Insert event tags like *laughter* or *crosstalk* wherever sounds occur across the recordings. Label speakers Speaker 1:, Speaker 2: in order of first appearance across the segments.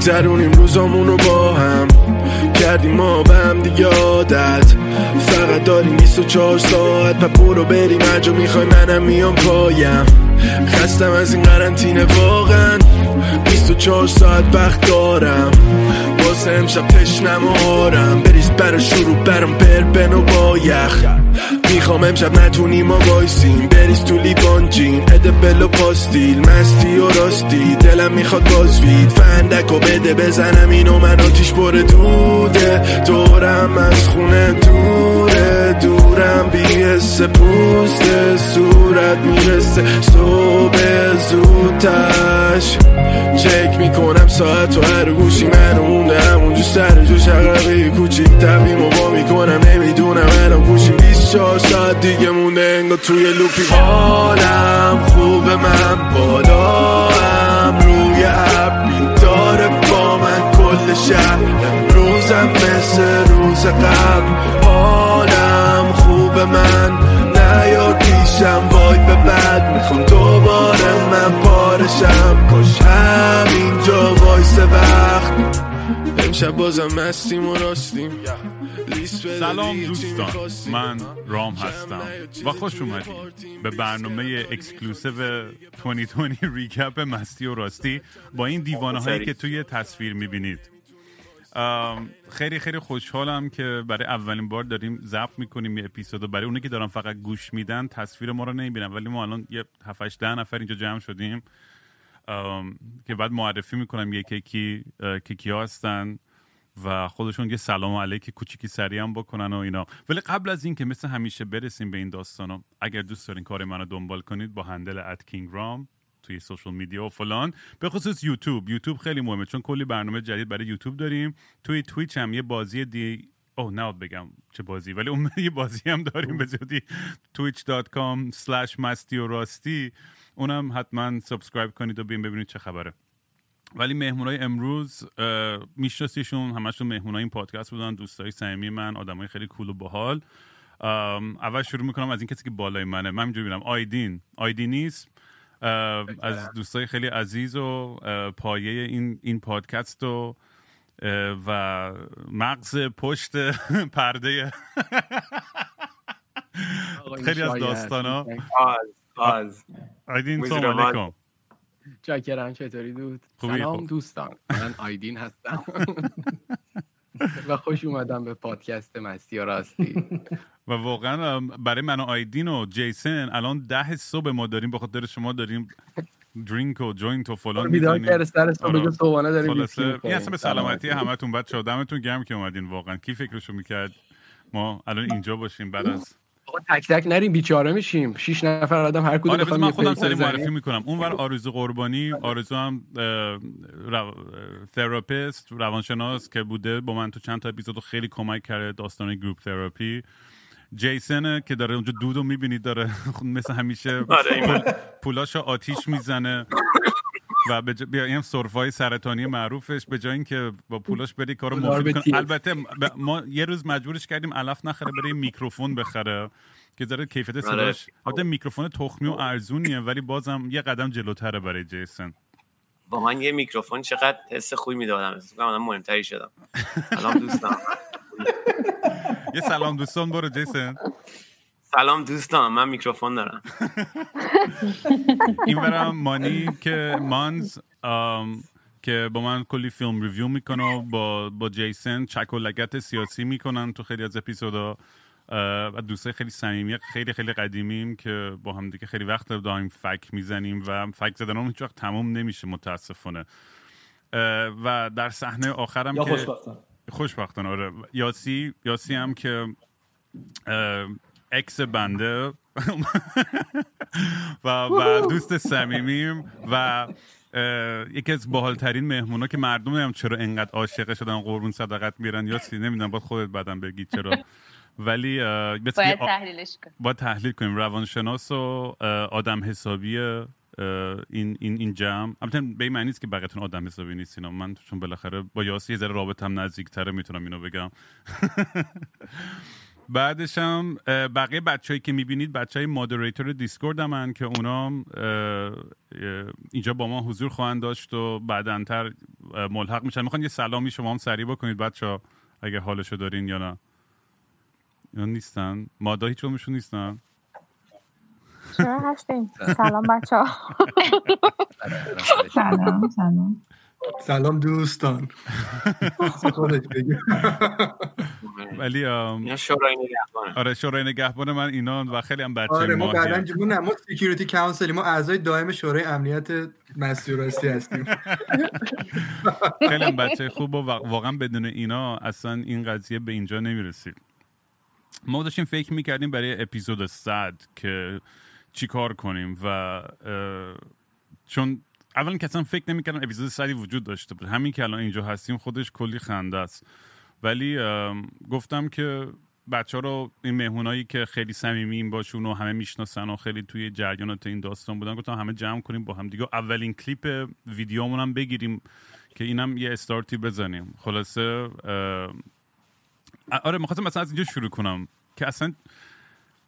Speaker 1: میگذرونیم روزامونو با هم کردیم ما به هم دیگه عادت. فقط داریم 24 ساعت پا برو بریم هرجا می‌خوای منم میام پایم. خستم از این قرنطینه واقعا 24 ساعت وقت دارم. واسه امشب تشنم و آرم. بریز برا شروع برم بن و با یخ. می‌خوام امشب نتونیم ما وایسیم. بریز تو لیبان جین ادبل و پاستیل. مستی و راستی. دلم می‌خواد بازوید فندک و بده بزنم اینو. من آتیش پر دوده دورم از خونه دوره. دورم بیهست پوست صورت می‌رسه صبح زودتش چک می‌کنم ساعت و هر گوشی من مونده همونجا سر جو شقبه کوچیک. تبیم و با می‌کنم. نمی‌دونم الان گوشیم 24 ساعت دیگه مونده انگا توی لوپی حالم خوبه من بالا هم روی عبی داره با من کل شهر. امروزم مثل روز قبل. حالم خوبه من نیا پیشم وای به بعد. می‌خوام دوباره من پارشم. کاش همینجا وایس وقت. امشب بازم مستیم و راستیم.
Speaker 2: سلام دوستان من رام هستم. و خوش اومدید به برنامه exclusive 2020 recap مستی و راستی با این دیوانه هایی که توی تصویر می‌بینید. خیلی خیلی خوشحالم که برای اولین بار داریم ضبط می‌کنیم یه اپیزود برای اونی که دارن فقط گوش میدن تصویر ما رو نمی‌بینن. ولی ما الان یه 7 ده نفر اینجا جمع شدیم. که بعد معرفی می‌کنم یکی کی که کیا هستن. و خودشون یه سلام علیک کوچیکی سریع هم بکنن و اینا. ولی قبل از این که مثل همیشه برسیم به این داستانا اگر دوست دارین کار منو دنبال کنید با هندل ات کینگ رام توی سوشال میدیا و فلان. به خصوص یوتیوب. یوتیوب خیلی مهمه چون کلی برنامه جدید برای یوتیوب داریم. توی تویچ هم یه بازی دی اوه نه بگم چه بازی ولی اون *laughs* یه بازی هم داریم به زودی. twitch.com slash اونم حتما subscribe کنید و ببینید چه خبره. ولی مهمونای امروز میشناسیشون همشون مهمونای این پادکست بودن دوستای صمیمی من آدمای خیلی cool و باحال. اول شروع می‌کنم از این کسی که بالای منه. من اینجوری می‌بینم آیدین. آیدینیسم از دوستای خیلی عزیز و پایه این این پادکست و و مغز پشت *laughs* پرده خیلی از داستان ها آیدین سلام علیکم.
Speaker 3: چاکرم چطوری dude سلام دوستان. من آیدین هستم. و خوش اومدم به پادکست مستی و راستی.
Speaker 2: و واقعا برای من و آیدین و جیسن الان ده صبح ما داریم به خاطر شما داریم drink و joint و فلان
Speaker 3: می‌دونیم بیدار سر صبح صبحانه داریم
Speaker 2: این اصلا به سلامتی. همتون بچه دمتون گرم که اومدین واقعا. کی فکرشو می‌کرد؟ ما الان اینجا باشیم بعد از
Speaker 3: تک تک نریم بیچاره میشیم. شش نفر آدم هر کدوم
Speaker 2: آره من خودم سری معرفی می‌کنم. اونور آرزو قربانی آرزو هم رو... تراپیست روانشناس که بوده با من تو چند تا اپیزود خیلی کمک کرده داستان group therapy جیسن که داره اونجا dude و می‌بینید داره *laughs* مثل همیشه پولاشو آتیش می‌زنه. و به بیا این سرفه‌ای سرطانی معروفش به جای اینکه با پولاش بری کارو مفید کن البته ما یه روز مجبورش کردیم علف نخره برای میکروفون بخره که داره کیفیت آره. صداش البته میکروفون تخمی و ارزونیه ولی بازم یه قدم جلوتره برای جیسن.
Speaker 4: با من یه میکروفون چقدر حس خوبی می‌دادم من مهمتری شدم. سلام دوستان. *laughs*
Speaker 2: یه سلام دوستان برو جیسن.
Speaker 4: سلام دوستان من میکروفون دارم.
Speaker 2: این برم مانی که مانز که با من کلی فیلم review می‌کنه با با جیسن چک و لگت سیاسی می‌کنن تو خیلی از اپیزودا. و دوستای خیلی صمیمی خیلی خیلی قدیمیم که با هم دیگه خیلی وقت داریم فک می‌زنیم و فک زدن اون هیچ وقت تموم نمیشه متاسفانه. و در صحنه آخرم
Speaker 5: یا که خوشبختانه.
Speaker 2: خوشبختانه آره. یاسی یاسی هم که ex بنده. *laughs* و, و دوست صمیمیم و یکی از باحالترین مهمونا که مردم هم چرا انقدر عاشق شدن قربون صدقت میرن یا سی نمی‌دونم باید خودت بعدم بگی چرا. ولی
Speaker 6: باید تحلیلش کن
Speaker 2: باید تحلیل کنیم. روانشناس و آدم حسابی این این این جمع. البته به این معنی که بقیتون آدم حسابی نیستین. من چون بالاخره با یاسی یه ذره رابطم نزدیکتره می‌تونم اینو بگم. *laughs* بعدش هم بقیه بچههایی که می‌بینید بچه های مادریتور دیسکورد هم که اونا اینجا با ما حضور خواهند داشت و بعدنتر ملحق میشن. می‌خوان یه سلامی شما هم سریع بکنید بچه ها اگه حالشو دارین یا نه. یا نیستن. مادا هیچ نیستن؟
Speaker 5: چرا هستیم *laughs* سلام بچه ها
Speaker 7: سلام سلام.
Speaker 8: سلام دوستان.
Speaker 2: ولی
Speaker 4: شورای نگهبان
Speaker 2: آره شورای نگهبان من اینا و خیلی هم بچه
Speaker 8: آره
Speaker 2: ما
Speaker 8: بعدن جمعون ما security council ای ما اعضای دائم شورای امنیت مستی و راستی هستیم. *laughs*
Speaker 2: خیلی هم بچه خوب و واقعا بدون اینا اصلا این قضیه به اینجا نمی‌رسید ما داشتیم فکر می‌کردیم برای اپیزود صد که چی کار کنیم و چون اولا که اصلا فکر نمی‌کردم اپیزود صدی وجود داشته بود همین که الان اینجا هستیم خودش کلی خنده است. ولی گفتم که بچه ها رو این مهمونایی که خیلی صمیمیم باشون و همه می‌شناسن و خیلی توی جریانات این داستان بودن گفتم همه جمع کنیم با هم دیگه. اولین کلیپ ویدیومون هم بگیریم که اینم یه استارتی بزنیم. خلاصه آره می‌خواستم مثلا از اینجا شروع کنم که اصلا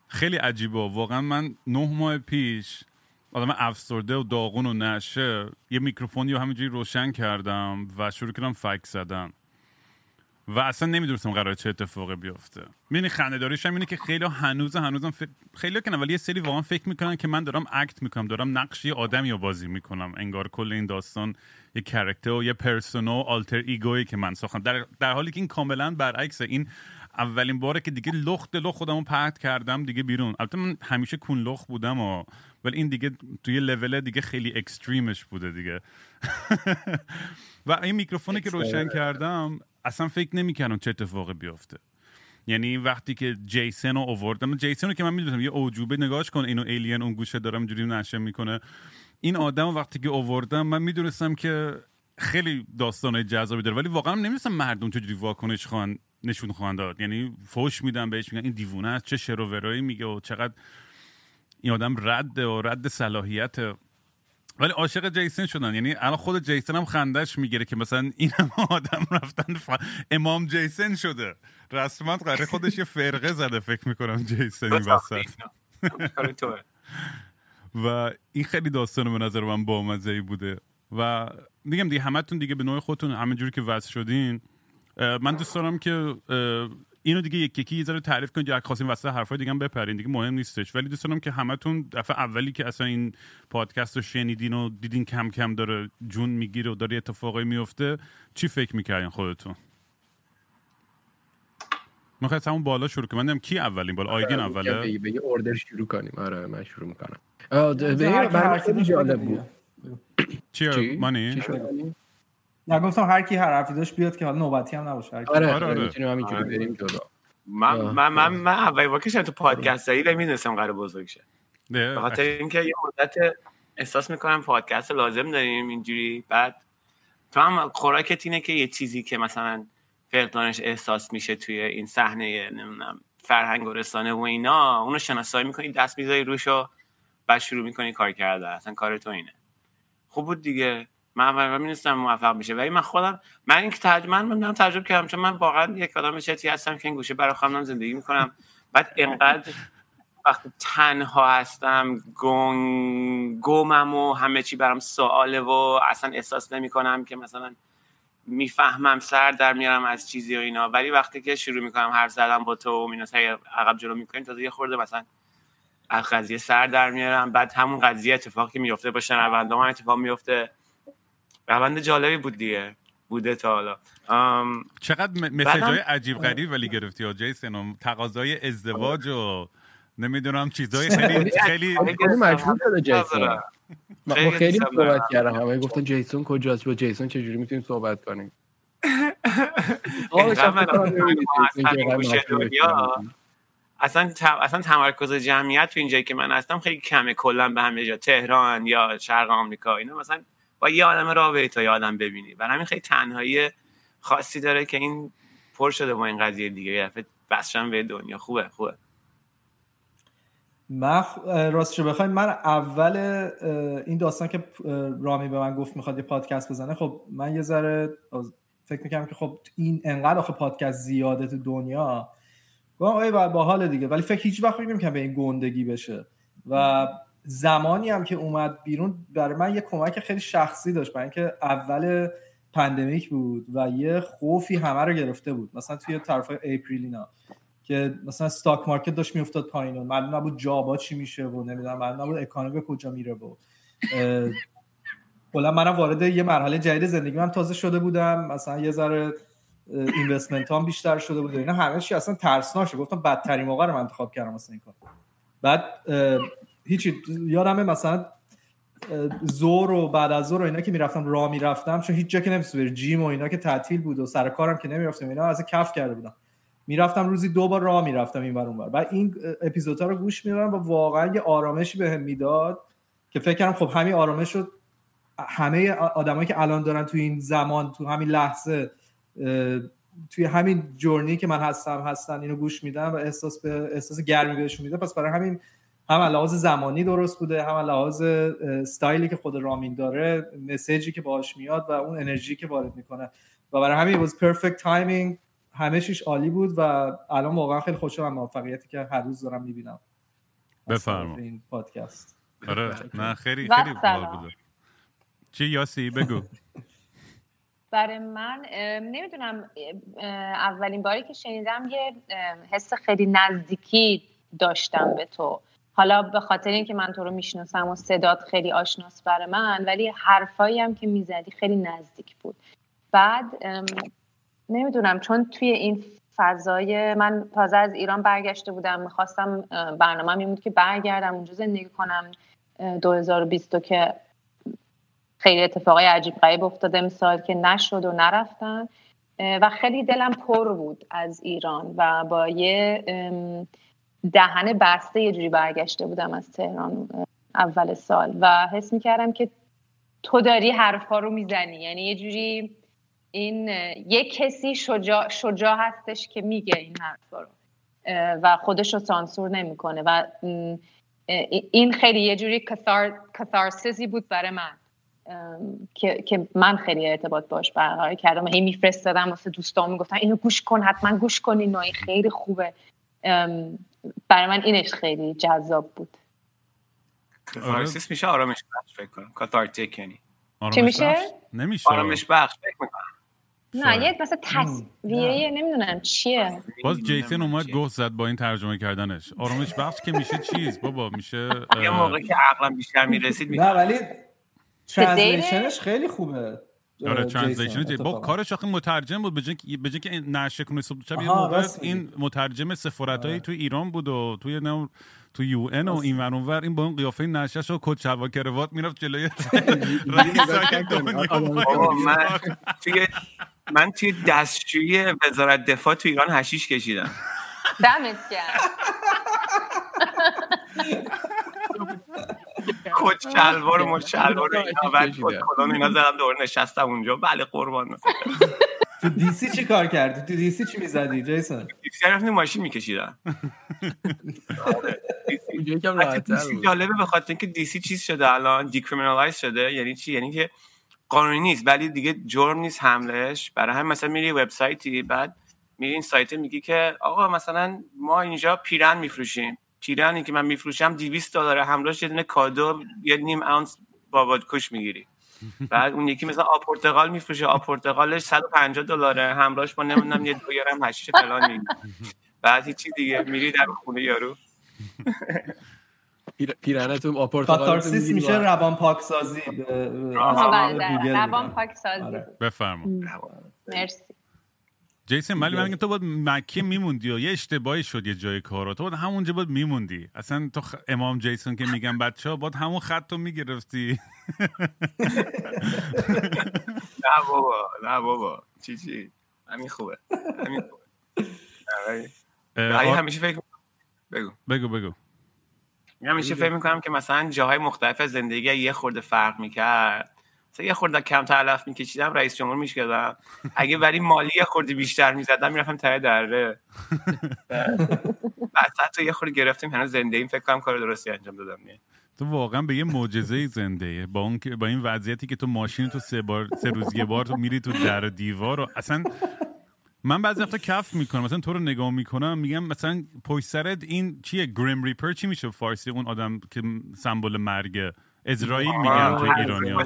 Speaker 2: خیلی عجیبه. واقعا من نه ماه پیش آدم افسرده و داغون و نشه. یه میکروفونی رو همینجوری روشن کردم و شروع کردم فکس زدن. و اصلا نمی‌دونستم قرار چه اتفاقی بیفته. می‌دونی خنده داریش هم اینه که خیلی هنوز هنوزم ف... خیلی کنه ولی یه سری واقعا فکر می‌کنن که من دارم act می‌کنم دارم نقش یه آدمی رو بازی می‌کنم. انگار کل این داستان یه character و یه persona و alter ego یی که من ساختم. در, در حالی که این کاملا برعکسه این اولین باره که دیگه لخت لخت خودمو پرت کردم دیگه بیرون. البته من همیشه کون لخت بودم و ولی این دیگه توی لول دیگه خیلی extreme ش بوده دیگه. *laughs* و این میکروفونی که روشن کردم اصلا فکر نمی‌کردم چه اتفاقی بیفته. یعنی وقتی که جیسن رو آوردم جیسن رو که من می‌دونم یه اوجوبه نگاهش کن اینو ایلین اون گوشه دارم جوری نشه می‌کنه. این آدم وقتی که آوردم من می‌دونستم که خیلی داستانه جذابی داره ولی واقعا نمی‌دونستم مردم چجوری واکنش خوان نشون خواهند داد. یعنی فوش میدن بهش میگن این دیوونه است چه شروورایی میگه و چقدر این آدم رد و رد صلاحیت ولی عاشق جیسن شدن. یعنی الان خود جیسن هم خندش می‌گیره که مثلا این هم *laughs* آدم رفتن ف... امام جیسن شده. رسما قراره خودش یه فرقه زده فکر می‌کنم جیسن این و این خیلی داستان به نظر من با بوده. و میگم دیگه همتون دیگه به نوع خودتون همینجوری که وصل شدین من دوست دارم که اینو دیگه یک یکی یه ذره تعریف کنید یا خواستین واسه حرفای دیگه هم بپرین. دیگه مهم نیستش. ولی دوست دارم که همتون دفعه اولی که اصلا این پادکست رو شنیدین و دیدین کم کم داره جون می‌گیره و داره اتفاقی میفته چی فکر می‌کردین خودتون؟ می‌خوای همون بالا شروع کنم من کی اولین بالا؟ آیدین
Speaker 3: آره،
Speaker 2: اوله؟
Speaker 3: به یه اوردر شروع کنیم. آره من شروع می‌کنم. خیلی جالب بود.
Speaker 2: چی؟ مانی؟
Speaker 7: نه گفتم هر کی هر حرفی داشت بیاد که حالا نوبتی هم نباشه
Speaker 3: آره آره, آره. می‌تونیم همینجوری آره. بریم جلو.
Speaker 4: من من من من بار که تو پادکست داری نمی‌دونستم قرار بزرگ شه. به خاطر اینکه یه مدت احساس می‌کنم پادکست لازم داریم اینجوری. بعد تو هم خوراکت اینه که یه چیزی که مثلا فقدانش احساس میشه توی این صحنه نمی‌دونم فرهنگ و رسانه و اینا اونو شناسایی می‌کنی دست می‌ذاری روش و بعد شروع می‌کنی کار کردن. اصلا کار تو اینه. خوب بود دیگه. من اول می‌دونستم موفق میشه. ولی من خودم من این که ترجمه من تجربه کردم چون من واقعا یک آدم چتی هستم که این گوشه برای خودم زندگی می‌کنم. بعد انقدر وقتی تنها هستم گم گمم و همه چی برام سواله و اصلا احساس نمی‌کنم که مثلا می‌فهمم سر در میارم از چیزی و اینا. ولی وقتی که شروع می‌کنم حرف زدم با تو و اینا عقب جلو می‌کنیم تازه یه خورده مثلا از قضیه سر در میارم. بعد همون قضیه اتفاقی میفته با شنونده اتفاق میفته روند جالبی بود دیگه. بوده تا حالا.
Speaker 2: چقدر مسیج های عجیب غریب ولی گرفتی ها جیسن تقاضای ازدواج و نمی‌دونم چیزای خیلی خیلی
Speaker 3: مجبور شده جیسون. ما خیلی صحبت کردم. همه گفتن جیسون کجاست؟ با جیسون چجوری می‌تونیم صحبت کنیم؟ *laughs*
Speaker 4: اصلا اصلا تمرکز جمعیت تو اینجایی که من هستم خیلی کمه. کلا به همه جا تهران یا شرق آمریکا اینا مثلا با یه آدم تا یه آدم ببینی. و همین خیلی تنهایی خاصی داره که این پر شده با این قضیه دیگه. یه دفعه به دنیا. خوبه خوبه.
Speaker 7: من راستش بخوایم من اول این داستان که رامی به من گفت می‌خواد یه پادکست بزنه خب من یه ذره فکر می‌کنم که خب این انقدر آخه پادکست زیاده تو دنیا. با با حال دیگه. ولی فکر هیچ وقت که به این گندگی بشه. و زمانی هم که اومد بیرون برای من یه کمک خیلی شخصی داشت. برای اینکه اول pandemic بود و یه خوفی همه رو گرفته بود. مثلا توی طرف اپریل اینا که مثلا stock market داشت میافتاد پایین و معلوم نبود job ها چی میشه و نمی‌دونم معلوم نبود economy کجا میره و کلا منم وارد یه مرحله جدید زندگی من تازه شده بودم. مثلا یه ذره investment هم بیشتر شده بود اینا. همه چی اصلا ترسناک گفتم بدترین موقع رو من انتخاب کردم مثلا این کار. بعد هیچی یادمه مثلا زور و بعد از زور و اینا که می‌رفتم راه می‌رفتم چون هیچ جا که نمی‌تونی جیم و اینا که تعطیل بود و سر کارم که نمی‌رفتم اینا از کف کرده بودم. می‌رفتم روزی دو بار راه می‌رفتم این بر اونور. بعد این اپیزودها رو گوش می‌دادم و واقعا یه آرامشی بهم می‌داد که فکر کردم خب همین آرامش رو همه آدمایی که الان دارن تو این زمان تو همین لحظه توی همین جورنی که من هستم هستن اینو گوش میدن و احساس به احساس گرمی بهشون میده. پس برای همین هم لحاظ زمانی درست بوده هم لحاظ استایلی که خود رامین داره مسیجی که باهاش میاد و اون انرژی که وارد می‌کنه. و برای همین was perfect timing. همه چیش عالی بود و الان واقعا خیلی خوشحالم موفقیتی که هر روز دارم می‌بینم.
Speaker 2: بفرما.
Speaker 7: این پادکست.
Speaker 2: آره نه خیلی خیلی بوده. چی یاسی؟ بگو. *laughs*
Speaker 6: برای من نمی‌دونم اولین باری که شنیدم یه حس خیلی نزدیکی داشتم به تو. حالا به خاطر اینکه من تو رو می‌شناسم و صدات خیلی آشناس برای من ولی حرفایی هم که می‌زدی خیلی نزدیک بود. بعد نمی‌دونم چون توی این فضای من تازه از ایران برگشته بودم می‌خواستم برنامه می بود که برگردم اونجا زندگی کنم. 2022 که خیلی اتفاقای عجیب غریب افتاده مثال که نشد و نرفتن. و خیلی دلم پر بود از ایران و با یه دهن بسته یه جوری برگشته بودم از تهران اول سال. و حس می‌کردم که تو داری حرفا رو می‌زنی. یعنی یه جوری این یه کسی شجاع, شجاع هستش که میگه این حرفا رو. و خودش رو سانسور نمی‌کنه. و این خیلی یه جوری کثار، کثارسیزی بود برای من. که, که من خیلی ارتباط باش برقرار کردم. هی میفرستادم واسه دوستان می‌گفتن اینو گوش کن حتما گوش کن اینو این خیلی خوبه. برای من اینش خیلی جذاب بود.
Speaker 4: کاتارسیس میشه آرامش بخش فکر کنم. کاتارتیک یعنی.
Speaker 6: چی میشه؟
Speaker 2: نمیشه.
Speaker 4: آرامش بخش فکر می‌کنم.
Speaker 6: نه یه مثلا تصویریه نمی‌دونم چیه.
Speaker 2: باز جیسن اومد گوه زد با این ترجمه کردنش. آرامش بخش که میشه چیز بابا میشه
Speaker 4: یه موقعی که عقلم بیشتر می‌رسید
Speaker 7: نه ولی translation ش خیلی خوبه.
Speaker 2: آره translation با کارش آخه مترجم بود. به جای که نشه کنه صبح شب یه موقع این مترجم سفارتایی تو ایران بود و توی نو تو UN و این ور اونور این با اون قیافه نشه‌ش و کت شلوار کروات می‌رفت جلوی *laughs* *laughs* *laughs*
Speaker 4: من توی دستشویی وزارت دفاع تو ایران حشیش کشیدم.
Speaker 6: دمت گرم
Speaker 4: کت شلوار و مش شلوار اینا کلون اینا زدم دور نشستم اونجا. بله قربان.
Speaker 7: تو DC چی کار کردی؟ تو DC چی می‌زدی جیسون؟
Speaker 4: DC رفتیم ماشین میکشیدم DC جالبه به خاطر اینکه DC چیز شده الان decriminalize شده. یعنی چی؟ یعنی که قانونی نیست ولی دیگه جرم نیست حملش برای هم مثلا میری وبسایتی بعد میری این سایت میگی که آقا مثلا ما اینجا پیرن میفروشیم. پیرنی که من میفروشم 200 دلار همراهش یه دونه کادو یه نیم اونس باباد کش می‌گیری. بعد اون یکی مثلا آب پرتقال میفروشه آب پرتقالش 150 دلاره همراهش با نمی‌دونم یه دو یارم هشیش فلان می‌گیری. بعد هیچی دیگه میری در خونه یارو.
Speaker 3: پیرنتون آپورتقال
Speaker 7: میشه روان پاکسازی.
Speaker 6: روان پاکسازی.
Speaker 2: آره. بفرما
Speaker 6: مرسی.
Speaker 2: جیسن ولی من تو باید مکه میموندی و یه اشتباهی شد یه جای کارا. تو باید همونجا باید میموندی. اصلا تو امام جیسون که میگن بچه ها باید همون خط رو می‌گرفتی. *laughs*
Speaker 4: نه بابا نه بابا. چی چی؟ همین خوبه. همین خوبه. همیشه فکر بگو.
Speaker 2: بگو بگو.
Speaker 4: همیشه فکر می‌کنم که مثلا جاهای مختلف زندگی یه خورده فرق می‌کرد مثلا یه خورده کم علف میکشیدم رئیس جمهور می‌شدم اگه ولی مالی یه خورده بیشتر می‌زدم می‌رفتم ته دره. *laughs* بعد حتی یه خورده گرفتیم هنوز زنده این فکر کنم کار درستی انجام دادم. نه.
Speaker 2: تو واقعا به یه معجزه زنده با اون با این وضعیتی که تو ماشین تو سه بار سه روز یه بار تو میری تو در دیوار و اصلا من بعضی وقتا کف می‌کنم. مثلا تو رو نگاه می‌کنم میگم مثلا پشت سرت این چیه؟ گریم ریپر چی میشه؟ فارسی اون آدم که سمبل مرگه اسرائیل میگن تو ایرانی ها.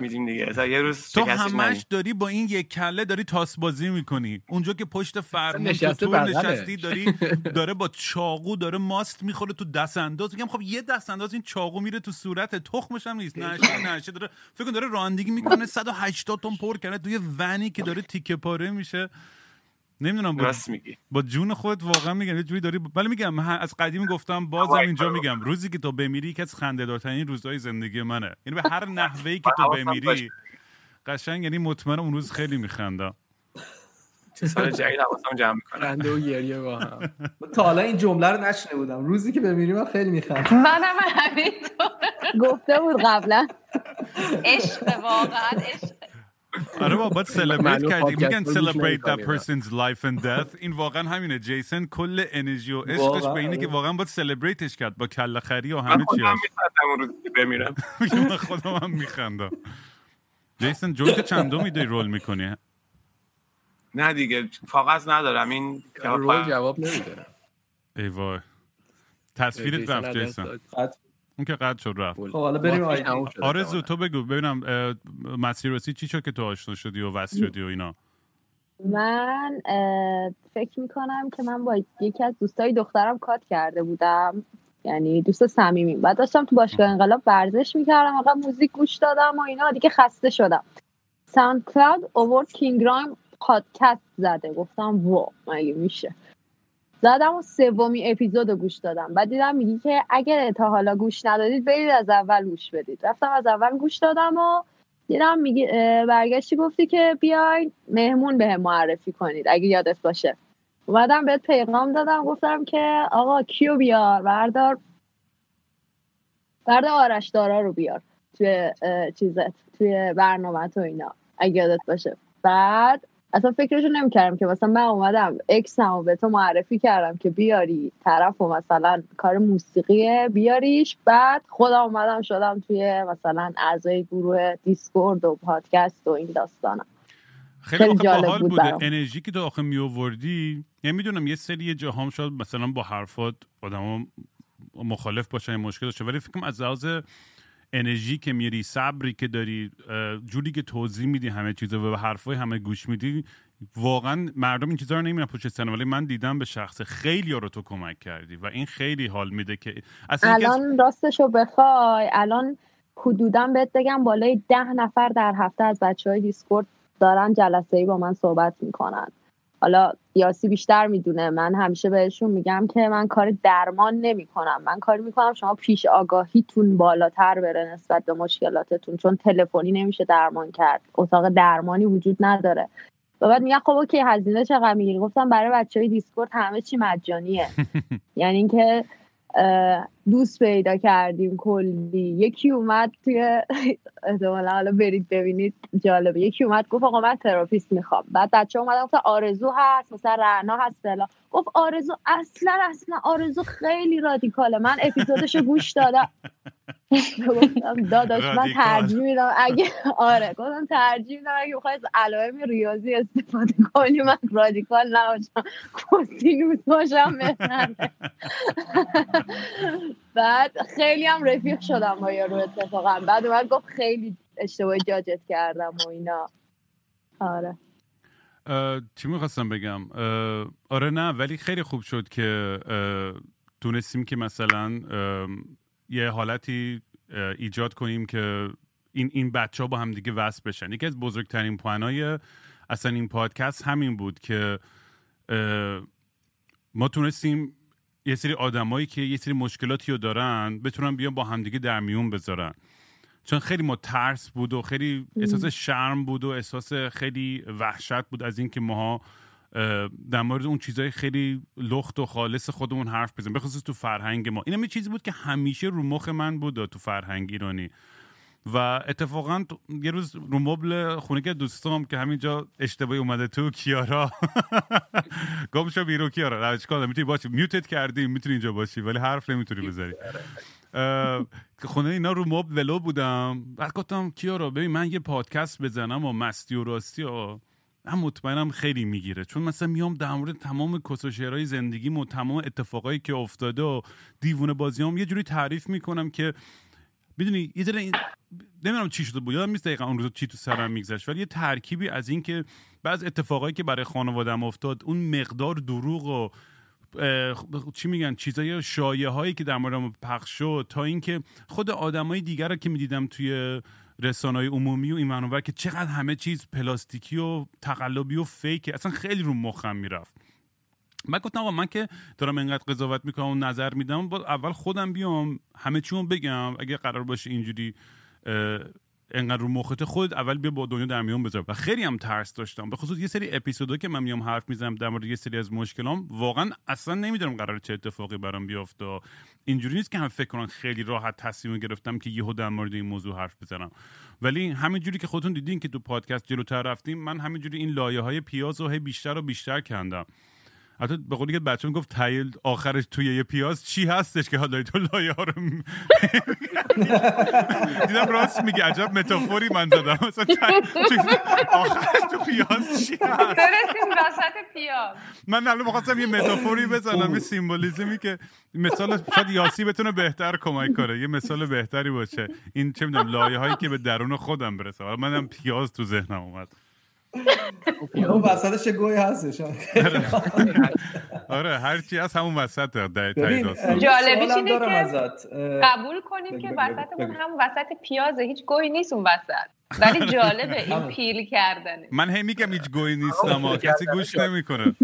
Speaker 4: میدیم دیگه. یه روز
Speaker 2: تو همش داری با این یک کله داری تاس بازی می‌کنی. اونجا که پشت فرمون تو نشستی داری *laughs* داره با چاقو داره ماست می‌خوره تو دست انداز میگم خب یه دست انداز این چاقو میره تو صورت. تخمش هم نیست. نشه نشه داره فکر داره رانندگی می‌کنه. 180 *laughs* تن پر کرده توی ونی که داره تیکه پاره میشه. نمی‌دونم با,
Speaker 4: میگی.
Speaker 2: با جون خودت واقعا میگم یه جوری داری ولی میگم از قدیم گفتم *laughs* بازم اینجا میگم روزی که تو بمیری که از خنده دارترین روزهای زندگی منه. یعنی به هر نحوهی که *laughs* تو بمیری قشنگ یعنی مطمئنم اون روز خیلی میخنده
Speaker 4: سال جدید حواسم جمع می‌کنم
Speaker 3: و گریه با هم. *laughs*
Speaker 7: تا حالا این جمله رو نشنه بودم. روزی که بمیری من خیلی میخندم.
Speaker 9: منم همینطور. گفته بود قبلا. عشق واقعا عشق.
Speaker 2: آره با باید سلبریت کردیم میگن celebrate that person's life and death. این واقعا همینه. جیسن کل انرژی و عشقش به اینه که واقعا باید سلبریتش کرد با کله خری و همه چی
Speaker 4: من بمیرم. *laughs*
Speaker 2: من خودم هم میخندم. جیسن جوک چندو میده رول می‌کنی؟
Speaker 4: نه دیگه کاغذ ندارم. این
Speaker 3: رول جواب نمیده.
Speaker 2: ای وای. تصویرت رفت جیسن. اون که قد شد رفت.
Speaker 7: خب حالا بریم
Speaker 2: آرزو تو بگو ببینم مسیر رسی چی شد که تو آشنا شدی و وصل شدی و اینا؟
Speaker 9: من فکر می‌کنم که من با یکی از دوستای دخترم کات کرده بودم. یعنی دوست صمیمی. بعد داشتم تو باشگاه انقلاب ورزش می‌کردم آقا موزیک گوش دادم و اینا دیگه خسته شدم. ساوند کلاود اوورد کینگرایم پادکست زده. گفتم وا مگه میشه؟ زدم و سومی اپیزود گوش دادم. بعد دیدم میگی که اگر تا حالا گوش ندادید برید از اول گوش بدید. رفتم از اول گوش دادم و دیدم میگی برگشتی گفتی که بیاین مهمون به معرفی کنید اگه یادت باشه. اومدم بهت پیغام دادم گفتم که آقا کیو بیار؟ بردار بردار آرش رو بیار توی چیزت توی برنامه تو اینا اگه یادت باشه. بعد اصلا فکرشو نمی‌کردم که مثلا من اومدم ایکس هم به تو معرفی کردم که بیاری طرف و مثلا کار موسیقی بیاریش بعد خودم اومدم شدم توی مثلا اعضای گروه دیسکورد و پادکست و این داستانم
Speaker 2: خیلی, خیلی جالب بود بوده. انرژی که تو آخه می آوردی یعنی می‌دونم یه سری جاهام شد مثلا با حرفات آدم مخالف باشن مشکل داشته ولی فکرم از لحاظ انرژی که میری صبری که داری جوری که توضیح میدی همه چیزا و به حرفای همه گوش میدی واقعا مردم این چیزا رو نمیرن پشت سن ولی من دیدم به شخص خیلی رو تو کمک کردی و این خیلی حال میده که
Speaker 9: اصلا الان راستشو بخوای. الان حدودا بهت بگم بالای ده نفر در هفته از بچه های دیسکورد دارن جلسه ای با من صحبت می‌کنن. حالا یاسی بیشتر می‌دونه. من همیشه بهشون میگم که من کار درمان نمی‌کنم. من کاری می‌کنم شما پیش آگاهیتون بالاتر بره نسبت به مشکلاتتون چون تلفنی نمیشه درمان کرد. اتاق درمانی وجود نداره. و بعد میگن خب اوکی هزینه چقدر می‌گیری؟ گفتم برای بچه های دیسکورد همه چی مجانیه. *laughs* یعنی اینکه دوست پیدا کردیم کلی. یکی اومد توی احتمالا حالا برید ببینید جالبه. یکی اومد گفت آقا من تراپیست می‌خوام. بعد بچه اومد گفت آرزو هست مثلا رعنا هست فلا گفت آرزو اصلا اصلا آرزو خیلی رادیکاله. من اپیزودشو گوش دادم. *laughs* *laughs* گفتم داداش من ترجیح میدم اگه آره گفتم ترجیح میدم اگه بخوای علائم ریاضی استفاده کنی من رادیکال نباشم. کوسینوس باشم *laughs* بعد خیلی هم رفیق شدم با یارو اتفاقا. بعد من گفت خیلی اشتباه جاجت کردم و اینا. آره.
Speaker 2: چی می‌خواستم بگم؟ آره نه ولی خیلی خوب شد که تونستیم که مثلا یه حالتی ایجاد کنیم که این این بچه ها با هم دیگه وصل بشن. یکی از بزرگترین پوانای اصلا این پادکست همین بود که ما تونستیم یه سری آدمایی که یه سری مشکلاتی رو دارن بتونن بیان با همدیگه در میون بذارن. چون خیلی ما ترس بود و خیلی احساس شرم بود و احساس خیلی وحشت بود از اینکه ماها در مورد اون چیزهای خیلی لخت و خالص خودمون حرف بزنیم. بخصوص تو فرهنگ ما. این یه چیزی بود که همیشه رو مخ من بود تو فرهنگ ایرانی. و اتفاقا یه روز رو مبل خونه که دوستام که همینجا اشتباهی اومده تو کیارا. *laughs* گم شو بیرو کیارا. می‌تونی باشی میوتت کردیم می‌تونی اینجا باشی. ولی حرف نمی‌تونی بذاری. خونه اینا رو مبل ولو بودم. بعد گفتم کیارا ببین من یه پادکست بزنم و مستی و راستی و من مطمئنم خیلی می‌گیره. چون مثلا میام در مورد تمام کسوشهرهای زندگیم و تمام اتفاقایی که افتاده و دیوونه بازیام یه جوری تعریف می‌کنم که می‌دونی یه ذره این... نمی‌دونم چی شده بود یادم نیست دقیقا اون روز چی تو سرم میگذشت ولی یه ترکیبی از این که بعض اتفاقایی که برای خانوادم افتاد اون مقدار دروغ و چی میگن چیزای شایه هایی که در مورد پخش شد تا اینکه خود آدمای دیگر رو که می‌دیدم توی رسانه عمومی و این منور که چقدر همه چیز پلاستیکی و تقلبی و فیکه اصلا خیلی رو مخم می‌رفت. من گفتم آقا من که دارم اینقدر قضاوت می‌کنم و نظر میدم با اول خودم بیام همه چیمو بگم اگه قرار باشه اینجوری انقدر رو مخت خود اول بیا با دنیا در میون بذار. و خیلی هم ترس داشتم. به خصوص یه سری اپیزودا که من میام حرف می‌زنم در مورد یه سری از مشکلام واقعا اصلا نمی‌دونم قرار چه اتفاقی برام بیفته. اینجوری نیست که هم فکر کنن خیلی راحت تصمیم گرفتم که یهو در مورد این موضوع حرف بزنم. ولی همینجوری که خودتون دیدین که تو پادکست جلوتر رفتیم من همینجوری این لایه های پیاز و بیشتر و بیشتر کندم. حتی به قولی که بچه گفت تایل آخرش توی یه پیاز چی هستش که حالا تو لایه ها رو *laughs* دیدم راست میگه عجب متافوری من زدم مثلا آخرش تو پیاز چی هست؟
Speaker 6: پیاز.
Speaker 2: من الان می‌خواستم یه متافوری بزنم یه سیمبولیزمی که مثال شاید یاسی بتونه بهتر کمک کنه یه مثال بهتری باشه. این چه می‌دونم لایه هایی که به درون خودم برسه. منم پیاز تو ذهنم اومد.
Speaker 7: اون وسطش گوی هستش.
Speaker 2: آره هرچی از همون وسط
Speaker 6: جالبی اینه که قبول کنیم که وسطمون همون وسط پیازه هیچ گوی نیست اون وسط. ولی جالبه این پیل کردنه.
Speaker 2: من هی میگم هیچ گوی نیست اما کسی گوش نمی‌کنه.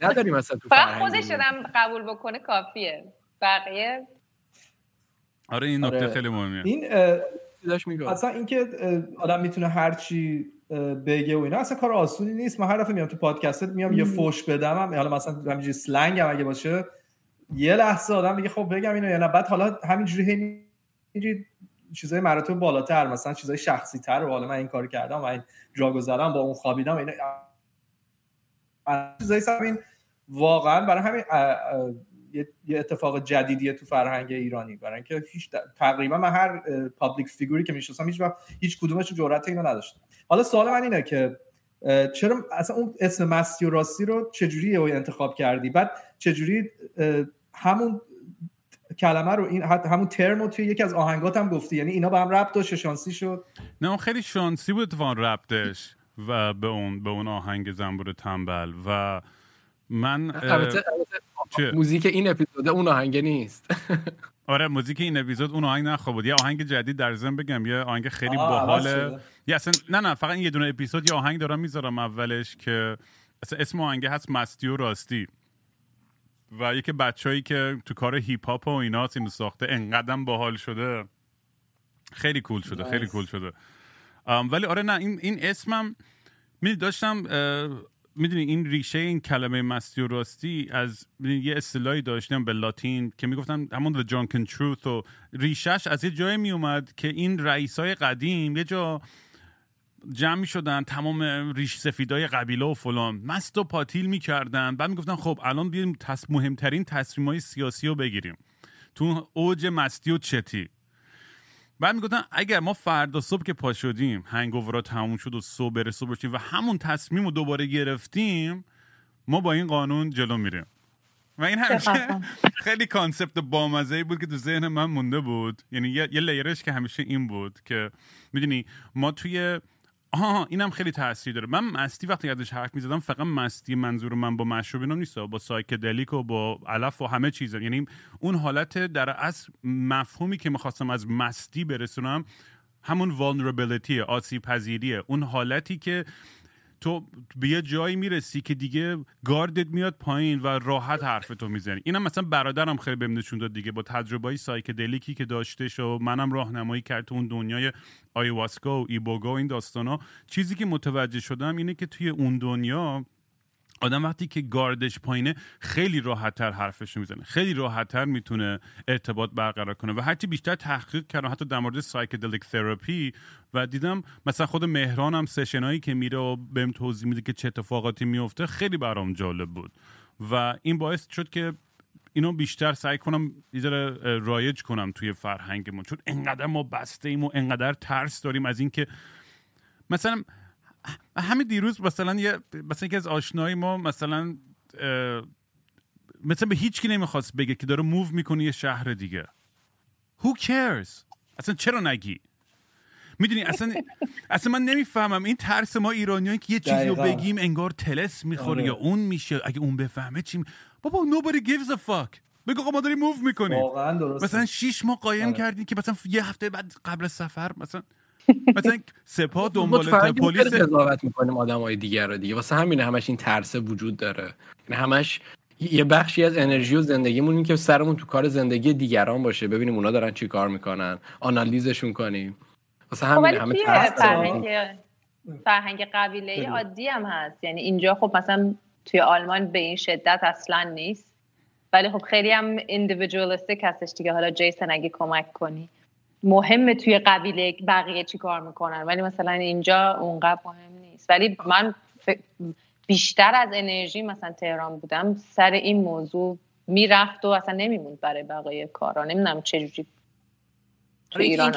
Speaker 3: نداریم مثلا تو
Speaker 6: فقط خودش قبول بکنه کافیه. بقیه؟
Speaker 2: آره این نکته آره. خیلی مهمه
Speaker 7: این اصلا اینکه آدم می‌تونه هر چی بگه و اینا. اصلا کار آسونی نیست. من هر دفعه میام تو پادکست میام یه فوش بدم هم. حالا مثلا همینجوری سلنگ هم اگه باشه یه لحظه آدم میگه خب بگم اینو یا نه. بعد حالا همینجوری همینجوری چیزای مراتب بالاتر مثلا چیزای شخصی تر و حالا من این کار کردم و این جا گذارم با اون خوابیدم اینا. چیزای همین واقعا برای همین یه اتفاق جدیدیه تو فرهنگ ایرانی. برای اینکه هیچ تقریبا من هر پابلیک فیگوری که می‌شناسم هیچ وقت هیچ کدومش جرأت اینو نداشتم. حالا سوال من اینه که چرا اصلا اون اسم مستی و راستی رو چجوری انتخاب کردی؟ بعد چجوری همون کلمه رو این همون ترم رو توی یکی از آهنگات هم گفتی؟ یعنی اینا به هم ربط داشت شانسی شد
Speaker 2: نه اون خیلی شانسی بود اتفاقا ربطش و به اون به اون آهنگ زنبور تنبل و من
Speaker 3: موزیک این اپیزود اون آهنگ نیست. *laughs*
Speaker 2: آره موزیک این اپیزود اون آهنگ نخواه بود. یه آهنگ جدید در ضمن بگم یه آهنگ خیلی باحاله. یه اصلا نه نه فقط یه دونه اپیزود یه آهنگ دارم می‌ذارم اولش که اصلا اسم آهنگ هست مستی و راستی. و یکی بچههایی که تو کار هیپ هاپ و اینا اینو ساخته انقدر باحال شده. خیلی کول شده خیلی کول شده. ولی آره نه این این اسمم می داشتم می‌دونی این ریشه این کلمه مستی و راستی از یه اصطلاحی داشتم به لاتین که می‌گفتن همون drunken truth و ریشش از یه جای میومد که این رئیسای قدیم یه جا جمع شدن تمام ریش سفیدای قبیله و فلان. مست و پاتیل می‌کردن. بعد می‌گفتن خب الان بیایم. مهمترین تصمیم های سیاسی رو بگیریم. تو اوج مستی و چتی. بعد می‌گفتن اگر ما فردا صبح که پا شدیم hangover ا تموم شد و صبح بره صبح بشیم و همون تصمیم رو دوباره گرفتیم ما با این قانون جلو میریم. و این همیشه *laughs* خیلی concept بامزه بود که تو ذهن من مونده بود. یعنی یه, یه layer ش که همیشه این بود که می‌دونی ما توی آها اینم خیلی تاثیر داره. من مستی وقتی ازش حرف می‌زدم فقط مستی منظور من با مشروب اینا نیست با psychedelic و با علف و همه چیز یعنی اون حالت در اصل مفهومی که می‌خواستم از مستی برسونم همون vulnerability آسیب پذیریه اون حالتی که تو به یه جایی می‌رسی که دیگه گاردت میاد پایین و راحت حرف تو می‌زنی. اینم مثلا برادرم خیلی بهم نشون داد دیگه با تجربه های psychedelic ی که داشته و منم راهنمایی کرد تو اون دنیای ayahuasca و iboga و این داستانا. چیزی که متوجه شدم اینه که توی اون دنیا آدم وقتی که گاردش پایینه خیلی راحتتر حرفش می‌زنه. خیلی راحتتر می‌تونه ارتباط برقرار کنه و هرچی بیشتر تحقیق کردم حتی در مورد psychedelic therapy و دیدم مثلا خود مهران هم session ایی که میره و بهم توضیح میده که چه اتفاقاتی میفته خیلی برام جالب بود. و این باعث شد که اینو بیشتر سعی کنم یه رایج کنم توی فرهنگمون. چون انقدر ما بسته ایم و انقدر ترس داریم از اینکه مثلا همین دیروز مثلا یه مثلا یکی از آشنایی ما مثلا مثلا به هیچ کی نمی‌خواست بگه که داره موو می‌کنه یه شهر دیگه. Who cares اصلا چرا نگی؟ می‌دونی اصلا اصلا من نمی‌فهمم این ترس ما ایرانیان که یه چیزی رو بگیم انگار تلس می‌خوره آره. یا اون میشه. اگه اون بفهمه چی بابا nobody gives a fuck. بگو آقا ما داریم موو می‌کنیم. مثلا شیش ماه قایم آره. کردیم که مثلا یه هفته بعد قبل سفر مثلا مثلا سپاه دنبال پلیس
Speaker 3: قضاوت می‌کنیم آدمای دیگر رو دیگه. واسه همینه همش این ترس وجود داره. یعنی همش یه بخشی از انرژی و زندگیمون این که سرمون تو کار زندگی دیگران باشه. ببینیم اونا دارن چی کار می‌کنن. آنالیزشون کنیم. واسه همین
Speaker 6: خب، همه فرهنگ فرهنگ قبیله عادی هم هست. یعنی اینجا خب مثلا توی آلمان به این شدت اصلا نیست. ولی خب خیلی هم اندیویدوالیستیک هستش دیگه. حالا جیسن اگه کمک کنی. مهمه توی قبیله بقیه چی کار می‌کنن. ولی مثلا اینجا اونقدر مهم نیست. ولی من بیشتر از انرژی مثلا تهران بودم سر این موضوع می‌رفت و اصلا نمیموند برای بقیه کارا. نمی‌دونم چجوری
Speaker 3: تو ایران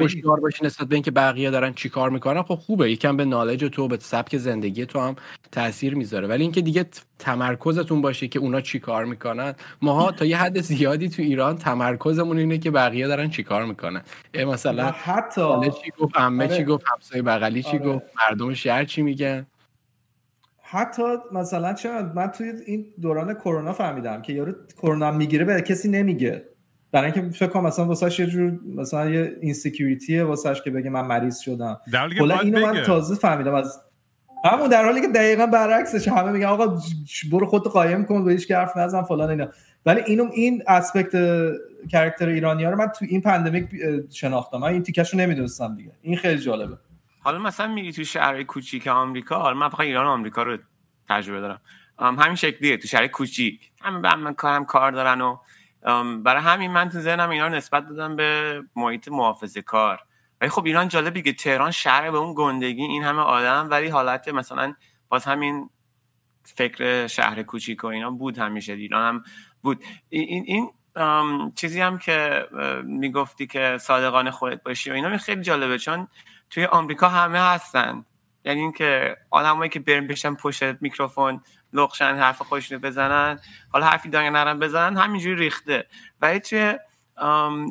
Speaker 3: باشی باشی نسبت به اینکه بقیه دارن چی کار می‌کنن خب خوبه. یکم به نالج تو به سبک زندگی تو هم تاثیر می‌ذاره. ولی اینکه دیگه تمرکزتون باشه که اونا چی کار می‌کنن ماها تا یه حد زیادی تو ایران تمرکزمون اینه که بقیه دارن چی کار می‌کنن. مثلا
Speaker 7: حتی
Speaker 3: چی گفت عمه چی آره. گفت همسایه بغلی چی آره. گفت مردم شهر چی میگن؟
Speaker 7: حتی مثلا چرا من توی این دوران کرونا فهمیدم که یارو کرونا می‌گیره به کسی نمیگه. برای اینکه فکر کنم مثلا واسه یه جور مثلا یه اینسکیوریتیه واسهش که بگه من مریض شدم.
Speaker 2: کلا
Speaker 7: اینو من تازه فهمیدم از همون در حالی که دقیقا برعکسش همه میگن آقا برو خودت قایم کن و هیچ حرف نزن فلان اینا. ولی اینو این aspect character ایرانی ها رو من تو این pandemic شناختم. من این تیکشو نمی‌دونستم دیگه. این خیلی جالبه.
Speaker 4: حالا مثلا میگی تو شهر کوچیک آمریکا حالا من فقط ایران و آمریکا رو تجربه دارم. همین شکلیه. تو شهر کوچیک همه به من کارم کار دارن و برای همین من تو ذهنم اینا نسبت دادم به محیط محافظه کار. ولی خب ایران جالبی که تهران شهر به اون گندگی این همه آدم ولی حالت مثلا باز همین فکر شهر کوچیک و اینا بود همیشه. ایران هم بود. این, این چیزی هم که می‌گفتی که صادقانه خودت باشی و اینا خیلی جالبه چون توی آمریکا همه هستن. یعنی اینکه آدمایی که برن بشن پشت میکروفون لغشن حرف خودشونو بزنن. حالا حرفی دارن نرم بزنن همینجوری ریخته. ولی توی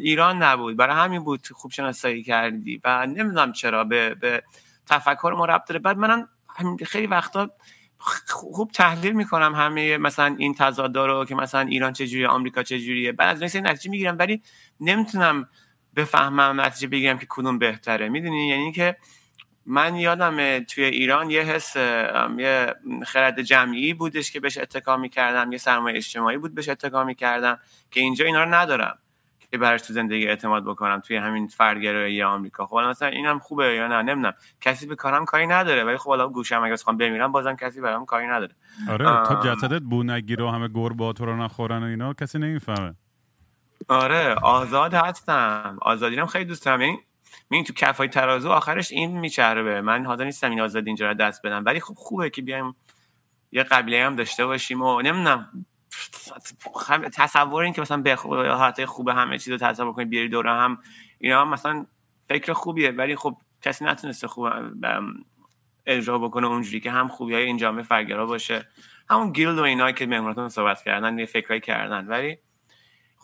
Speaker 4: ایران نبود. برای همین بود خوب شناسایی کردی. و نمی‌دونم چرا به, به تفکر ما ربط داره. بعد منم خیلی وقتا خوب تحلیل می‌کنم همه مثلا این تضادا رو که مثلا ایران چجوریه آمریکا چجوریه. بعد از این نتیجه می‌گیرم. ولی نمی‌تونم بفهمم نتیجه بگیرم که کدوم بهتره. می‌دونی؟ یعنی که من یادم توی ایران یه حس یه خرد جمعی بودش که بهش اتکا می‌کردم یه سرمایه اجتماعی بود بهش اتکا می‌کردم که اینجا اینا رو ندارم که براش تو زندگی اعتماد بکنم توی همین فردگرایی آمریکا. خب مثلا اینم خوبه یا نه؟ نمی‌دونم. کسی به کارم کاری نداره ولی خب حالا گوشم اگه بخوام بمیرم بازم کسی برام کاری نداره.
Speaker 2: آره تا جسدت بو نگیره و همه گربه رو نخورن و اینا کسی نمی‌فهمه.
Speaker 4: آره آزاد هستم. آزادی هم خیلی دوست دارم. یعنی این تو کفای ترازو آخرش این میچره به. من حاضر نیستم این آزادی اینجا دست بدم. ولی خب خوبه که بیایم یه قبیله هم داشته باشیم و نمی‌دونم تصور این که مثلا به حالت خوب همه چیز رو تصور کنید بیاری دوره هم اینا هم مثلا فکر خوبیه. ولی خب کسی نتونسته خوب اجرا بکنه اونجوری که هم خوبی های این جامعه فرگرا باشه. همون گیلد و اینا که مهموناتون صحبت کردن یه فکرایی کردن. ولی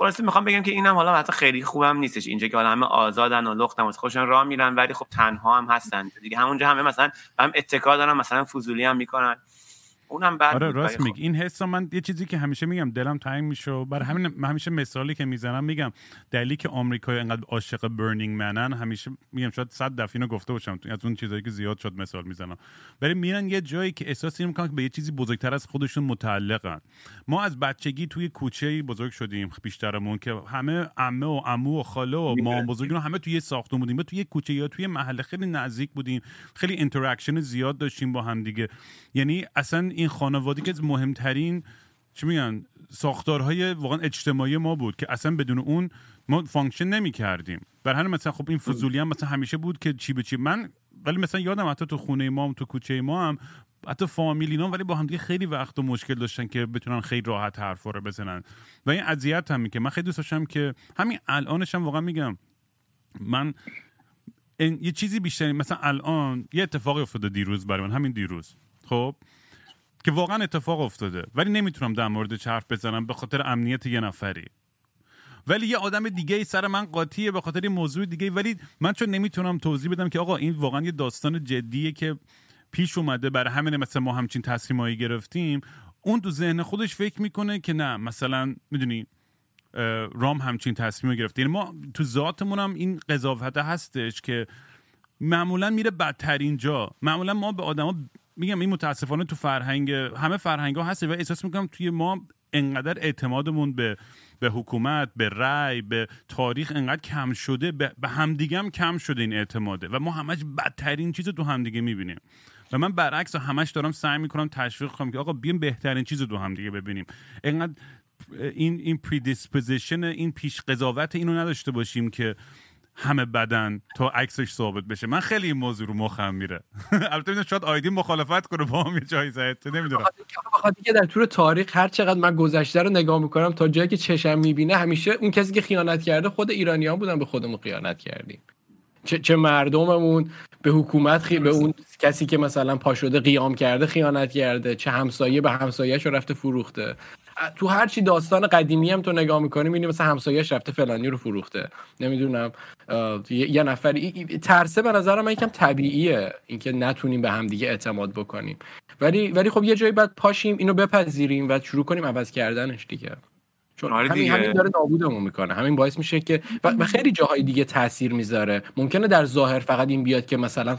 Speaker 4: خلاصه می‌خوام بگم که اینم حالا حتی خیلی خوبم نیستش. اینجا که حالا همه آزادن و لختن و خودشون راه میرن ولی خب تنها هم هستن. دیگه همونجا همه مثلا هم اتکا دارن مثلا فضولی هم می‌کنن. اونم بعد
Speaker 2: آره راست میگی. این حس من یه چیزی که همیشه میگم دلم تنگ میشه برای همین همیشه مثالی که می‌زنم میگم دلیلی که آمریکا انقدر عاشق برنینگ منن همیشه میگم شاید صد دفعه اینو گفته باشم. از اون چیزایی که زیاد شد مثال می‌زنم. ولی میرن یه جایی که احساس می‌کنن که به یه چیزی بزرگتر از خودشون متعلقن. ما از بچگی توی کوچه بزرگ شدیم بیشترمون که همه عمه و عمو و خاله و مام بزرگون همه توی ساختمون بودیم. ما توی کوچه یا توی محله خیلی نزدیک بودیم. خیلی interaction زیاد داشتیم با هم دیگه. یعنی اصلا این خانواده که مهمترین چی میگن ساختارهای واقعا اجتماعی ما بود که اصلا بدون اون ما function نمی کردیم بر همین مثلا خب این فضولی هم مثلا همیشه بود که چی به چی. من ولی مثلا یادم حتی تو خونه ما هم تو کوچه ما هم حتی فامیل اینا ولی با هم دیگه خیلی وقت و مشکل داشتن که بتونن خیلی راحت حرفا رو بزنن. و این اذیت هم که من خیلی دوست داشتم که همین الانش هم واقعا میگم من یه چیزی بیشتری مثلا الان یه اتفاقی افتاده دیروز برای من همین دیروز. خب؟ که واقعا اتفاق افتاده. ولی نمی‌تونم در مورد حرف بزنم به خاطر امنیت یه نفری. ولی یه آدم دیگه سر من قاطیه به خاطر موضوع دیگه ولی من چون نمی‌تونم توضیح بدم که آقا این واقعا یه داستان جدیه که پیش اومده برای همین مثلا ما همچین تصمیمایی گرفتیم اون تو ذهن خودش فکر می‌کنه که نه مثلا می‌دونی رام همچین تصمیم گرفته. یعنی ما تو ذاتمون هم این قضاوت هستش که معمولا میره بدترین جا معمولا ما به آدما میگم این متاسفانه تو فرهنگ همه فرهنگ ها هست و احساس می‌کنم توی ما انقدر اعتمادمون به به حکومت به رأی به تاریخ انقدر کم شده به همدیگه هم کم شده این اعتماده و ما همش بدترین چیز تو همدیگه می‌بینیم. و من برعکس همش دارم سعی می‌کنم تشویق کنم که آقا بیایم بهترین چیز رو هم دیگه ببینیم. انقدر این این predisposition این پیش قضاوت اینو نداشته باشیم که همه بدن تا عکسش ثابت بشه. من خیلی این موضوع رو مخم میره. *laughs* البته شاید آیدی مخالفت کنه با هم یه جایی زد. نمی‌دونم.
Speaker 3: بخاطر که در طول تاریخ هر چقدر من گذشته رو نگاه می‌کنم تا جایی که چشم می‌بینه همیشه اون کسی که خیانت کرده خود ایرانیان بودن به خودمون خیانت کردیم. چه, چه مردممون به حکومت خی... به اون کسی که مثلا پاشده قیام کرده خیانت کرده چه همسایه به همسایهش رفته فروخته. تو هر چی داستان قدیمی هم تو نگاه می‌کنی می‌بینی مثلا همسایهش رفته فلانی رو فروخته. نمی‌دونم یه نفر. ترسه به نظر من یکم طبیعیه اینکه نتونیم به هم دیگه اعتماد بکنیم. ولی ولی خب یه جایی بعد پاشیم اینو بپذیریم و شروع کنیم عوض کردنش دیگه. چون آره همین, همین داره نابودمون می‌کنه. همین باعث میشه که و خیلی جاهای دیگه تاثیر می‌ذاره. ممکنه در ظاهر فقط این بیاد که مثلا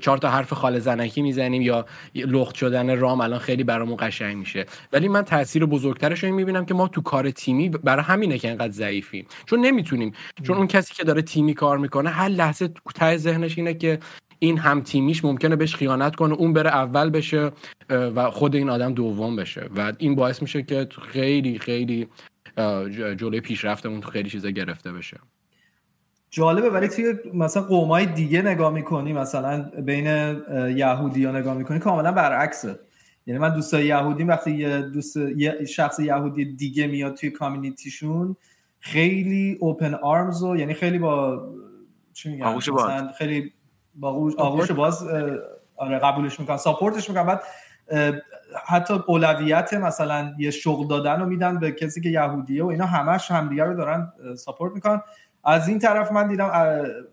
Speaker 3: چهار تا حرف خال زنکی می‌زنیم یا لخت شدن رام الان خیلی برامون قشنگ میشه. ولی من تاثیر بزرگترش رو می‌بینم که ما تو کار تیمی برای همینه که انقدر ضعیفیم. چون نمی‌تونیم. چون اون کسی که داره تیمی کار می‌کنه هر لحظه ته ذهنش اینه که این هم تیمیش ممکنه بهش خیانت کنه اون بره اول بشه و خود این آدم دوم بشه. و این باعث میشه که خیلی خیلی جلوی پیشرفتمون خیلی چیزا گرفته بشه.
Speaker 7: جالبه ولی توی مثلا قومای دیگه نگاه می‌کنی مثلا بین یهودی ها نگاه می‌کنی کاملا برعکسه. یعنی من دوستای یهودی وقتی یه دوست یه شخص یهودی دیگه میاد توی کامیونیتیشون خیلی اوپن آرمز و یعنی خیلی با چی میگم مثلا خیلی با آغوش باز آره قبولش می‌کنن ساپورتش می‌کنن. بعد حتی اولویت مثلا یه شغل دادن رو میدن به کسی که یهودیه و اینا همش همدیگه رو دارن ساپورت می‌کنن. از این طرف من دیدم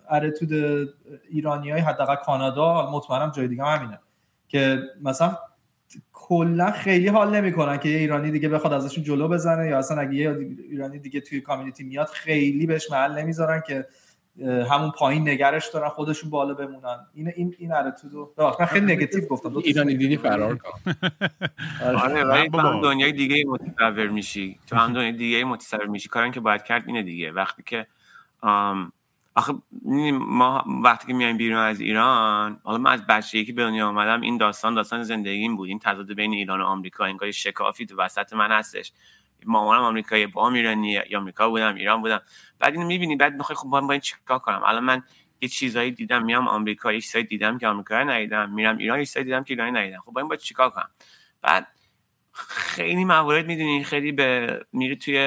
Speaker 7: ارتود ایرانی های حداقل کانادا مطمئنم جای دیگه همینه. که مثلا کلا خیلی حال نمی‌کنن که یه ایرانی دیگه بخواد ازشون جلو بزنه یا اصلا اگه یه ایرانی دیگه توی کامیونیتی میاد خیلی بهش محل نمی‌ذارن که همون پایین نگرش دارن خودشون بالا بمونن. این این این اتیتود من خیلی نگاتیو گفتم
Speaker 3: ایرانی دیدی فرار کن.
Speaker 4: آره ولی تو هم دنیای دیگه متصور میشی. تو هم دنیای دیگه متصور میشی. کارن که باید کرد اینه دیگه. وقتی که آخه ما وقتی که میایم بیرون از ایران حالا من از بچگی که به دنیا آمدم این داستان داستان زندگیم بود این تضاد بین ایران و آمریکا انگار شکافی تو وسط من هستش. مامانم آمریکایی با ایرانی یا آمریکا بودم ایران بودم. بعد اینو می‌بینی بعد می‌خوای خب با این چیکار کنم؟ الان من یه چیزایی دیدم میام آمریکا یه چیزایی دیدم که آمریکایی ندیدم میرم ایران یه چیزایی دیدم که ایرانی ندیدم. خب با این باید چیکار کنم؟ بعد خیلی موارد می‌دونی خیلی به میره توی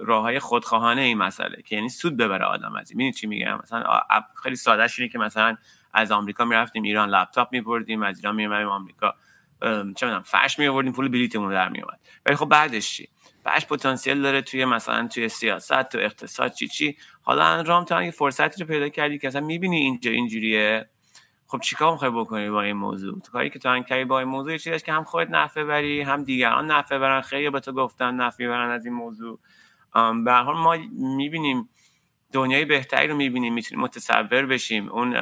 Speaker 4: راه های خودخواهانه این مسئله که یعنی سود ببره آدم از این چی میگم؟ مثلا خیلی ساده اینه که مثلا از آمریکا می‌رفتیم ایران لپتاپ میبردیم از ایران می‌رفتیم آمریکا. چه می‌دونم فش میآوردیم پول بلیتمون در میومد ولی خب بعدش چی؟ بعدش پتانسیل داره توی مثلا توی سیاست تو اقتصاد چی چی. حالا رام تو یه فرصتی رو پیدا کردی که اصلا می‌بینی اینجا اینجوریه؟ خب چیکار می‌خوای بکنی با این موضوع؟ تو کاری که تو انکری با این موضوع چیزی که هم خودت نفع بری هم دیگران نفع برن. خیلی به تو گفتن نفع برن از این موضوع. به حال ما می‌بینیم دنیای بهتری رو می‌بینیم می‌تونیم متصور بشیم. اون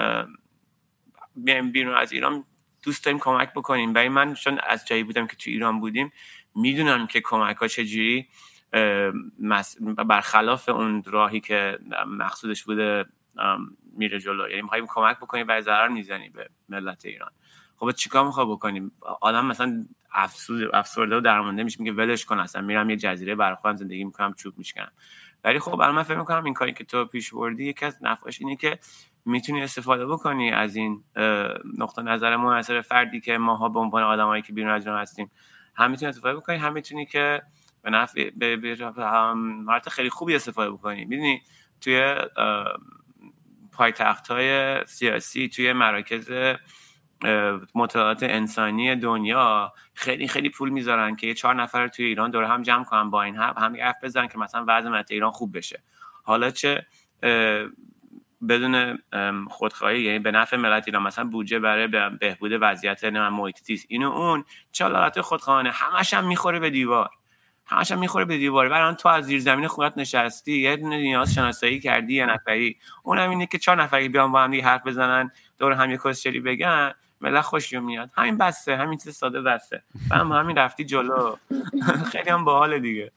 Speaker 4: بیرون از ایران دوست داریم کمک بکنیم. برای من چون از جایی بودم که تو ایران بودیم می‌دونم که کمک ها چجوری برخلاف اون راهی که مقصودش بوده میره جلو. یعنی می‌خوایم کمک بکنیم و ضرر می‌زنیم به ملت ایران. خب چیکار می‌خوای بکنیم آدم مثلا افسرده و درمانده میشه میگه ولش کن اصلا میرم یه جزیره برای خودم زندگی می‌کنم چوب میشکنم. ولی خب الان من فکر می‌کنم این کاری که تو پیش بردی یکی از نفعش اینه که می‌تونی استفاده بکنی از این نقطه نظر منحصر فردی که ماها به عنوان آدمایی که بیرون از هستیم هم می‌تونی استفاده بکنی هم می‌تونی که به نفع به خیلی خوبی استفاده بکنی. می‌دونی؟ توی پایتخت های سیاسی توی مراکز مطالعات انسانی دنیا خیلی خیلی پول می‌ذارن که یه چهار نفر توی ایران دور هم جمع کنن با این هم هم حرف بزنن که مثلا وضع ملت ایران خوب بشه. حالا چه بدون خودخواهی یعنی به نفع ملت ایران مثلا بودجه برای بهبود وضعیت محیط زیست اینو اون چالات خودخواهانه همش هم می‌خوره به دیوار. همش هم می‌خوره به دیوار برای تو از زیر زمین خونت نشستی. یه دونه نیاز شناسایی کردی یه نفری. اونم اینه که چهار نفری بیان با هم دیگه حرف بزنن دور هم یه کسچری بگن ملت خوشی میاد. همین بسته همین چیز ساده بسته. و هم همین رفتی جلو. *laughs* خیلی هم باحال دیگه.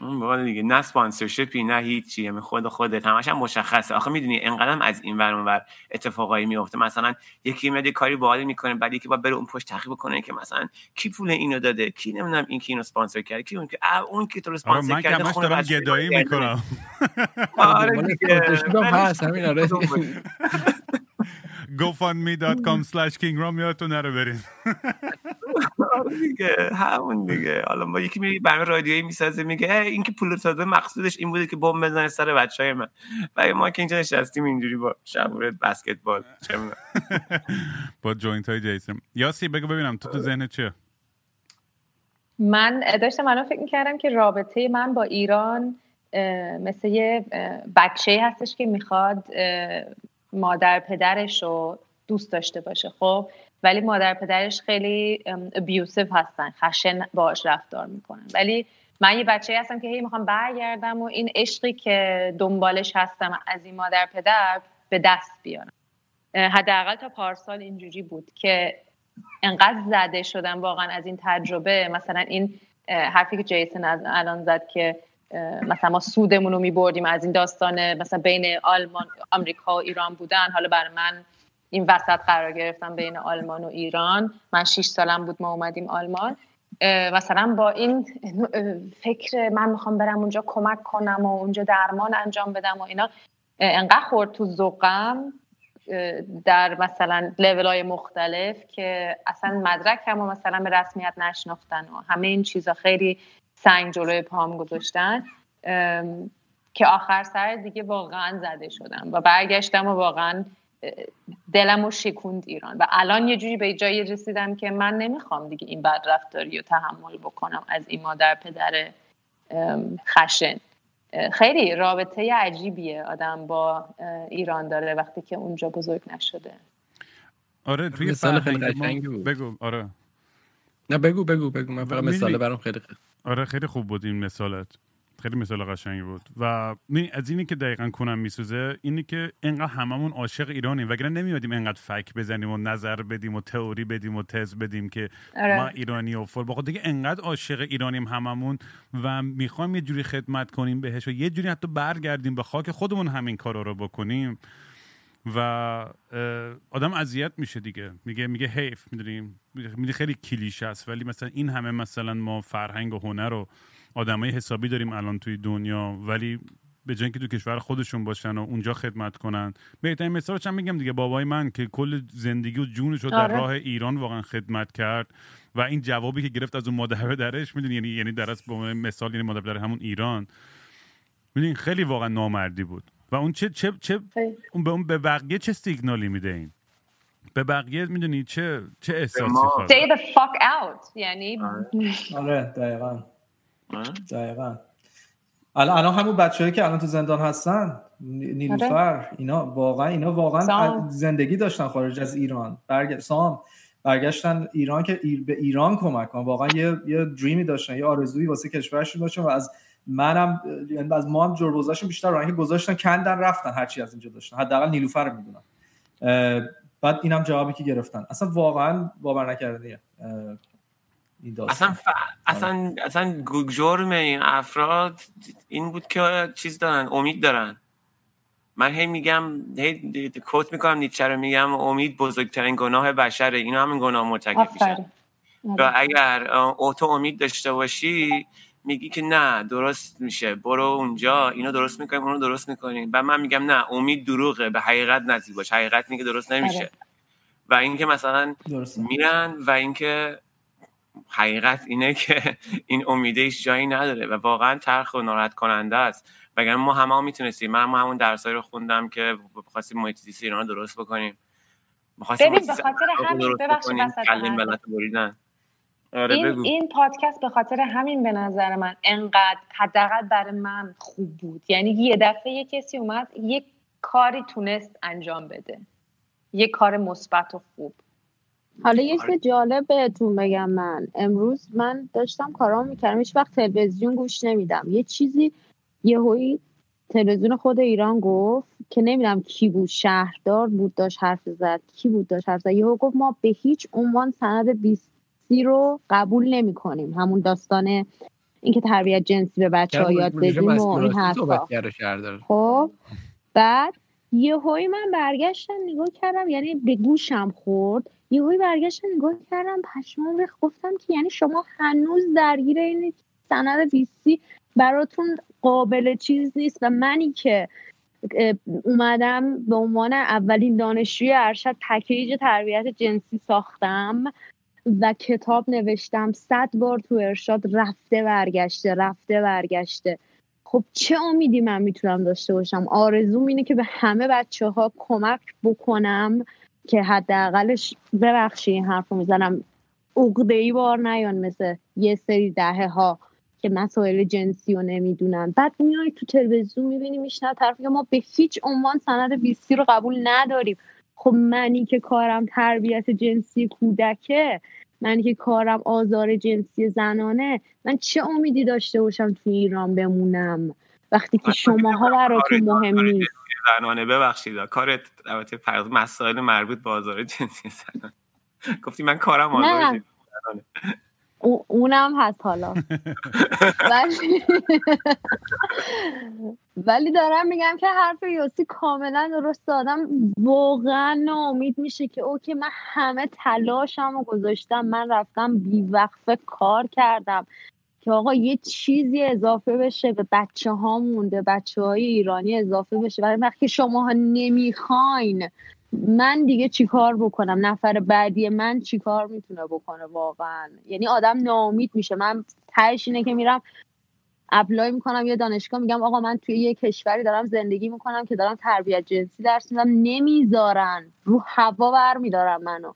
Speaker 4: باحال دیگه نه سپانسرشیپی نه هیچی یعنی خود خودت همش هم مشخصه. آخه می‌دونی انقدرم از این ور ور اتفاقایی میفته مثلا یکی میاد کاری باحال می‌کنه بعد یکی با بره اون پشت تحقیق کنه که مثلا کی پول اینو داده کی نمی‌دونم این کی اینو اسپانسر کرد کی اون که اون کی تو رو اسپانسر
Speaker 2: آره کرده من دارم گدایی می‌کنم.
Speaker 4: آره دیگه.
Speaker 3: هست همین آره.
Speaker 2: gofundme.com slash kingram یادتون نره برین. *laughs*
Speaker 4: آره دیگه همون دیگه. حالا ما یکی میگه برنامه رادیویی می‌سازه میگه این که پول ساده مقصودش این بوده که بمب بزنه سر بچه های من. و ما که اینجا نشستیم اینجوری با شبورت بسکتبال چه *laughs*
Speaker 2: با جوینت های جیسن یاسی بگو ببینم تو تو ذهنت چیه؟
Speaker 6: من داشتم منو فکر می‌کردم که رابطه من با ایران مثل یه بچه هستش که می‌خواد مادر پدرش رو دوست داشته باشه خب؟ ولی مادر پدرش خیلی ابیوسیو هستن خشن باش رفتار می‌کنن. ولی من یه بچه هستم که هی می‌خوام برگردم و این عشقی که دنبالش هستم از این مادر پدر به دست بیارم. حداقل تا پارسال اینجوری بود که انقدر زده شدم واقعا از این تجربه. مثلا این حرفی که جیسن از الان زد که مثلا ما سودمون رو میبردیم از این داستان مثلا بین آلمان آمریکا و ایران بودن. حالا برای من این وسط قرار گرفتم بین آلمان و ایران. من 6 سالم بود ما اومدیم آلمان. مثلا با این فکر من می‌خوام برم اونجا کمک کنم و اونجا درمان انجام بدم و اینا. انقدر خورد تو ذوقم در مثلا لیول های مختلف که اصلا مدرکم و مثلا به رسمیت نشناختن و همه این چیزا. خیلی سنگ جلوی پام گذاشتن که آخر سر دیگه واقعا زده شدم و برگشتم و واقعا دلم رو شکوند ایران و الان یه جوری به جایی رسیدم که من نمی‌خوام دیگه این بد رفتاری رو تحمل بکنم از این مادر پدر خشن. خیلی رابطه عجیبیه آدم با ایران داره وقتی که اونجا بزرگ نشده.
Speaker 2: آره توی
Speaker 3: مثال خیلی قشنگی بود.
Speaker 2: بگو. آره.
Speaker 3: نه بگو بگو بگو. من فقط مثال برام خیلی خیلی
Speaker 2: آره خیلی خوب بود این مثالت. خیلی مثال قشنگی بود. و از اینی که دقیقا کنم میسوزه اینی که اینقدر هممون عاشق ایرانیم وگرنه نمیادیم اینقدر فک بزنیم و نظر بدیم و تئوری بدیم و تز بدیم که آره. ما ایرانی و فل بخاطر دیگه انقدر عاشق ایرانیم هممون و می‌خوایم یه جوری خدمت کنیم بهش و یه جوری حتی برگردیم به خاک خودمون همین کارا رو بکنیم. و آدم اذیت میشه دیگه. میگه میگه حیف می‌دونیم میگه خیلی کلیشه است. ولی مثلا این همه مثلا ما فرهنگ و هنر و آدمای حسابی داریم الان توی دنیا. ولی به جای که تو کشور خودشون باشن و اونجا خدمت کنن. بهترین مثالش هم میگم دیگه. بابای من که کل زندگی و جونش رو در آره. راه ایران واقعا خدمت کرد. و این جوابی که گرفت از اون مادر درش می‌دونی؟ یعنی یعنی در به مثال یعنی مادر همون ایران. می‌دونی؟ خیلی واقعا نامردی بود. و اون چه چه چه اون به اون به بقیه چه سیگنالی میده این؟ به بقیه می‌دونی چه چه احساسی
Speaker 6: خواهد Stay the fuck out یعنی
Speaker 7: آره. دقیقا. دقیقا. الان الان همون بچه‌ای که الان تو زندان هستن نیلوفر آره. اینا واقعا اینا واقعا زندگی داشتن خارج از ایران. برگ... سام. برگشتن ایران که به ایران کمک کنن واقعا یه یه دریمی داشتن یه آرزویی واسه کشورشون داشتن و از منم یعنی از ما هم جور گذاشتن بیشتر راه گذاشتن کندن رفتن هرچی از اینجا داشتن. حداقل نیلوفر رو می‌دونم بعد اینم جوابی که گرفتن. اصلا واقعا باور نکردنیه
Speaker 4: اصلا ف... اصلا اصلا جرم این افراد این بود که چیز دارن امید دارن. من هی میگم هی کوت می‌کنم نیچه رو میگم امید بزرگترین گناه بشره. اینا همین گناه مرتکب میشن. و آره. اگر اوتو امید داشته باشی میگی که نه درست میشه. برو اونجا اینو درست می‌کنیم اونو درست می‌کنیم. و من میگم نه امید دروغه به حقیقت نزدیک باش. حقیقت میگه درست نمیشه. آره. و اینکه مثلا میرن و اینکه حقیقت اینه که این امیدش جایی نداره و واقعا ترخ و ناراحت کننده است. وگرنه ما همه هم می‌تونستیم. من همون درسایی رو خوندم که بخواستیم محیط زیست ایران رو درست بکنیم.
Speaker 6: ببین به خاطر همین ببخشید وسط
Speaker 4: آره
Speaker 6: این, این پادکست به خاطر همین به نظر من انقدر حداقل برای من خوب بود. یعنی یه دفعه یه کسی اومد یک کاری تونست انجام بده. یه کار مثبت و خوب.
Speaker 9: حالا یه چیز جالب بهتون بگم من. امروز من داشتم کارام می‌کردم هیچ وقت تلویزیون گوش نمیدم. یه چیزی یه هایی تلویزیون خود ایران گفت که نمی‌دونم کی بود شهردار بود داشت حرف زد. کی بود داشت حرف زد. یهو گفت ما به هیچ عنوان سند 20 رو قبول نمی کنیم همون داستان اینکه تربیت جنسی به بچه ها یاد بدیم و این حرفا. خب بعد یه هایی من برگشتم نگاه کردم یعنی به گوشم خورد. یه هایی برگشتم نگاه کردم پشمان ریخ گفتم که یعنی شما هنوز درگیر این سند بیستی براتون قابل چیز نیست و منی که اومدم به عنوان اولین دانشجوی ارشد پکیج تربیت جنسی ساختم. و کتاب نوشتم. صد بار تو ارشاد رفته برگشته رفته برگشته. خب چه امیدی من می‌تونم داشته باشم؟ آرزوم اینه که به همه بچه ها کمک بکنم که حداقلش ببخشی این حرف می‌زنم. عقده ای بار نیان مثل یه سری دهه ها که مسائل جنسی رو نمی‌دونن. بعد میای تو تلویزیون می‌بینی میشنه طرف که ما به هیچ عنوان سند بیستی رو قبول نداریم. خب منی که کارم تربیت جنسی کودکه منی که کارم آزار جنسی زنانه من چه امیدی داشته باشم تو ایران بمونم؟ وقتی که شماها براتون مهم نیست.
Speaker 4: زنانه ببخشید کارت البته مسائل مربوط به آزار جنسی زنانه. *laughs* گفتی من کارم آزار جنسی زنانه.
Speaker 9: اونم هست حالا. *laughs* ولی ولی دارم میگم که حرف یوسی کاملا درست آدم واقعا ناامید میشه که اوکی من همه تلاشم رو گذاشتم. من رفتم بیوقفه کار کردم که آقا یه چیزی اضافه بشه به بچه ها مونده بچه های ایرانی اضافه بشه. ولی وقتی شما ها نمی‌خواین. من دیگه چیکار بکنم؟ نفر بعدی من چیکار می‌تونه بکنه واقعا؟ یعنی آدم ناامید میشه. من تهش اینه که میرم اپلای می‌کنم یه دانشگاه میگم آقا من توی یه کشوری دارم زندگی می‌کنم که دارم تربیت جنسی درس میدم. نمی‌ذارن. رو هوا بر میدارم منو.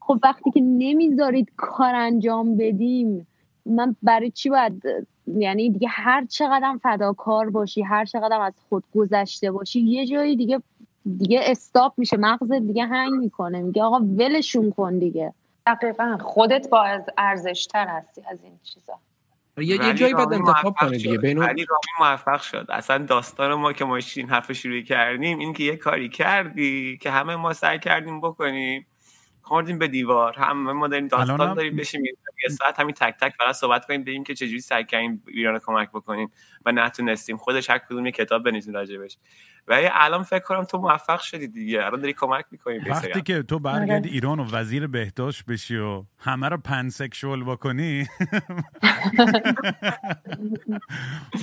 Speaker 9: خب وقتی که نمی‌ذارید کار انجام بدیم من برای چی باید؟ یعنی دیگه هر چقدر فداکار باشی هر چقدر از خود گذشته باشی یه جایی دیگه دیگه استاپ میشه مغز دیگه هنگ می‌کنه. میگه آقا ولشون کن دیگه.
Speaker 6: دقیقا خودت با ارزشتر هستی از این چیزا.
Speaker 3: یه, یه جایی باید انتخاب کنه دیگه.
Speaker 4: ولی رامی موفق شد. اصلا داستان ما که ما این حرف شروع کردیم این که یه کاری کردی که همه ما سعی کردیم بکنیم خوردیم به دیوار. هم ما داریم داستان داریم بشیم یه ساعت همین تک تک فقط صحبت کنیم بگیم که چجوری سعی کردیم ایران کمک بکنیم و نتونستیم. خودش هر کدوم کتاب بنویسیم راجبش. ولی الان فکر کنم تو موفق شدی دیگه. الان داری کمک می‌کنی
Speaker 2: وقتی که تو برگردی آره. ایران و وزیر بهداشت بشی و همه رو پنسکشوال بکنی.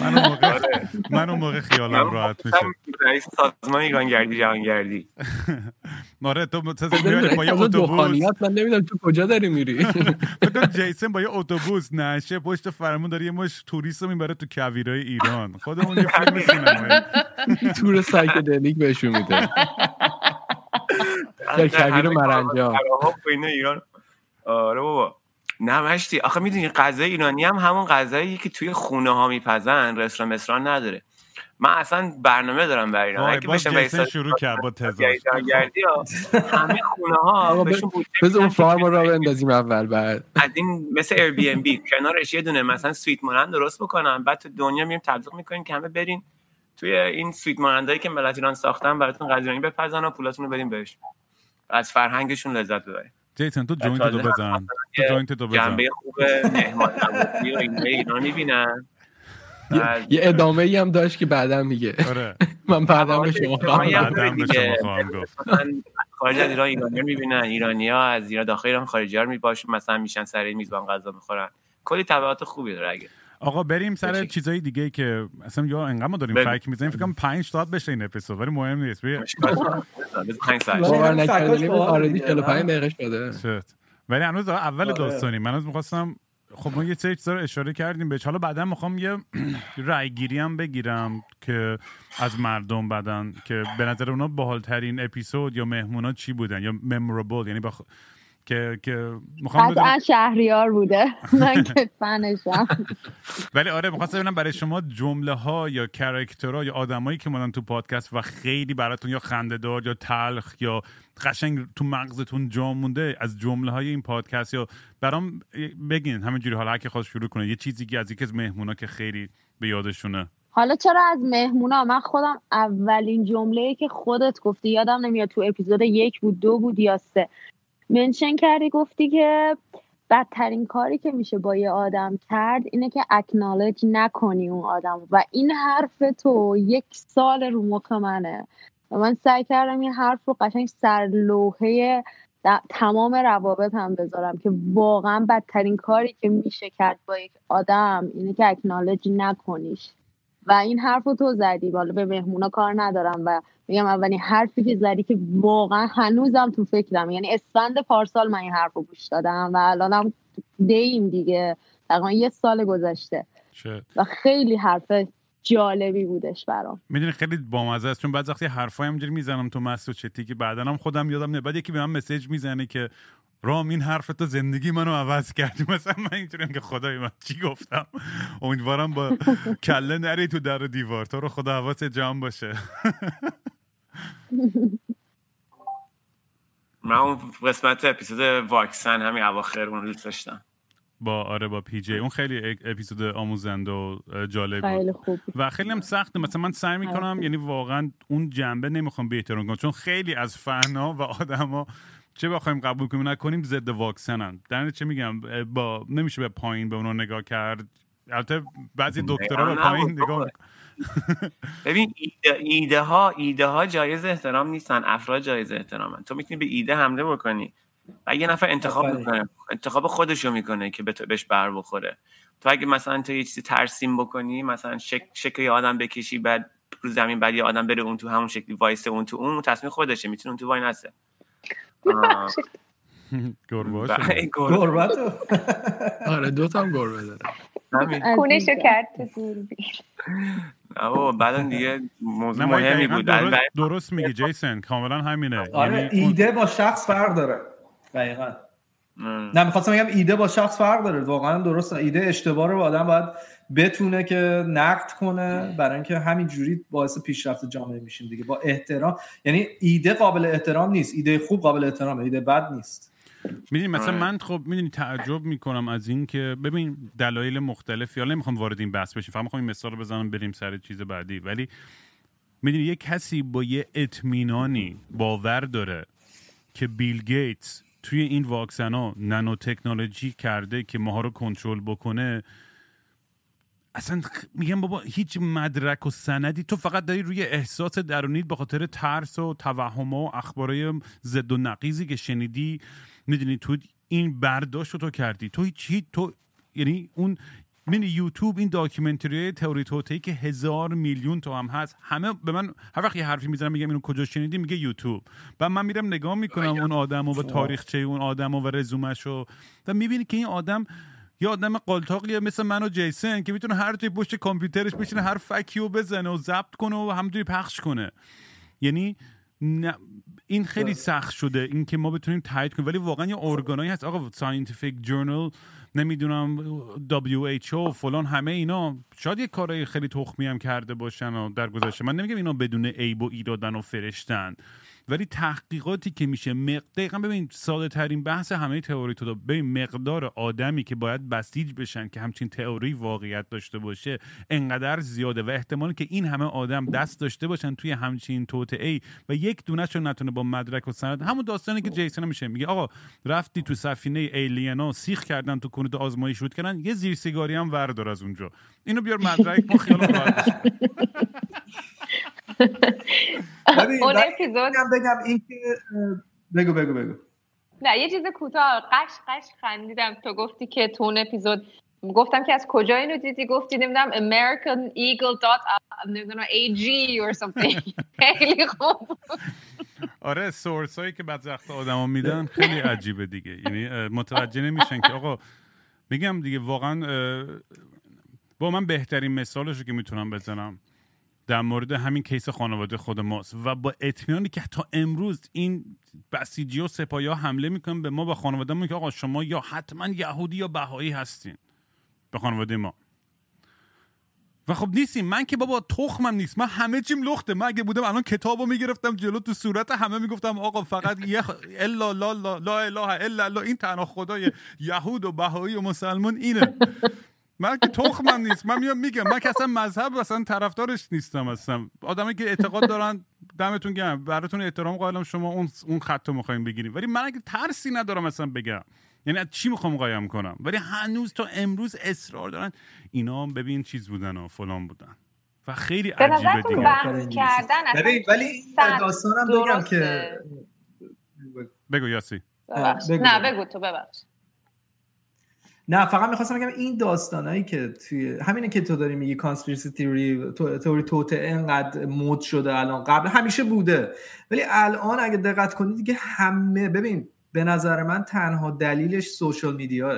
Speaker 2: من اون موقع آره. من اون موقع خیالم راحت میشه.
Speaker 4: رئیس سازمان ایرانگردی جهانگردی
Speaker 2: آره تو میاری با یه اتوبوس.
Speaker 3: من نمی‌دونم تو کجا داری میری.
Speaker 2: تو *laughs* جیسن با یه اتوبوس نشه پشت فرمون داری یه مش توریست می‌بره تو کویرای ایران. خودمون یه فیلم *laughs* سینمایی.
Speaker 3: تور سایکدلیک بهشون میده. در کویر مرنجا
Speaker 4: ایران. آره بابا. نه مشتی. آخه می‌دونی غذای ایرانی هم همون غذایی که توی خونه ها میپزن رستوران مصران نداره. من اصلا برنامه دارم برای ایران.
Speaker 2: اگه بشه شروع کرد با تزاش
Speaker 4: همه خونه ها
Speaker 3: بذار اون فارم رو بندازیم اول بعد.
Speaker 4: از این مثل ایر بی ام بی کنارش یه دونه مثلا سویت مانند درست بکنم بعد تو دنیا میریم تبلیغ می‌کنیم که همه برین. توی این سویت مانندایی که ملت ایران ساختن براتون غذایی بپزن و پولاتون رو بدین بهش. از فرهنگشون لذت ببرید
Speaker 2: جیتن تو جوینت تو بزن. تو جوینت تو بزن.
Speaker 4: جنبه خوب مهمان ایران می‌بینن.
Speaker 3: یه ادامه ای هم داشت که بعدا میگه.
Speaker 2: آره. *laughs*
Speaker 3: من بعدا به شما
Speaker 2: خواهم گفت.
Speaker 4: خارج از ایران ایرانی می‌بینن. ایرانی ها از ایران داخل ایران خارجی ها می‌باشن مثلا میشن سر میزبان غذا می‌خورن. کلی تبعات خوبی داره اگه.
Speaker 2: آقا بریم سر چیزای دیگه که اصلا یا انقدر ما داریم فک می‌زنیم فکر کنم 5 ساعت بشه این اپیزود ولی مهم نیست. بیا.
Speaker 4: 5 ساعت.
Speaker 3: باور نکردنی آردی 45 دقیقه شده.
Speaker 2: ولی هنوز اول آره. داستانی من از می‌خواستم خب ما یه سری چیزا رو اشاره کردیم بهش. حالا بعدا می‌خوام یه *clears throat* رای گیری هم بگیرم که از مردم بدن که به نظر اونا باحالترین اپیزود یا مهمونا چی بودن؟ یا ممورابل یعنی بخ... که که
Speaker 9: می‌خوام بدونم شهریار بوده. من که *laughs* فنشم.
Speaker 2: ولی آره می‌خواستم ببینم برای شما جمله ها یا کرکترها یا آدمایی که مادن تو پادکست و خیلی براتون یا خندهدار یا تلخ یا قشنگ تو مغزتون جا مونده از جمله های این پادکست یا برام بگین همینجوری حالا که خواست شروع کنه یه چیزی که از یکی از مهمونا که خیلی به یادشونه.
Speaker 9: حالا چرا از مهمونا؟ من خودم اولین جمله که خودت گفتی یادم نمیاد تو اپیزود یک بود دو بود یا سه. منشن کردی گفتی که بدترین کاری که میشه با یه آدم کرد اینه که اکنالج نکنی اون آدم و این حرف تو یک سال رو مخ منه. و من سعی کردم این حرف رو قشنگ سر لوحه تمام روابط هم بذارم که واقعا بدترین کاری که میشه کرد با یک آدم اینه که اکنالج نکنیش. و این حرف رو تو زدی. بالا به مهمونا کار ندارم و میگم اولین حرفی که زدی که واقعا هنوزم تو فکرم. یعنی اسفند پارسال من این حرف رو گوش دادم و الانم دیم دیگه. تقریبا یه سال گذشته. و خیلی حرف جالبی بودش برام.
Speaker 2: می‌دونی خیلی بامزه است. چون بعد وقتی حرفای همینجوری می‌زنم تو مسعود چتی که بعدا هم خودم یادم نمیاد بعد یکی به من مسیج می‌زنه که رام این حرف تو زندگی منو عوض کردی. مثلا من اینجوری که خدای من چی گفتم؟ امیدوارم با کله نری تو در دیوار. تو رو خدا حواس جمع باشه.
Speaker 4: من اون قسمت اپیزود واکسن همین اواخر اون دوست داشتم.
Speaker 2: با آره با پی جی. اون خیلی اپیزود آموزنده و جالب
Speaker 9: خیلی خوب.
Speaker 2: و خیلی هم سخته. مثلا من سعی می‌کنم یعنی واقعا اون جنبه نمی‌خوام به کنم. چون خیلی از فنا و آدما چه بخوایم قبول کنیم نکنیم ضد واکسنن. در چه میگم؟ با نمیشه به پایین به اونو نگاه کرد. البته بعضی دکترها به پایین نگاه *laughs*
Speaker 4: ببین ایده, ایده ها ایده ها جایز احترام نیستن. افراد جایز احترامن. تو می‌تونی به ایده حمله بکنی. و یه نفر انتخاب می‌کنه. انتخاب خودشو می‌کنه که بهش بر بخوره. تو اگه مثلا تو یه چیزی ترسیم بکنی مثلا شک شکل یه آدم بکشی بعد رو زمین بعد یه آدم بره اون تو همون شکلی وایسه اون تو اون تصمیم خودشه. می‌تونه اون تو وای نسه
Speaker 2: گربه.
Speaker 7: گربه
Speaker 3: آره دو تا هم گربه
Speaker 6: داره. کونشو کرد تو
Speaker 4: دوربین بعدا دیگه موضوع مهمی بود.
Speaker 2: درست میگی جیسن کاملا همینه.
Speaker 7: آره یعنی ایده با شخص فرق داره. دقیقا. نه می‌خواستم بگم ایده با شخص فرق داره. واقعا درست ایده اشتباه رو آدم باید بتونه که نقد کنه برای اینکه همین جوری باعث پیشرفت جامعه میشیم دیگه. با احترام یعنی ایده قابل احترام نیست. ایده خوب قابل احترامه. ایده بد نیست.
Speaker 2: می‌دونی مثلا من خب می‌دونی تعجب می‌کنم از این که ببین دلایل مختلفی حالا نمی‌خوام وارد این بحث بشیم. فقط می‌خوام این مثال بزنم بریم سر چیز بعدی. ولی می‌دونی یه کسی با یه اطمینانی باور داره که بیل گیتس توی این واکسن ها نانو تکنولوژی کرده که ماها رو کنترل بکنه اصلا میگم بابا هیچ مدرک و سندی. تو فقط داری روی احساس درونیت به خاطر ترس و توهم و اخبارای زد و نقیزی که شنیدی می‌دونی تو این برداشت رو تو کردی. تو هیچ تو یعنی اون من یوتیوب این داکیومنتری تئوری توتی که هزار میلیون تو هم هست. همه به من هر وقت یه حرفی می‌زنم میگم اینو کجا شنیدی؟ میگه یوتیوب. و من میرم نگاه می‌کنم اون آدم و تاریخچه اون آدم و رزومش و و می‌بینی که این آدم یه آدم قالتاقیه مثل من و جیسن که می‌تونه هر توی پشت کامپیوترش بشینه هر fake یو بزنه و ضبط کنه و همونجوری پخش کنه. یعنی این خیلی سخت شده این که ما بتونیم تایید کنیم. ولی واقعا یه ارگانایی هست. آقا scientific journal نمی‌دونم WHO فلان همه اینا. شاید یه کارهای خیلی تخمی هم کرده باشن و در گذشته. من نمیگم اینا بدون عیب و ایرادن و فرشتن. ولی تحقیقاتی که میشه مق... دقیقا ببین ساده ترین بحث همه تئوری تو ببین مقدار آدمی که باید بسیج بشن که همچین تئوری واقعیت داشته باشه انقدر زیاده و احتمال که این همه آدم دست داشته باشن توی همچین توطئه و یک دونهشون نتونه با مدرک و سند همون داستانی که جیسون میشه. میگه آقا رفتی تو سفینه ایلینا سیخ کردن تو کنید آزمایش شد کردن یه زیر سیگاری هم وردار از اونجا. اینو بیار مدرک ما خیال *laughs* *laughs*
Speaker 6: اون اپیزود
Speaker 7: بگم این که بگو بگو بگو.
Speaker 6: نه یه چیز کوتاه قش قش خندیدم. تو گفتی که تو اون اپیزود گفتم که از کجا اینو دیدی؟ گفتی نمی‌دونم American Eagle dot نمی‌دونم AG or something. *laughs* خیلی خوب.
Speaker 2: آره سورس هایی که بعد وقت آدما میدن خیلی عجیبه دیگه. یعنی متوجه نمیشن که آقا میگم دیگه واقعا با من بهترین مثالش که می‌تونم بزنم. در مورد همین کیس خانواده خود ماست و با اطمینانی که تا امروز این بسیجی و سپاهی حمله می‌کنن به ما و خانواده که آقا شما یا حتما یهودی یا بهایی هستین به خانواده ما. و خب نیستیم. من که بابا تخمم نیست. من همه چیم لخته. من اگه بودم الان کتابو می‌گرفتم جلو تو صورت همه می‌گفتم آقا فقط یه الا لا لا لا اله الا این تنها خدای یهود و بهایی و مسلمان اینه. من که تخمم نیست. من میام میگم. من که اصلا مذهب اصلا طرفدارش نیستم اصلا. آدمی که اعتقاد دارن دمتون گرم. براتون احترام قائلم شما اون اون خط رو می‌خوایم بگیریم. ولی من اگه ترسی ندارم اصلا بگم. یعنی از چی می‌خوام قایم کنم؟ ولی هنوز تا امروز اصرار دارن. اینا ببین چیز بودن و فلان بودن. و خیلی عجیبه
Speaker 6: دیگه. کردن
Speaker 8: ببین ولی داستانم بگم که
Speaker 2: بگو یاسی.
Speaker 6: نه بگو تو ببخش
Speaker 7: نه فقط می‌خواستم بگم این داستانایی که توی همینه که تو داری میگی conspiracy theory تئوری توته انقدر مود شده الان. قبل همیشه بوده. ولی الان اگه دقت کنید دیگه همه ببین به نظر من تنها دلیلش social media ه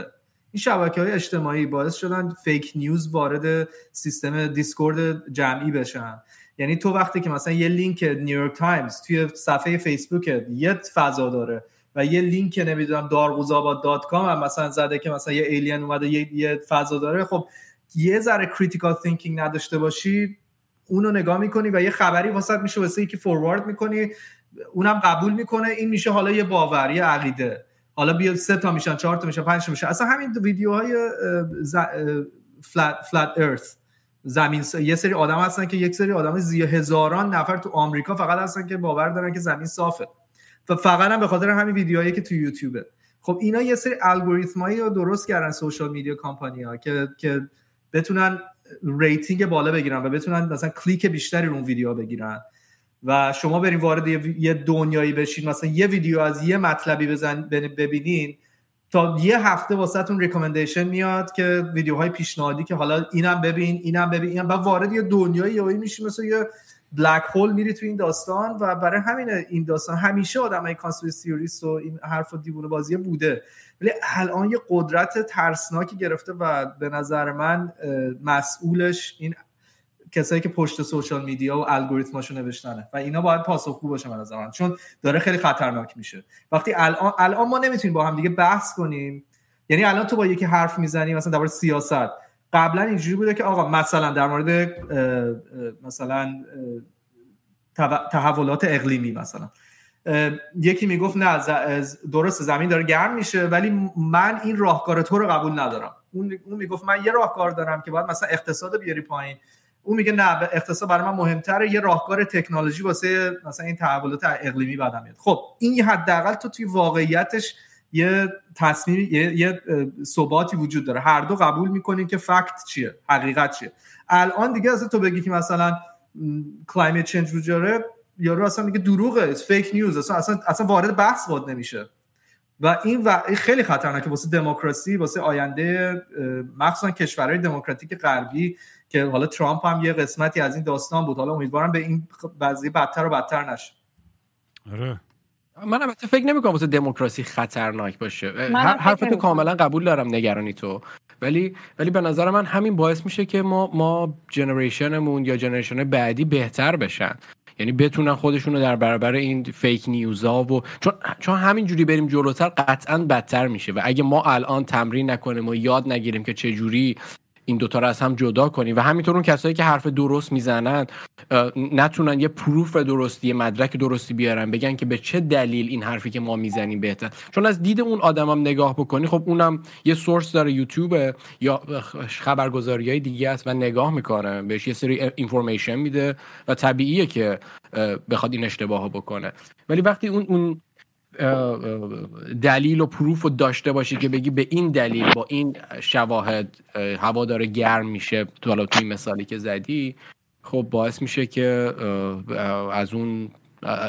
Speaker 7: این شبکه های اجتماعی باعث شدن fake news وارد سیستم discourse جمعی بشن. یعنی تو وقتی که مثلا یه لینک نیویورک تایمز توی صفحه فیسبوک یه فضا داره. و یه لینک نمی‌دونم دارغوزآباد dot com هم مثلا زده که مثلا یه alien اومده یه, یه فضا داره. خب یه ذره critical thinking نداشته باشی اونو نگاه می‌کنی و یه خبری واسط میشه واسه که forward می‌کنی. اونم قبول می‌کنه. این میشه حالا یه باور یه عقیده. حالا بیا سه تا میشن چهار تا میشن پنج تا میشن. اصلا همین ویدیوهای flat flat earth زمین یه سری آدم هستن که یک سری آدم زی هزاران نفر تو آمریکا فقط هستن که باور دارن که زمین صافه. و فقط هم به خاطر همین ویدیوهایی که تو یوتیوبه. خب اینا یه سری الگوریتمایی رو درست کردن social media company ها که که بتونن rating بالا بگیرن و بتونن مثلا کلیک بیشتری رو اون ویدیو بگیرن. و شما برین وارد یه دنیایی بشین مثلا یه ویدیو از یه مطلبی بزن ببینین تا یه هفته واسهتون recommendation میاد که ویدیوهای پیشنهادی که حالا اینم ببین اینم ببین اینم بعد وارد یه دنیایی یهو میشی مثل یه بلک هول میری تو این داستان و برای همین این داستان همیشه آدمای کانسپیرسی و این حرف و دیوونه بازی بوده. ولی الان یه قدرت ترسناکی گرفته و به نظر من مسئولش این کسایی که پشت سوشال میدیا و الگوریتماشو نوشتنه. و اینا باید پاسخگو باشه من من چون داره خیلی خطرناک میشه. وقتی الان الان ما نمی‌تونیم با هم دیگه بحث کنیم. یعنی الان تو با یکی حرف می‌زنی مثلا درباره سیاست. قبلا اینجوری بوده که آقا مثلا در مورد مثلا تحولات اقلیمی مثلا. یکی می‌گفت نه درست زمین داره گرم میشه ولی من این راهکار تو رو قبول ندارم. اون می‌گفت من یه راهکار دارم که باید مثلا اقتصاد بیاری پایین. اون میگه نه اقتصاد برای من مهمتره یه راهکار تکنولوژی واسه مثلا این تحولات اقلیمی بعدم میاد. خب این حداقل تو توی واقعیتش یه تصمیم یه, یه ثباتی وجود داره. هر دو قبول می‌کنین که fact چیه حقیقت چیه. الان دیگه اصلا تو بگی که مثلا climate change داره یارو اصلا میگه دروغه fake news اصلا اصلا, اصلا وارد بحث وارد نمیشه. و این خیلی خطرناکه واسه دموکراسی واسه آینده مخصوصا کشورهای دموکراتیک غربی که حالا ترامپ هم یه قسمتی از این داستان بود. حالا امیدوارم به این بعضی بدتر و بدتر نشه.
Speaker 2: آره.
Speaker 3: من البته فکر نمی کنم واسه دموکراسی خطرناک باشه. حرف تو کاملا قبول دارم نگرانی تو. ولی ولی به نظر من همین باعث میشه که ما ما جنریشنمون یا جنریشن بعدی بهتر بشن. یعنی بتونن خودشون رو در برابر این فیک نیوزا و چون چون همین جوری بریم جلوتر قطعا بدتر میشه. و اگه ما الان تمرین نکنیم و یاد نگیریم که چه جوری این دوتا رو از هم جدا کنیم. و همینطور اون کسایی که حرف درست می‌زنن نتونن یه پروف درستی یه مدرک درستی بیارن بگن که به چه دلیل این حرفی که ما می‌زنیم بهتر. چون از دید اون آدمم نگاه بکنی خب اونم یه سورس داره یوتیوب یا خبرگزاری های دیگه است و نگاه می‌کنه. بهش یه سری اینفورمیشن میده و طبیعیه که بخواد این اشتباه بکنه. ولی وقتی اون اون دلیل و پروف رو داشته باشی که بگی به این دلیل با این شواهد هوا داره گرم میشه تو حالا توی مثالی که زدی خب باعث میشه که از اون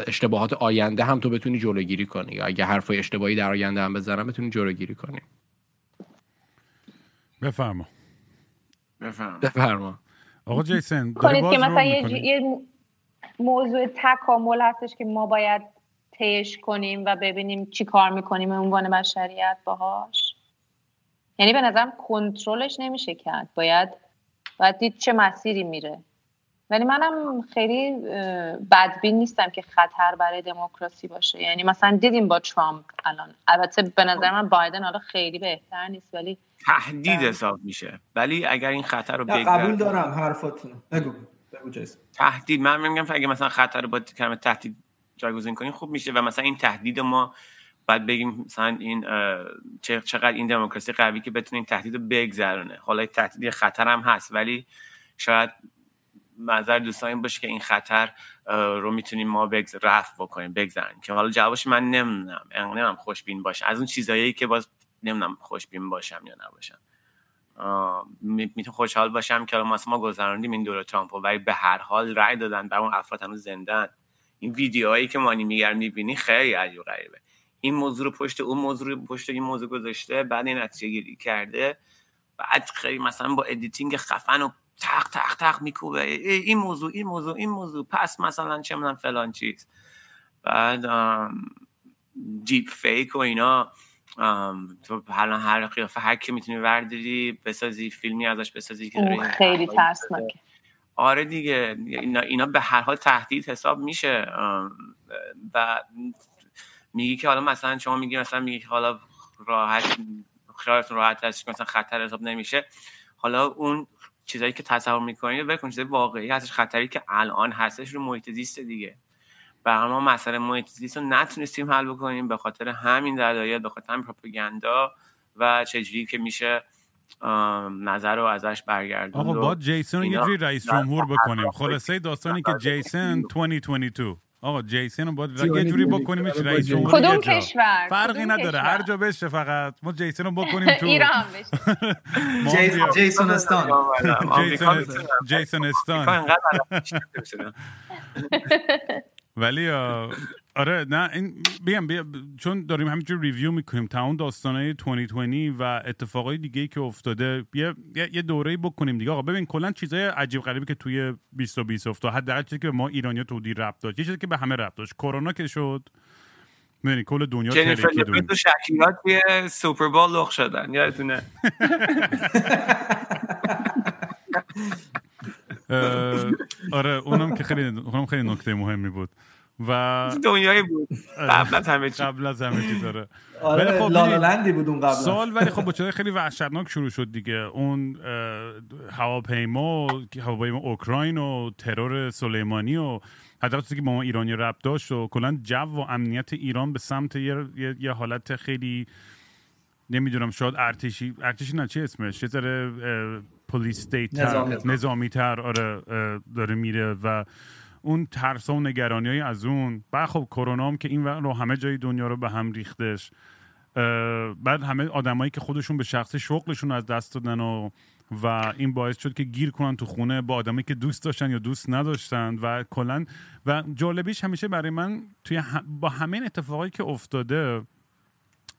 Speaker 3: اشتباهات آینده هم تو بتونی جلوگیری کنی. یا اگه حرفای اشتباهی در آینده هم بزنم بتونی جلوگیری کنی.
Speaker 2: بفرما.
Speaker 3: بفرما.
Speaker 2: آقا جیسن
Speaker 6: کنید که مثلا یه موضوع تکامل هستش که ما باید تیش کنیم و ببینیم چی کار می‌کنیم به عنوان بشریت باهاش. یعنی به نظرم کنترلش نمیشه کرد. باید باید دید چه مسیری میره. ولی منم خیلی بدبین نیستم که خطر برای دموکراسی باشه. یعنی مثلا دیدیم با ترامپ الان. البته به نظر من بایدن حالا خیلی بهتر نیست ولی
Speaker 4: تهدید حساب میشه. ولی اگر این خطر رو بگذر
Speaker 7: قبول دارم حرفاتون بگو بگو
Speaker 4: تهدید. من میگم اگه مثلا خطر رو با کلمه تهدید جایگزین کنیم خوب میشه. و مثلا این تهدید ما باید بگیم مثلا این چقدر این دموکراسی قوی که بتونه این تهدید رو بگذرونه. حالا تهدید خطر هم هست ولی شاید نظر دوستان این باشه که این خطر رو می‌تونیم ما بگذر رفت بکنیم بگذاریم که حالا جوابش من نمی‌دونم. نمی‌دونم خوشبین باشه از اون چیزایی که باز نمی‌دونم خوشبین باشم یا نباشم. می‌تونم خوشحال باشم که ما ما گذراندیم این دوره ترامپ ولی به هر حال رأی دادن بر اون افراد هنوز زندن. این ویدیوهایی که مانی میگر می‌بینی خیلی عجیب غریبه. این موضوع رو پشت اون موضوع رو پشت این موضوع گذاشته بعد این نتیجه گیری کرده. بعد خیلی مثلا با editing خفن و تق تق تق میکوبه. این موضوع این موضوع این موضوع. پس مثلا چه می‌دونم فلان چیز. بعد deep fake و اینا. تو حالا هر قیافه هر کی می‌تونی ورداری بسازی فیلمی ازش بسازی که
Speaker 6: خیلی ترسناکه.
Speaker 4: آره دیگه. اینا, اینا به هر حال تهدید حساب میشه. و میگی که حالا مثلا شما میگی مثلا میگی که حالا راحت خیالتون راحت هست که مثلا خطر حساب نمیشه. حالا اون چیزایی که تصور می‌کنید بکن چیزای واقعی هستش خطری که الان هستش رو محیط زیست دیگه. و ما مسئله محیط زیست رو نتونستیم حل بکنیم به خاطر همین دلایل به خاطر همین پروپاگاندا و چجوری که میشه نظر رو ازش برگردون
Speaker 2: آقا با جیسون رو یه جوری رئیس جمهور بکنیم. خلاصه داستانی که جیسون 2022 آقا جیسون رو باید یه جوری بکنیم رئیس جمهور
Speaker 6: کدوم کشور؟
Speaker 2: فرقی نداره. هر جا بشه فقط. ما جیسون رو بکنیم تو.
Speaker 6: ایران
Speaker 7: بشه. *laughs* جیسون استان. *laughs*
Speaker 2: جیسون استان. *laughs* ولی آره نه این بگم چون داریم همینجور ریویو می‌کنیم تمام داستانهای 2020 و اتفاقای دیگه که افتاده یه یه دوره‌ای بکنیم دیگه. آقا ببین کلا چیزای عجیب غریبی که توی 2020 افتاد حداقل چیزی که ما ایرانیا تو دی ربط داشت یه چیزی که به همه ربط داشت. کرونا که شد می‌دونی کل دنیا
Speaker 4: جنیفر لوپز و شکیلا توی سوپر بول لخ شدن یادتونه. *laughs*
Speaker 2: آره اونم که خیلی اونم خیلی نکته مهمی بود. و
Speaker 4: دنیایی بود. قبل از همه چیز
Speaker 2: قبل از همه چیز داره
Speaker 7: آره خب لالالندی بود اون قبل
Speaker 2: سال ولی خب با خیلی وحشتناک شروع شد دیگه. اون هواپیما هواپیما اوکراین و ترور سلیمانی و حتی که با ما ایرانی رب داشت و کلا جو و امنیت ایران به سمت یه, یه،, حالت خیلی نمی‌دونم شاید ارتشی ارتشی نه چی اسمش؟ یه ذره پلیس نظامی تر آره داره میره و اون ترس و نگرانی از اون. بعد خب کرونا هم که این رو همه جای دنیا رو به هم ریختش. بعد همه آدمایی که خودشون به شخص شغلشون از دست دادن و و این باعث شد که گیر کنن تو خونه با آدمایی که دوست داشتن یا دوست نداشتن و کلا و جالبیش همیشه برای من توی با همین اتفاقایی که افتاده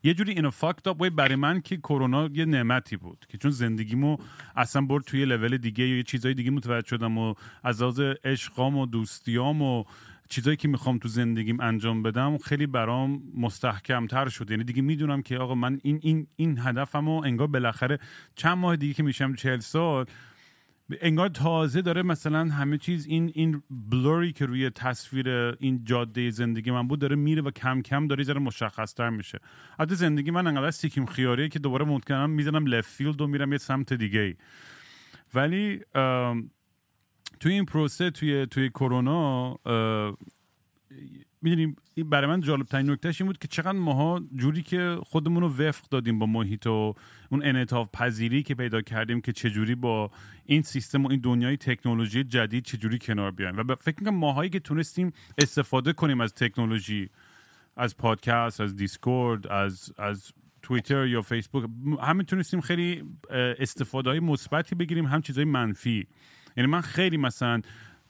Speaker 2: یه جوری اینو فاکت اپ برای من که کرونا یه نعمتی بود که چون زندگیمو اصلا برد توی لول دیگه یا یه چیزای دیگه متوجه شدم و از لحاظ عشقام و دوستیام و چیزایی که می‌خوام تو زندگیم انجام بدم خیلی برام مستحکم تر شد. یعنی دیگه می‌دونم که آقا من این این این هدفمو انگار بالاخره چند ماه دیگه که میشم چهل سال انگار تازه داره مثلا همه چیز این این blur ی که روی تصویر این جاده زندگی من بود داره میره و کم کم داره ذره مشخصتر میشه. حتی زندگی من انقدر سیکیم خیاریه که دوباره ممکنم می‌زنم left field و میرم یه سمت دیگه ای ولی توی این پروسه توی توی کرونا می‌دونیم برای من جالب ترین نکتهش این بود که چقدر ماها جوری که خودمون رو وفق دادیم با محیط و اون انعطاف پذیری که پیدا کردیم که چجوری با این سیستم و این دنیای تکنولوژی جدید چجوری کنار بیایم. و فکر می‌کنم ماهایی که تونستیم استفاده کنیم از تکنولوژی از پادکست از دیسکورد از از توییتر یا فیسبوک همه تونستیم خیلی استفاده های مثبتی بگیریم هم چیزهای منفی. یعنی من خیلی مثلا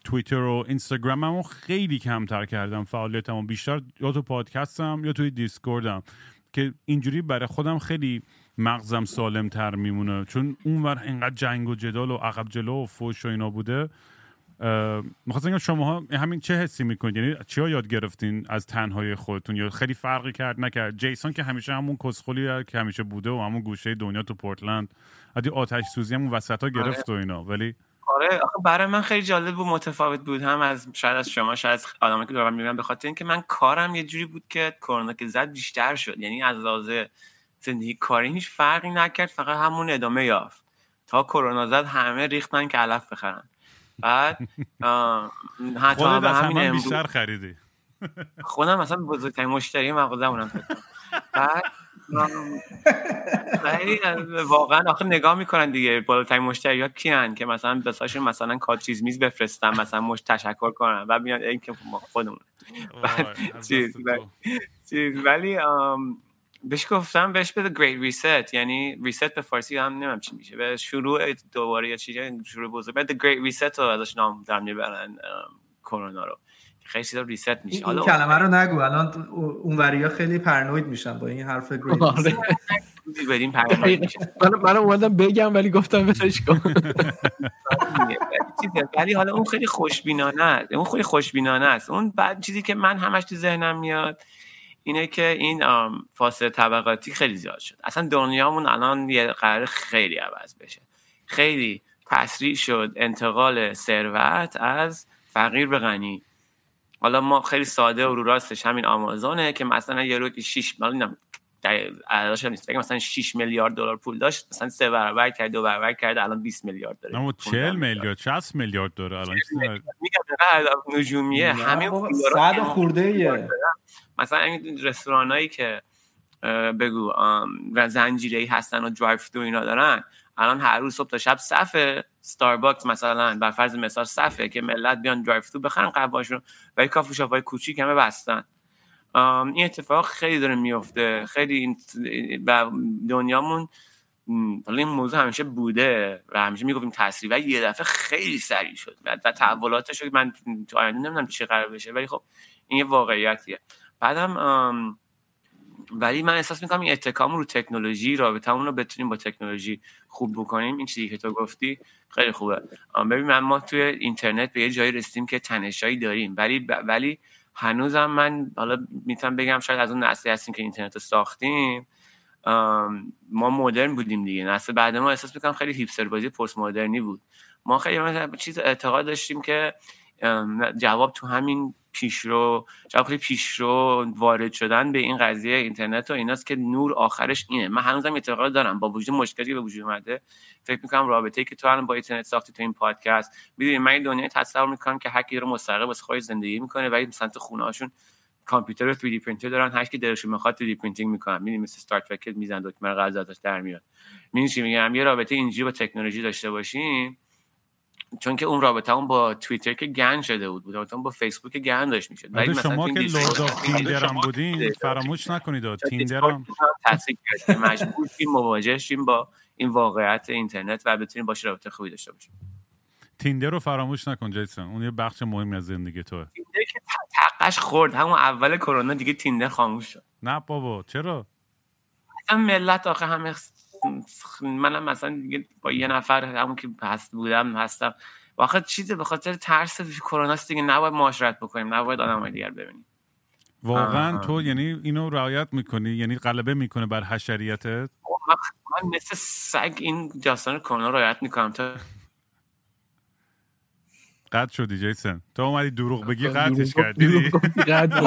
Speaker 2: توییتر و اینستاگراممو خیلی کمتر کردم فعالیتمو بیشتر یا تو پادکستم یا توی دیسکوردم که اینجوری برای خودم خیلی مغزم سالم تر میمونه. چون اونور اینقدر جنگ و جدال و عقب جلو و فوش و اینا بوده می‌خواستم بگم شما همین چه حسی می‌کنید؟ یعنی چیا یاد گرفتین از تنهای خودتون؟ یا خیلی فرقی کرد نکرد؟ جیسون که همیشه همون کسخلی که همیشه بوده و همون گوشه دنیا تو پورتلند ادی آتش سوزی همون وسط ها گرفت و اینا. ولی
Speaker 4: آره برای من خیلی جالب و متفاوت بود. هم از شاید از شما شاید از آدمایی که دارم می‌بینم به خاطر اینکه من کارم یه جوری بود که کرونا که زد بیشتر شد. یعنی از لحاظ زندگی کاری هیچ فرقی نکرد فقط همون ادامه یافت. تا کرونا زد همه ریختن که علف بخرن. بعد
Speaker 2: حتی همین بیشتر خریدی.
Speaker 4: خودم مثلا بزرگترین مشتری مغازه بعد واقعا آخه نگاه می‌کنن دیگه بالاترین مشتری ها کیان که مثلا بساشون مثلا کار چیز میز بفرستن مثلا مش تشکر کنن و میاد این که خودمون. چیز ولی بهش گفتم بهش بده great reset یعنی reset به فارسی هم نمیم چی میشه. به شروع دوباره یا چیزی شروع بزرگ بعد great reset رو ازش نام دارم می‌برن کرونا رو. خیلی چیزا reset میشه.
Speaker 7: حالا کلمه رو نگو. الان اونوریا خیلی پرنوید میشن با این حرف *laughs* great آره.
Speaker 4: بدیم
Speaker 3: من من اومدم بگم ولی گفتم بسش کن. *laughs*
Speaker 4: ولی حالا اون خیلی خوشبینانه است. اون خیلی خوشبینانه است. اون بعد چیزی که من همش تو ذهنم میاد اینه که این فاصله طبقاتی خیلی زیاد شد. اصلا دنیامون الان یه قرار خیلی عوض بشه. خیلی تسریع شد انتقال ثروت از فقیر به غنی. حالا ما خیلی ساده و رو راستش همین آمازونه که مثلا یه رو که 6 میلیون ارزش نیست. بگم مثلا 6 میلیارد دلار پول داشت مثلا سه برابر کرد دو برابر کرد الان 20 میلیارد داره.
Speaker 2: اما 40 میلیارد 60 میلیارد داره الان.
Speaker 4: میگم نجومیه. همین
Speaker 7: صد خورده
Speaker 4: مثلا این رستورانایی که بگو زنجیره ای هستن و drive-through اینا دارن الان هر روز صبح تا شب صفه. ستارباکس مثلا بر فرض مثال صفه که ملت بیان drive-through بخرن قهوه‌شون و کافی شاپ های کوچیک همه بستن. این اتفاق خیلی داره میفته خیلی این دنیامون حالا این موضوع همیشه بوده و همیشه می‌گفتیم تاثیر و یه دفعه خیلی سریع شد و تحولاتش من تو آینده نمی‌دونم چی قرار بشه. ولی خب این یه واقعیتیه. بعدم ولی من احساس می‌کنم این اتکام رو تکنولوژی رابطمون رو بتونیم با تکنولوژی خوب بکنیم. این چیزی که تو گفتی خیلی خوبه. ببین من ما توی اینترنت به یه جایی رسیدیم که تنشایی داریم. ولی ولی هنوزم من حالا می‌تونم بگم شاید از اون نسلی هستیم که اینترنت رو ساختیم. ما مدرن بودیم دیگه. نسل بعد ما احساس می‌کنم خیلی هیپستر بازی پست مدرنی بود. ما خیلی چیز اعتقاد داشتیم که جواب تو همین پیشرو جواب خیلی پیشرو وارد شدن به این قضیه اینترنت و ایناست که نور آخرش اینه. من هنوزم اعتقاد دارم. با وجود مشکلی به وجود اومده فکر می‌کنم رابطه که تو الان با اینترنت ساختی تو این پادکست می‌دونی من دنیای تصور می‌کنم که هر کی رو مستقل واسه خودش زندگی می‌کنه و مثلا تو خونه هاشون کامپیوتر 3 دی پرینتر دارن هر کی دلشون می‌خواد 3D printing می‌کنن. می‌دونی مثل استار ترک میزن دکمه غذا ازش در میاد. می‌دونی میگم؟ یه رابطه اینجوری با تکنولوژی داشته باشیم چون که اون رابطه اون با توییتر که گن شده بود بود. با فیسبوک گن داشت می‌شد.
Speaker 2: ولی شما که لورد آف تیندر هم بودین فراموش نکنید تیندر هم.
Speaker 4: تاثیر کرد مجبور شیم مواجه شیم با این واقعیت اینترنت و بتونیم باشه رابطه خوبی داشته باشیم.
Speaker 2: تیندر رو فراموش نکن جیسون. اون یه بخش مهمی از زندگی توه.
Speaker 4: تیندر که تقش خورد. همون اول کرونا دیگه تیندر خاموش شد.
Speaker 2: نه بابا چرا؟
Speaker 4: اصلا ملت آخه همه منم مثلا دیگه با یه نفر همون که هست بودم هستم. واقعا چیزی به خاطر ترس کرونا دیگه نباید معاشرت بکنیم نباید آدم دیگر ببینیم.
Speaker 2: واقعا تو یعنی اینو رعایت می‌کنی؟ یعنی غلبه می‌کنه بر حشریتت؟
Speaker 4: من مثل سگ این داستان کرونا رعایت می‌کنم تا
Speaker 2: قد شدی جیسن تو اومدی دروغ بگی قدش کردی.
Speaker 3: قد *laughs*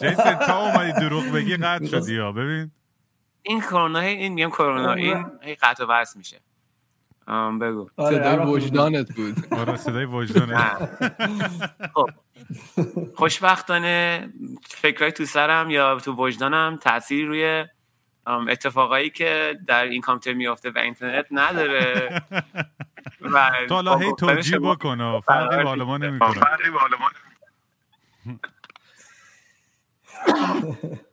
Speaker 3: *laughs*
Speaker 2: جیسن تو اومدی دروغ بگی قد شدی ها. ببین.
Speaker 4: این کرونا این میگم کرونا. این قطع و وصل میشه. بگو.
Speaker 3: صدای وجدانت بود. *laughs*
Speaker 2: آره صدای وجدانت.
Speaker 4: خب. خوشبختانه فکرهای تو سرم یا تو وجدانم تاثیر روی اتفاقایی که در این کامپیوتر میافته و اینترنت نداره. *laughs*
Speaker 2: و تو حالا هی توجیه بکن فرقی با ما نمی‌کنه. *laughs*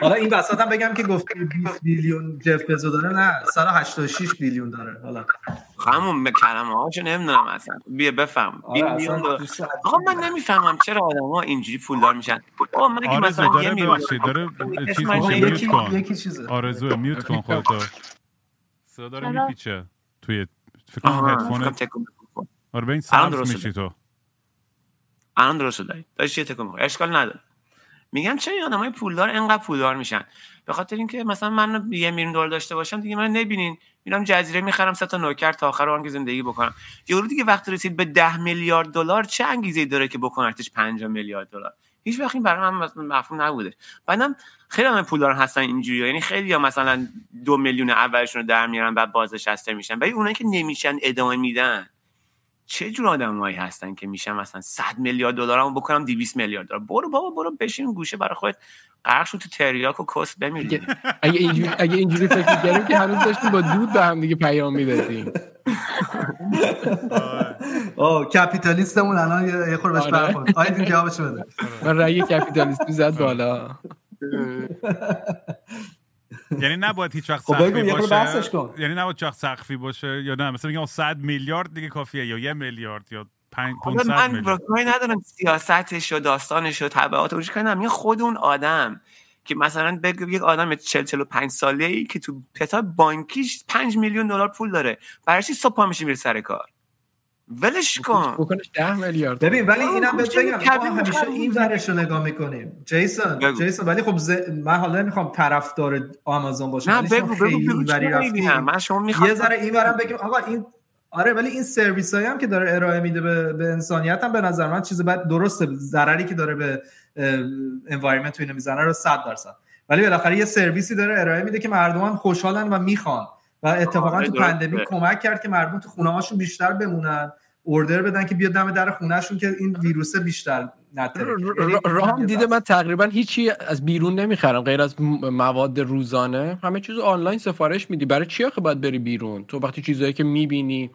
Speaker 7: حالا این وسط هم بگم که گفته 20 بیلیون جف بزو داره نه 186 بیلیون داره. حالا.
Speaker 4: همون کلمه هاشو نمی‌دونم اصلا. بیا بفهم. آره آقا من نمی‌فهمم چرا آدم ها اینجوری پولدار میشن. آقا من
Speaker 2: آرزو مثلا داره ببخشید داره چیز میشه میوت کن. آرزو میوت کن *laughs* خودتو. صدا داره میپیچه توی فکر کنم آره به این سبز میشی تو.
Speaker 4: الان درست شد داشت یه تکون اشکال نداره. میگم چه این آدمای پولدار انقدر پولدار میشن؟ به خاطر اینکه مثلا من یه میلیون دلار داشته باشم دیگه من نبینین. میرم جزیره می‌خرم سه تا نوکر تا آخر عمر زندگی بکنم. یورو دیگه وقتی رسید به ده میلیارد دلار چه انگیزه داره که بکنتش 5 میلیارد دلار؟ هیچ وقت این برای من مفهوم نبوده. بعدم خیلی هم پولدار هستن اینجوری یعنی خیلی ها مثلا دو میلیون اولشون رو در میارن بعد بازنشسته میشن. ولی اونایی که نمیشن ادامه میدن. چه جور آدمایی هستن که میشن مثلا 100 میلیارد دلارمو بکنم 200 میلیارد دلار؟ برو بابا برو بشین گوشه برای خودت. غرق شو تو تریاک و کس بمیری.
Speaker 3: اگه اینجوری اگه اینجوری فکر کردیم که هنوز داشتیم با دود به هم دیگه پیام می‌دادیم.
Speaker 7: آه. کپیتالیستمون الان یه خورده بهش آره. برخورد. آیدین جوابش بده.
Speaker 3: من رأی کپیتالیستی زد بالا.
Speaker 2: یعنی نباید هیچ وقت خب سقفی باشه. یعنی نباید وقت سقفی باشه یا نه؟ مثلا میگم 100 میلیارد دیگه کافیه یا یه میلیارد یا 500
Speaker 4: من کاری ندارم سیاستش و داستانش و تبعاتش کاری خود اون آدم که مثلا بگو یک آدم 40 45 ساله ای که تو حساب بانکیش 5 میلیون دلار پول داره. برای چی صبح میشه میره سر کار؟ ولش کن.
Speaker 3: بکنش 10 میلیارد.
Speaker 7: ببین ولی اینم بهت بگم ما همیشه این ورش رو نگاه می‌کنیم. جیسون بگو. جیسون ولی خب ز... من حالا نمی‌خوام طرفدار آمازون باشم
Speaker 4: نه بگو بگو بگو بگو من شما می‌خوام
Speaker 7: یه ذره این ورم بگیم. آقا این آره ولی این سرویس هایی هم که داره ارائه میده به, به انسانیت هم به نظر من چیز بعد درسته. ضرری که داره به انوایرمنت اینو می‌زنه رو 100 درصد. ولی بالاخره یه سرویسی داره ارائه میده که مردم خوشحالن و می‌خوان. و اتفاقا تو پندمی کمک کرد که مردم تو خونه هاشون بیشتر بمونن اوردر بدن که بیاد دم در خونهشون که این ویروس بیشتر
Speaker 3: رام دیده من تقریبا هیچی از بیرون نمی‌خرم غیر از مواد روزانه. همه چیز آنلاین سفارش میدی. برای چی آخه باید بری بیرون؟ تو وقتی چیزایی که می‌بینی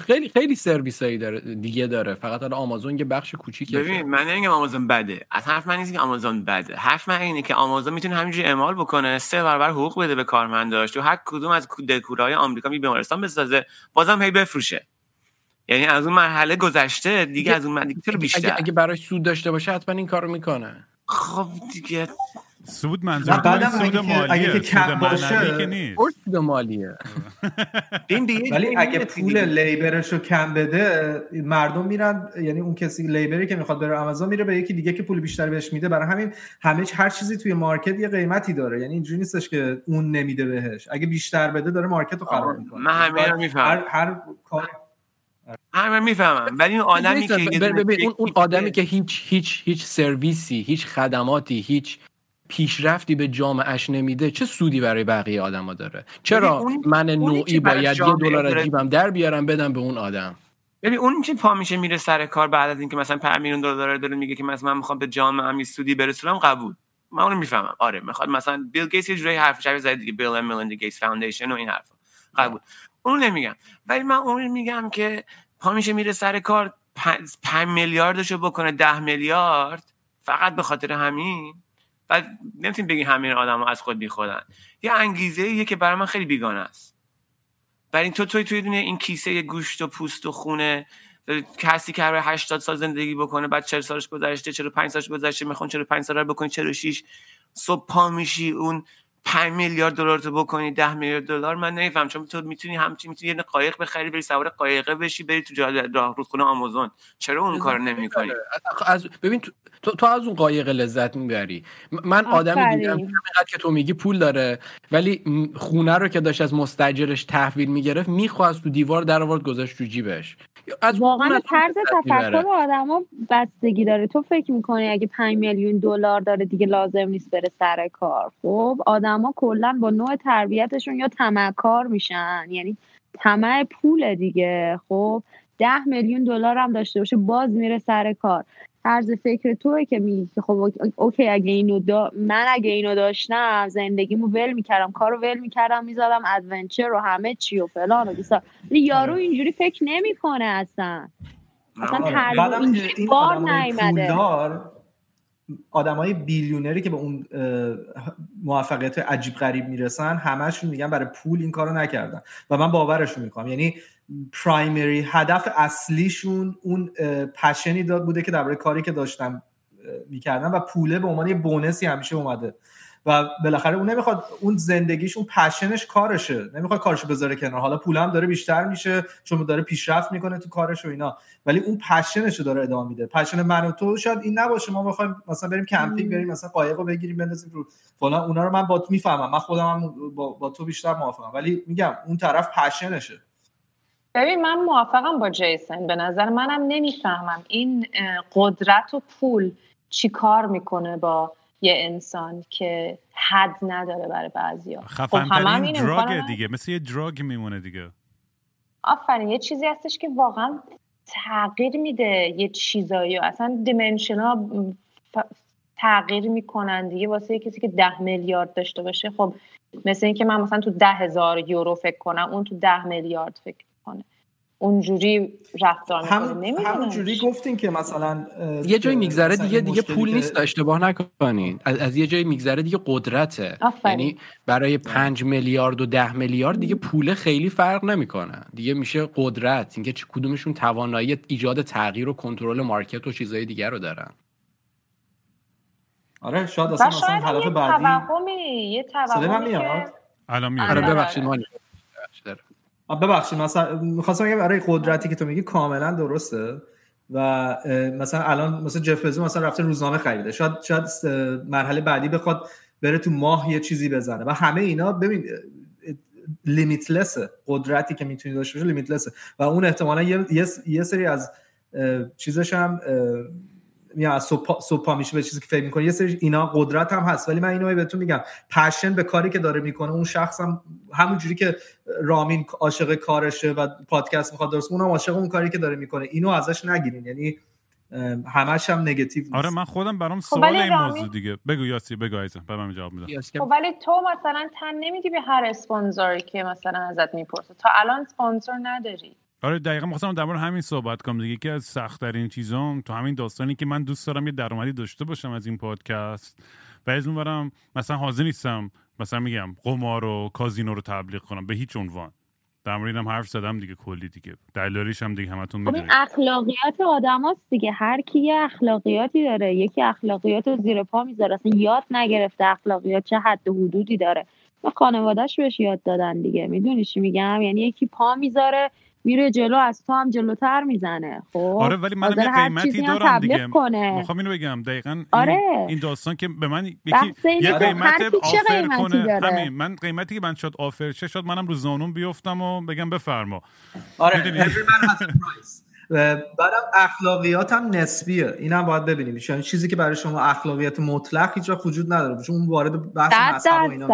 Speaker 3: خیلی خیلی سرویس هایی داره دیگه داره. فقط حالا آمازون یه بخش کوچیکه
Speaker 4: ببین من نمیگم آمازون بده. از حرف من نیست که آمازون بده. حرف من اینه که آمازون می‌تونه همینجوری اعمال بکنه. سه برابر حقوق بده به کارمنداش. تو هر کدوم از دکورهای آمریکا می بیمارستان بسازه بازم هی بفروشه. یعنی از اون مرحله گذشته دیگه از اون چرا بیشتر
Speaker 3: اگه, اگه براش سود داشته باشه حتما این کارو می‌کنه.
Speaker 4: خب دیگه.
Speaker 2: سود منظور بعدم سود مالیه اگه که کم باشه که نیست.
Speaker 3: سود مالیه. *laughs*
Speaker 7: ولی اگه پول لیبرش رو کم بده مردم میرن یعنی اون کسی لیبری که می‌خواد بره آمازون میره به یکی دیگه که پول بیشتری بهش میده. برای همین همه هر چیزی توی مارکت یه قیمتی داره. یعنی اینجوری نیستش که اون نمیده بهش. اگه بیشتر بده داره مارکت رو خراب می‌کنه.
Speaker 4: من همین می‌فهمم هر, هر کار همه می‌فهمم. ولی اون آدمی که
Speaker 3: ببین اون, آدمی که هیچ هیچ هیچ سرویسی هیچ خدماتی هیچ پیشرفتی به جامعهش نمیده چه سودی برای بقیه آدما داره؟ چرا من نوعی باید یه دلار از جیبم در بیارم بدم به اون آدم.
Speaker 4: ببین اون که پا میشه میره سر کار بعد از اینکه مثلا 5 میلیون دلار داره میگه که مثلا من می‌خوام به جامعه یه سودی برسونم قبول. من اونو می‌فهمم. آره می‌خواد مثلا بیل گیتس یه جوری حرفش زد دیگه Bill and Melinda Gates Foundation و این حرفا. قبول. اون نمیگم. ولی من اون میگم که پا میشه میره سر کار 5 میلیاردشو بکنه 10 میلیارد فقط به خاطر همین؟ و نمی‌تونیم بگیم همین آدم از خود بی خودن یه انگیزه ایه که برای من خیلی بیگانه است. برای این تو توی توی دونه این کیسه گوشت و پوست و خونه کسی که برای 80 سال زندگی بکنه بعد 40 سالش گذشته 45 سالش گذشته می‌خوان 45 سال رو بکنی 46 صبح پا میشی اون 5 میلیارد دلار تو بکنی 10 میلیارد دلار من نمیفهم. چون تو می‌تونی همچین می‌تونی یه قایق بخری بری سوار قایقه بشی بری تو جاده راه رودخونه آمازون. چرا اون کارو نمی‌کنی؟
Speaker 3: از ببین تو, تو از اون قایق لذت می‌بری. من آدمی دیدم که تو میگی پول داره ولی خونه رو که داشت از مستاجرش تحویل می‌گرفت می‌خواست تو دیوار در آورد گذاشت تو جیبش.
Speaker 9: از واقعا طرز تفکر آدما بستگی داره. تو فکر می‌کنی اگه 5 میلیون دلار داره دیگه لازم نیست بره سر کار. خب آدما کلا با نوع تربیتشون یا طمعکار میشن. یعنی طمع پول دیگه. خب ده میلیون دلار هم داشته باشه باز میره سر کار. طرز فکر توه که میگی که خب okay اگه اینو دا... من اگه اینو داشتم زندگیمو ول می‌کردم کارو ول می‌کردم می‌زدم adventure و همه چی و فلان و بیسار. یارو آره. اینجوری فکر نمی‌کنه اصلا. اصلا آره. این بار نیومده.
Speaker 7: آدمای بیلیونری که به اون موفقیت عجیب غریب می‌رسن همشون میگن برای پول این کارو نکردن و من باورشون می‌کنم. یعنی پرایمری هدف اصلیشون اون پشنی داد بوده که درباره کاری که داشتم می‌کردن و پوله به عنوان یه بونسی همیشه اومده. و بالاخره اون نمی‌خواد اون زندگیش اون پشنش کارشه. نمی‌خواد کارشو بذاره کنار. حالا پولم داره بیشتر میشه چون داره پیشرفت می‌کنه تو کارش و اینا. ولی اون پشنش رو داره ادامه میده. passion من و تو شاید این نباشه. ما بخوایم مثلا بریم کمپینگ بریم مثلا قایق رو بگیریم بندازیم رو فلان. اونا رو من با تو می‌فهمم. من خودم هم با, با تو بیشتر موافقم. ولی میگم اون طرف passion شه
Speaker 6: ببین من موافقم با جیسن. به نظر منم نمی‌فهمم. این قدرت و پول چی کار می‌کنه با یه انسان که حد نداره برای بعضی ها
Speaker 2: خب همه drug دیگه. مثل یه drug میمونه دیگه.
Speaker 6: آفرین یه چیزی هستش که واقعا تغییر میده یه چیزایی. اصلا دیمنشن ها تغییر می‌کنن دیگه. واسه کسی که ده میلیارد داشته باشه خب مثل اینکه من مثلا تو ده هزار یورو فکر کنم اون تو ده میلیارد فکر اونجوری رفتار هم
Speaker 7: همون جوری گفتین که مثلا
Speaker 3: یه جایی میگذره دیگه دیگه پول نیست اشتباه نکنین. از, از یه جایی میگذره دیگه قدرته. یعنی برای پنج میلیارد و ده میلیارد دیگه پول خیلی فرق نمی‌کنه. دیگه میشه قدرت. اینکه چه کدومشون توانایی ایجاد تغییر و کنترل مارکت و چیزهای دیگر رو دارن.
Speaker 7: آره شاید اصلا مثلا هدف بعدی
Speaker 6: یه توهمی
Speaker 2: الان میاد؟
Speaker 3: آره ببخشید ما
Speaker 7: ببخشید مثلا می‌خواستم بگم برای قدرتی که تو میگی کاملا درسته. و مثلا الان مثلا جف بزو مثلا رفته روزنامه خریده. شاید شاید مرحله بعدی بخواد بره تو ماه یه چیزی بزنه. و همه اینا ببین لیمیتلسه قدرتی که می‌تونی داشته باشه لیمیتلسه و اون احتمالا یه, یه سری از چیزش هم یا از صبح میشه به چیزی که فکر می‌کنه یه سری اینا قدرت هم هست ولی من اینو بهتون میگم. پشن به کاری که داره می‌کنه. اون شخص هم همونجوری که رامین عاشق کارشه و پادکست می‌خواد درست اونم عاشق اون کاری که داره می‌کنه. اینو ازش نگیرین. یعنی همش هم نگاتیو
Speaker 2: آره من خودم برام خب سوال این موضوع دیگه. بگو یاسی بگو ایزا به من جواب میدم.
Speaker 6: خب ولی تو مثلا تن نمیدی به هر اسپانسری که مثلا ازت می‌پرسه. تا الان اسپانسر نداری.
Speaker 2: آره دقیقا مخواستم در مورد همین صحبت کنم دیگه. یکی از سختترین چیزام تو همین داستانی که من دوست دارم یه درآمدی داشته باشم از این پادکست. و از اونورم مثلا حاضر نیستم مثلا میگم قمار و کازینو رو تبلیغ کنم به هیچ عنوان. در مورد اینم حرف زدم دیگه کلی دیگه. دلالیش هم دیگه همتون
Speaker 9: خب
Speaker 2: می‌دونید.
Speaker 9: اخلاقیات آدماست دیگه. هر کی یه اخلاقیاتی داره یکی اخلاقیات رو زیر پا می‌ذاره. اصلا یاد نگرفته اخلاقیات چه حد و حدودی داره. و خانوادهش بهش یاد دادن دیگه. می‌دونی چی میگم؟ یعنی یکی پا می‌ذاره میره جلو از تو هم جلوتر می‌زنه. خب
Speaker 2: آره ولی من یه قیمتی دارم دیگه. می‌خوام اینو بگم. دقیقا
Speaker 9: آره.
Speaker 2: این, داستان که به من یکی یه قیمت آفر کنه. همین من قیمتی که من شد آفر شه شد منم رو زانون بیفتم و بگم بفرما.
Speaker 7: آره *laughs* بعدم اخلاقیات هم نسبیه. این هم باید ببینیم. یعنی چیزی که برای شما اخلاقیات مطلق هیچ خجود نداره. چون اون وارد بحث مذهب و اینا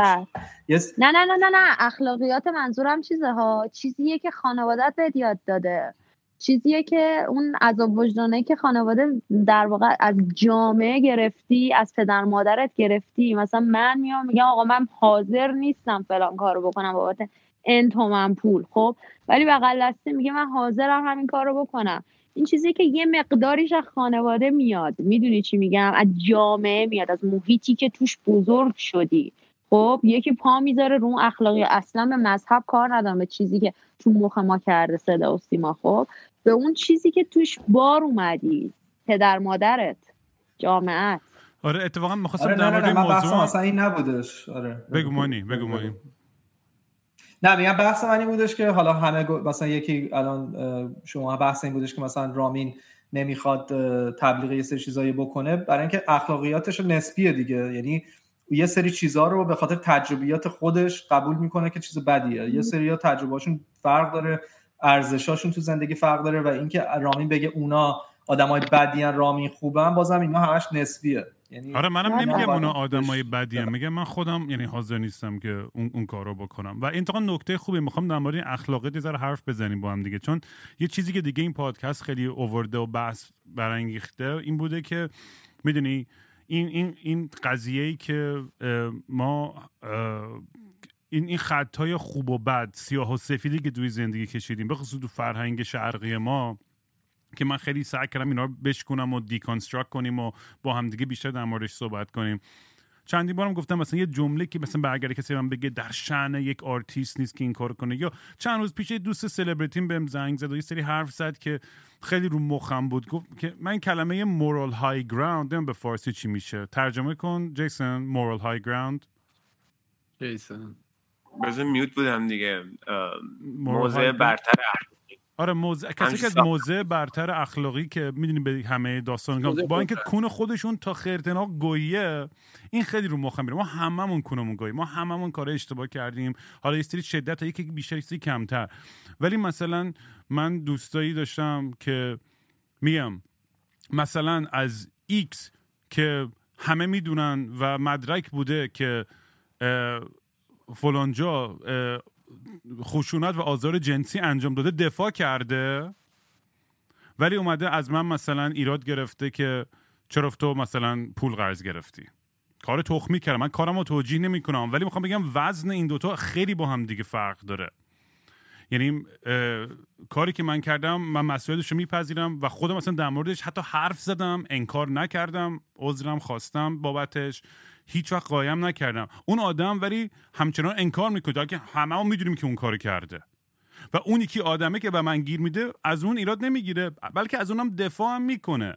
Speaker 9: میشه. نه نه نه نه نه. اخلاقیات منظورم چیزه ها. چیزیه که خانوادت بهت یاد داده. چیزیه که اون عذاب وجدانه که خانواده در واقع از جامعه گرفتی از پدر مادرت گرفتی. مثلا من میام میگم آقا من حاضر نیستم فلان کارو بکنم بابت ان تومن پول خب؟ ولی بغل دسته میگه من حاضرم همین کار رو بکنم. این چیزی که یه مقداریش از خانواده میاد. می‌دونی چی میگم؟ از جامعه میاد از محیطی که توش بزرگ شدی. خب؟ یکی پا می‌ذاره رو اخلاقی. اصلا به مذهب کار ندارم به چیزی که تو مخ ما کرده صدا و سیما. خب؟ به اون چیزی که توش بار اومدی. پدر مادرت جامعه
Speaker 2: آره اتفاقا می‌خواستم
Speaker 7: آره
Speaker 2: در مورد موضوع
Speaker 7: اصلا این نبودش. آره
Speaker 2: بگو. مانی بگو مانی.
Speaker 7: نه میگم بحث من این بودش که حالا همه مثلا یکی الان شما بحث این بودش که مثلا رامین نمی‌خواد تبلیغ یه سری چیزایی بکنه برای اینکه اخلاقیاتش نسبیه دیگه. یعنی یه سری چیزها رو به خاطر تجربیات خودش قبول می‌کنه که چیز بدیه. یه سری ها تجربهاشون فرق داره ارزشاشون تو زندگی فرق داره و اینکه رامین بگه اونا آدمای بدی رامین خوبن بازم اینا همش نسبیه. یعنی
Speaker 2: آره منم نمیگم اونا آدمای بدی هم میگم من خودم یعنی حاضر نیستم که اون, اون کارو بکنم. و این نکته خوبی می‌خوام در مورد اخلاقی یه حرف بزنیم با هم دیگه. چون یه چیزی که دیگه این پادکست خیلی اوورده و بحث برانگیخته این بوده که می‌دونی این این این قضیه ای که ما این این خطای خوب و بد سیاه و سفیدی که توی زندگی کشیدیم به خصوص تو فرهنگ شرقی ما که من خیلی سعی کردم اینا رو بشکنم و دیکانستراکت کنیم و با همدیگه بیشتر در موردش صحبت کنیم. چندی بارم گفتم مثلا یه جمله که مثلا برگرده کسی من بگه در شأن یک آرتیست نیست که این کار کنه یا چند روز پیش دوست سلبریتیم بهم زنگ زد و یه سری حرف زد که خیلی رو مخم بود. گفت که من کلمه moral high ground به فارسی چی میشه. ترجمه کن جیسون مورال های گراوند
Speaker 3: جیسون.
Speaker 4: بزن mute بودم دیگه. موضع برتر
Speaker 2: آره موضع کسی که از موضع برتر اخلاقی که می‌دونی به همه داستان با اینکه کون خودشون تا خرتناق گهیه این خیلی رو مخم میره. ما هممون کونمون گهیه ما هممون کار اشتباه کردیم. حالا یه سری شدت یکی بیشتر یکی کمتر. ولی مثلا من دوستایی داشتم که میگم مثلا از ایکس که همه می‌دونن و مدرک بوده که فلانجا خشونت و آزار جنسی انجام داده دفاع کرده. ولی اومده از من مثلا ایراد گرفته که چرا تو مثلا پول قرض گرفتی. کار تخمی کردم. من کارم رو توجیه نمی کنم ولی می‌خوام بگم وزن این دوتا خیلی با هم دیگه فرق داره. یعنی کاری که من کردم من مسئولیتش رو میپذیرم و خودم مثلا در موردش حتی حرف زدم انکار نکردم عذرم خواستم بابتش. هیچ وقت قایم نکردم. اون آدم ولی همچنان انکار می‌کنه. که همه هم می‌دونیم که اون کار کرده. و اون یکی آدمه که به من گیر میده از اون ایراد نمی‌گیره. بلکه از اونم دفاع هم می‌کنه.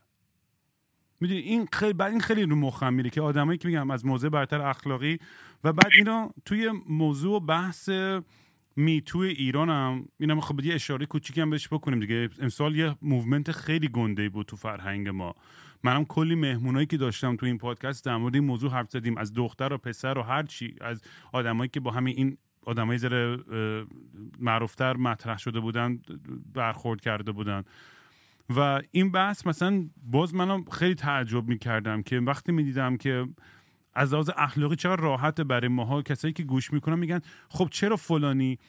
Speaker 2: می‌دونی این خیلی این خیلی رو مخم میره که آدمایی که میگم از موضع برتر اخلاقی و بعد اینا توی موضوع بحث Me Too ی ایران هم اینم خب یه اشاره کوچیکی هم بهش بکنیم دیگه. امسال یه movement خیلی گنده بود تو فرهنگ ما. منم کلی مهمونایی که داشتم تو این پادکست در مورد این موضوع حرف زدیم. از دختر و پسر و هر چی از آدمایی که با همین این آدمای ذره معروفتر مطرح شده بودن برخورد کرده بودن. و این بحث مثلا باز منم خیلی تعجب می‌کردم که وقتی می‌دیدم که از لحاظ اخلاقی چقدر راحت برای ماها کسایی که گوش می‌کنن میگن خب چرا فلانی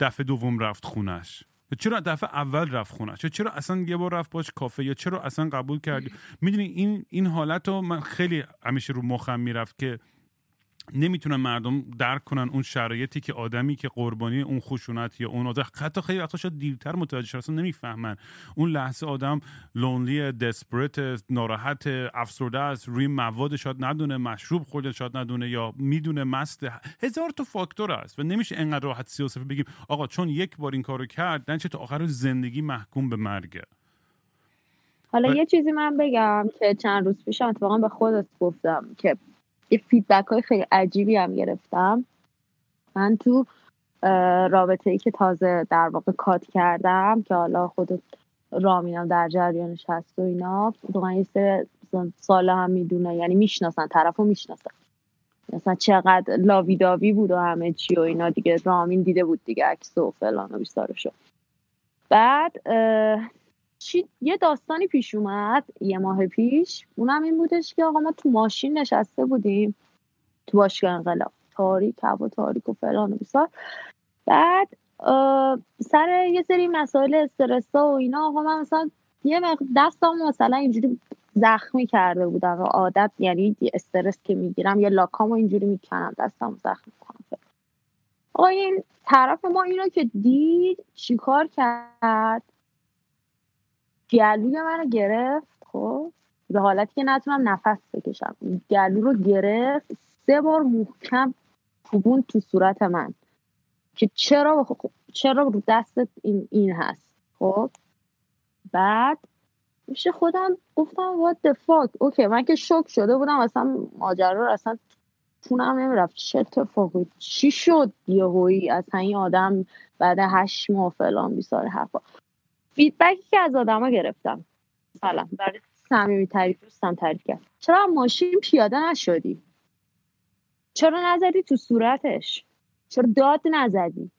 Speaker 2: دفعه دوم رفت خونش چرا دفعه اول رفت خونه؟ چرا اصلا یه بار رفت باش کافه؟ یا چرا اصلا قبول کردی؟ می‌دونی این این حالت رو من خیلی همیشه رو مخم می‌رفت که نمی‌تونن مردم درک کنن اون شرایطی که آدمی که قربانی اون خشونت یا اون آدم حتی خیلی وقتا شاید دیرتر متوجه شد اصلا نمی‌فهمن. اون لحظه آدم لونلی دسپریت ناراحت افسرده است روی مواد شاید ندونه مشروب خورده شاید ندونه یا می‌دونه مست. هزار تا فاکتور است و نمیشه انقدر راحت سیاسفی بگیم آقا چون یک بار این کارو کرد نه چه تا آخر زندگی محکوم به مرگه.
Speaker 9: حالا یه چیزی من بگم که چند روز پیش اتفاقا به خودت گفتم که یه فیدبک های خیلی عجیبی هم گرفتم. من تو رابطه ای که تازه در واقع کات کردم که حالا خود رامینم در جریانش هست و اینا واقعا یه سر سال هم می‌دونه یعنی می‌شناسن طرف رو می‌شناسن. مثلا چقدر لاوی داوی بود و همه چی و اینا دیگه رامین دیده بود دیگه عکس و فلان و بیستارشو بعد چی یه داستانی پیش اومد یه ماه پیش. اونم این بودش که آقا ما تو ماشین نشسته بودیم. تو باشگاه انقلاب. تاریک هوا تاریک و فلان و بیسار بعد سر یه سری مسائل استرسا و اینا آقا من مثلا یه دستم مثلا اینجوری زخمی کرده بودم. و عادت یعنی استرس که می‌گیرم یا لاکامو اینجوری می‌کنم دستم زخمی کنم. آقا این طرف ما اینو که دید چیکار کرد؟ گلوی منو گرفت خب؟ به حالتی که نتونم نفس بکشم. گلو رو گرفت. سه بار محکم کوبون تو صورت من. که چرا چرا رو دستت این, این هست خب؟ بعد میشه خودم گفتم what the fuck. اوکی من که شک شده بودم. اصلا ماجرا رو اصلا تونم نمی‌رفت. چه اتفاقی؟ چی شد یهویی؟ از این آدم بعد هشت ماه فلان بیسار حرفا فیدبکی که از آدما گرفتم. سلام. برای صمیمی تعریف دوستم تعریف کرد. چرا ماشین پیاده نشدی؟ چرا نزدی تو صورتش؟ چرا داد نزدی؟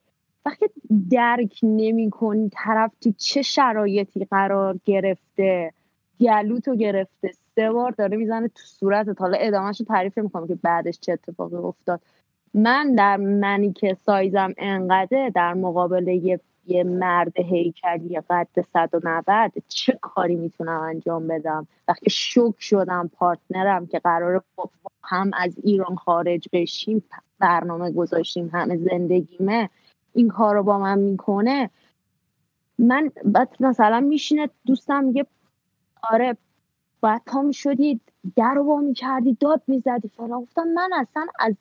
Speaker 9: وقتی درک نمی کنی طرف تو چه شرایطی قرار گرفته؟ گلوتو گرفته سه بار داره می‌زنه تو صورتت. حالا ادامهش رو تعریف می‌کنم که بعدش چه اتفاقی افتاد. من در منی که سایزم انقدر در مقابل یه یه مرد هیکلی قد 190 چه کاری می‌تونم انجام بدم؟ وقتی شوک شدم پارتنرم که قرار هم از ایران خارج بشیم برنامه گذاشتیم همه زندگیمه این کار رو با من می‌کنه. من مثلا میشینه دوستم میگه آره باید تا می‌شدی در با می‌کردی داد می‌زدی فلان. گفتم من اصلا از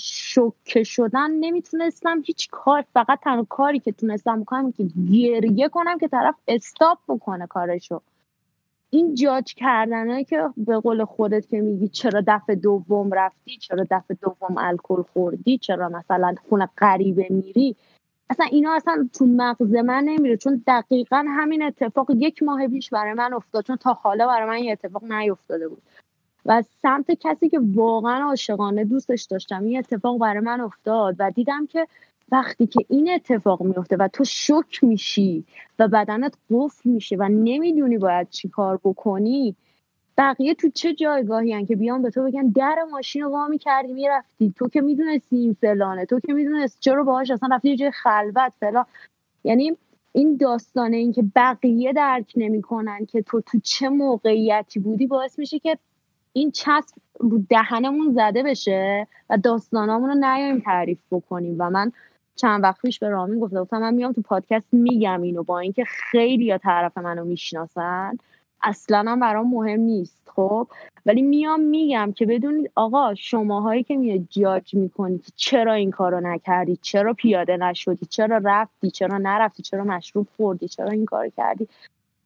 Speaker 9: شوکه شدن نمی‌تونستم هیچ کار فقط تنها کاری که تونستم بکنم که گریه کنم که طرف استاپ بکنه کارشو. این جاج کردنه که به قول خودت که میگی چرا دفعه دوم رفتی چرا دفعه دوم الکل خوردی چرا مثلا خونه غریبه میری. اصلا اینا اصلا تو مغز من نمیره چون دقیقا همین اتفاق یک ماه پیش برای من افتاد چون تا حالا برای من این اتفاق نیفتاده بود. و سمت کسی که واقعا عاشقانه دوستش داشتم این اتفاق برای من افتاد و دیدم که وقتی که این اتفاق میفته و تو شک میشی و بدنت قفل میشه و نمی‌دونی باید چی کار بکنی بقیه تو چه جایگاهی هن که بیان به تو بگن در ماشین رو وامی کردی می‌رفتی. تو که می‌دونستی این فلانه تو که می‌دونستی چرا باهاش اصلا رفتی یه جای خلوت فلان. یعنی این داستانه این که بقیه درک نمی‌کنن که تو تو چه موقعیتی بودی باعث میشه که این چسب دهنمون زده بشه و داستانامون رو نیایم تعریف بکنیم. و من چند وقت پیش به رامین گفتم گفتم من میام تو پادکست میگم اینو با اینکه خیلی یا طرف منو می‌شناسن. اصلا هم برام مهم نیست خب؟ ولی میام میگم که بدونید آقا شماهایی که میاد جاج می‌کنید چرا این کارو نکردی؟ چرا پیاده نشدی؟ چرا رفتی؟ چرا نرفتی؟ چرا مشروب خوردی؟ چرا این کار کردی؟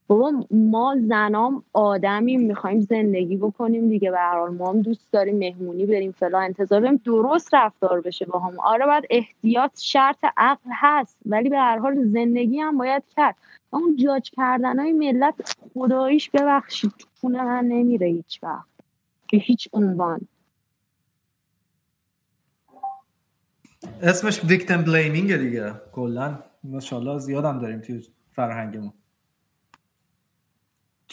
Speaker 9: بابا ما زنام آدمی می‌خوایم زندگی بکنیم دیگه. به هر ما هم دوست داریم مهمونی بریم فلا انتظار داریم درست رفتار بشه با هم آره باید احتیاط شرط عقل هست ولی به هر حال زندگی هم باید کرد. اون جاج کردن های ملت خداییش ببخشید خونه من نمیره هیچ وقت. به هیچ عنوان.
Speaker 7: اسمش ویکتم بلیمینگ دیگه. کلا ماشاءالله زیادم داریم توی فرهنگمون.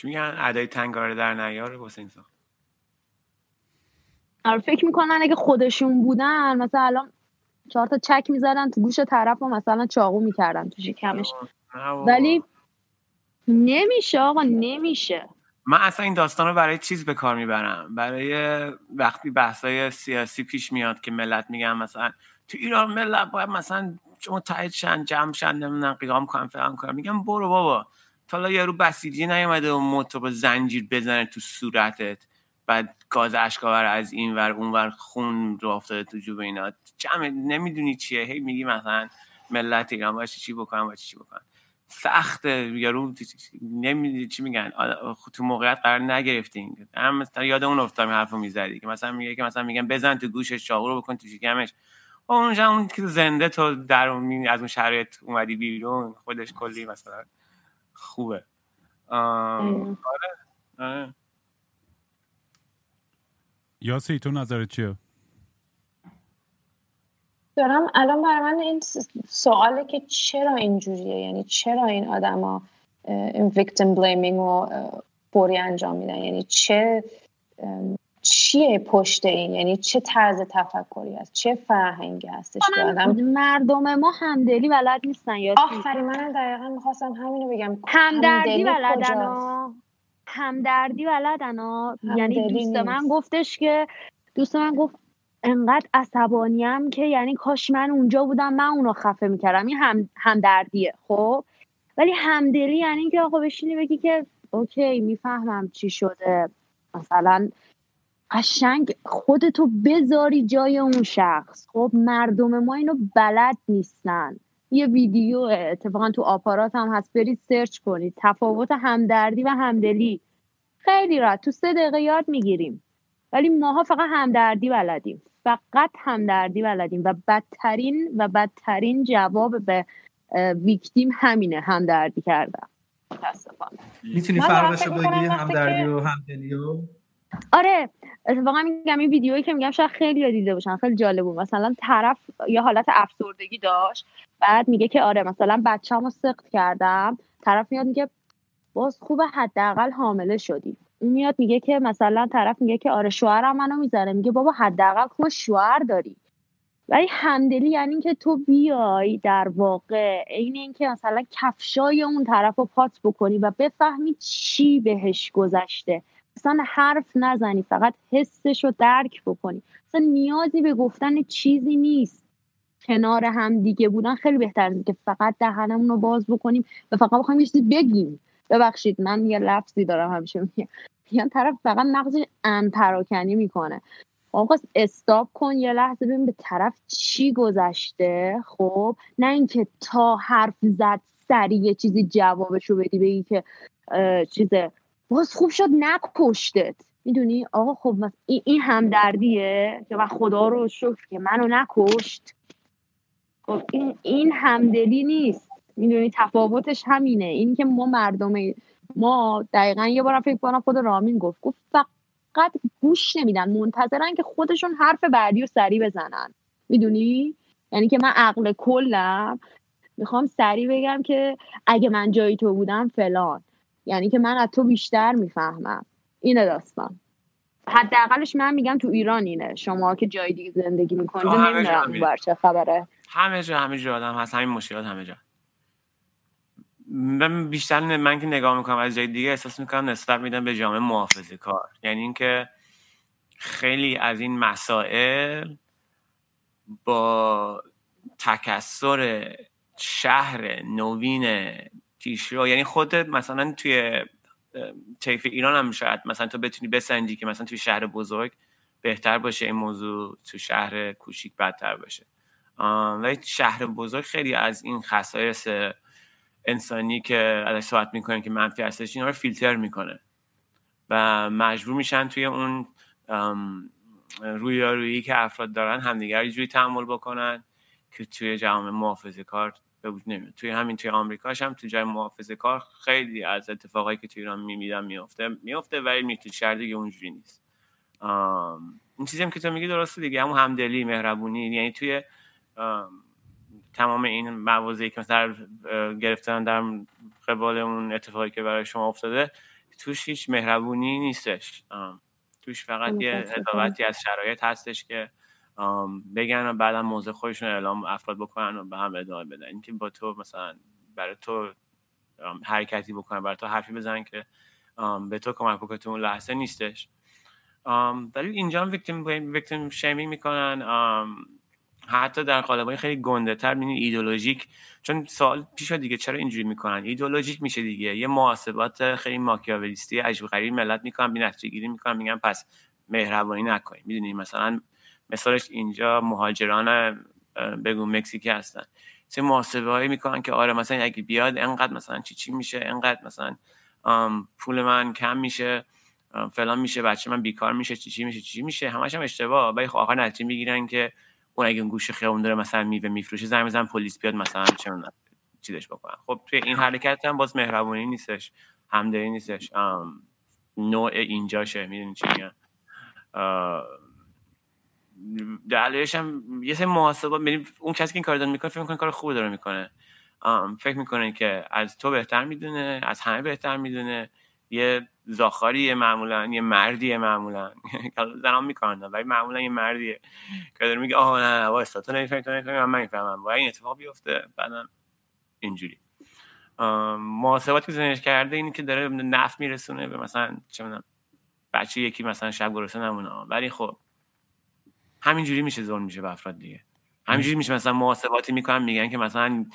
Speaker 4: چی میگن؟ ادای تنگاره در نیار حسین سا
Speaker 9: آره فکر می‌کنن اگه خودشون بودن مثلا الان چهار تا چک می‌زدن تو گوش طرف و مثلا چاقو می‌کردن تو شکمش. ولی نمیشه آقا نمیشه.
Speaker 4: من اصلا این داستان رو برای چیز به کار می‌برم؟ برای وقتی بحثای سیاسی پیش میاد که ملت میگن مثلا تو ایران ملت باید مثلا متحد شن جمع شن نمی‌دونم قیام کنن فلان کنن میگم برو بابا. تا یارو بسیجی نیومده و موتو با زنجیر بزنه تو صورتت. بعد گاز اشکاور از این ور اون ور خون رو افتاده تو جوب اینا. جمع نمی‌دونی چیه. هی میگی مثلا ملت ایران باشه چی بکنم باشه چی بکنم. سخته. یارو نمی‌دونی چی میگن. تو موقعیت قرار نگرفتین. هم مثلا یاد اون افتادم حرفو می‌زدی که مثلا میگه که مثلا میگن بزن تو گوشش چاقو رو بکن تو شکمش. اونجا اون که زنده تو در از اون شرایط اومدی بیرون خودش کلی مثلا خوبه. آره آره.
Speaker 2: یاسی تو نظرت چیه؟
Speaker 6: دارم الان برای من این سواله که چرا اینجوریه؟ یعنی چرا این آدما این ویکتیم بلیمینگ رو فوری انجام میدن؟ یعنی چه چیه پشت این؟ یعنی چه طرز تفکری هست؟ چه فرهنگی هستش؟ که آدم
Speaker 9: مردم ما همدلی بلد نیستن یا
Speaker 6: آفرین من دقیقا می‌خواستم همینو بگم.
Speaker 9: همدردی بلدن همدردی بلدن یعنی دوست من گفتش که دوست من گفت انقدر عصبانیم که یعنی کاش من اونجا بودم من اونو خفه می‌کردم. این هم همدردیه خب؟ ولی همدلی یعنی اینکه آقا بشینی بگی که اوکی می‌فهمم چی شده. مثلا قشنگ خودتو بذاری جای اون شخص. خب مردم ما اینو بلد نیستن. یه ویدیو اتفاقا تو آپارات هم هست برید سرچ کنید. تفاوت همدردی و همدلی. خیلی راحت. تو سه دقیقه یاد می‌گیریم. ولی ماها فقط همدردی بلدیم. فقط همدردی بلدیم و بدترین و بدترین جواب به ویکتیم همینه همدردی متاسفانه.
Speaker 7: می‌تونی فرقش رو بگی همدردی و همدلی
Speaker 9: آره اتفاقا میگم این ویدیویی که میگم شاید خیلی دیده باشن خیلی جالب بود. مثلا طرف یه حالت افسردگی داشت بعد میگه که آره مثلا بچه‌مو سخت کردم. طرف میاد میگه باز خوبه حداقل حامله شدی. اون میاد میگه که مثلا طرف میگه که آره شوهرم منو می‌ذاره. میگه بابا حداقل خوب شوهر داری. ولی همدلی یعنی اینکه تو بیای در واقع عین اینکه مثلا کفشای اون طرف رو پات بکنی و بفهمی چی بهش گذشته. اصلا حرف نزنی فقط حسش رو درک بکنی. اصلا نیازی به گفتن چیزی نیست. کنار هم دیگه بودن خیلی بهتر که فقط دهنمون رو باز بکنیم و فقط بخوایم یه چیزی بگیم. ببخشید من یه لفظی دارم همیشه میگم. یعنی طرف فقط مغزش ان پراکنی می‌کنه. آقا استاپ کن یه لحظه ببین به طرف چی گذشته. خب نه اینکه تا حرف زد سریع یه چیزی جوابش رو بدی بگی که چیزه باز خوب شد نکشتت. می‌دونی؟ آقا خب این, این همدردیه که و خدا رو شکر که منو نکشت. خب این این همدلی نیست. می‌دونی؟ تفاوتش همینه. این که ما مردم ما دقیقا یه بارم فکر کنم خود رامین گفت. گفت فقط گوش نمیدن. منتظرن که خودشون حرف بعدی رو سریع بزنن. می‌دونی؟ یعنی که من عقل کلم. می‌خوام سریع بگم که اگه من جای تو بودم فلان. یعنی که من از تو بیشتر می‌فهمم. اینه داستان. حداقلش من میگم تو ایران اینه. شما که جای دیگه زندگی می‌کنید نمی‌دونم چه خبره.
Speaker 4: همه جا همه جا آدم هست. همین مشکلات همه جا. من بیشتر من که نگاه می‌کنم از جای دیگه احساس می‌کنم نسبت میدم به جامعه محافظه کار. یعنی اینکه خیلی از این مسائل با تکسر شهر نوین پیشرو یعنی خودت مثلا توی طیف ایران هم شاید مثلا تو بتونی بسنجی که مثلا توی شهر بزرگ بهتر باشه این موضوع تو شهر کوچیک بدتر باشه. ولی شهر بزرگ خیلی از این خصایص انسانی که ازش صحبت می‌کنن که منفی هستش اینا رو فیلتر می‌کنه. و مجبور میشن توی اون رویارویی که افراد دارن همدیگر جوری تحمل بکنن که توی جامعه محافظه کار به وجود نمیاد. توی همین توی آمریکاش هم توی جای محافظه کار خیلی از اتفاقایی که توی ایران میمیدن میفته میفته ولی می تو شهر دیگه اونجوری نیست. این چیزی هم که تو میگی درسته دیگه. همون همدلی مهربونی. یعنی توی تمام این موازی که مثلا گرفتن در قبال اون اتفاقی که برای شما افتاده توش هیچ مهربونی نیستش. توش فقط یه هدایتی از شرایط هستش که بگن و بعدا موضع خودشون اعلام افراد بکنن و به هم ادامه بدن. اینکه با تو مثلا برای تو حرکتی بکنن برای تو حرفی بزنن که به تو کمک بکنه تو اون لحظه نیستش. ولی اینجا هم ویکتیم ویکتیم شیمینگ می‌کنن. حتی در قالب‌های خیلی گنده تر ایدولوژیک. چون سوال پیش دیگه چرا اینجوری می‌کنن؟ ایدولوژیک میشه دیگه. یه محاسبات خیلی ماکیاولیستی عجیب غریب ملت می‌کنن بی گیری می‌کنن میگن پس مهربانی نکنید می‌دونی مثلا مثالش اینجا مهاجران بگو مکزیکی هستن. چه محاسبه هایی می‌کنن که آره مثلا اگه بیاد انقدر مثلا چی چی میشه انقدر مثلا پول من کم میشه فلان میشه بچه من بیکار میشه چی چی میشه چی میشه همش هم اشتباه. ولی خب آخر نتیجه می‌گیرن که اون اگه اون گوش خیابون داره مثلا میوه میفروشه زنگ بزن پلیس بیاد مثلا چه چیزش بکنن. خب توی این حرکت هم باز مهربونی نیستش همدلی نیستش. نوع اینجاشه می‌دونی چی میگن دلیلش هم یه سری محاسبات یعنی اون کسی که این کار داره می‌کنه فکر می‌کنه کار خوب داره می‌کنه. فکر می‌کنه که از تو بهتر می‌دونه از همه بهتر می‌دونه. یه زاخاریه معمولا یه مردیه معمولا. *laughs* زنان می‌کنن ولی معمولا یه مردیه. که داره میگه آه نه واسه تو نمی‌فهمی تو نمی‌فهمی من نمی‌فهمم. و این اتفاق بیفته بعدم اینجوری. محاسباتی که کرده اینی که داره نفت میرسونه به مثلا چه بچه یکی مثلا شب گرسنه نمونه ولی خب همینجوری میشه ظلم میشه به افراد دیگه. همینجوری میشه. مثلا محاسباتی می‌کنن میگن که مثلا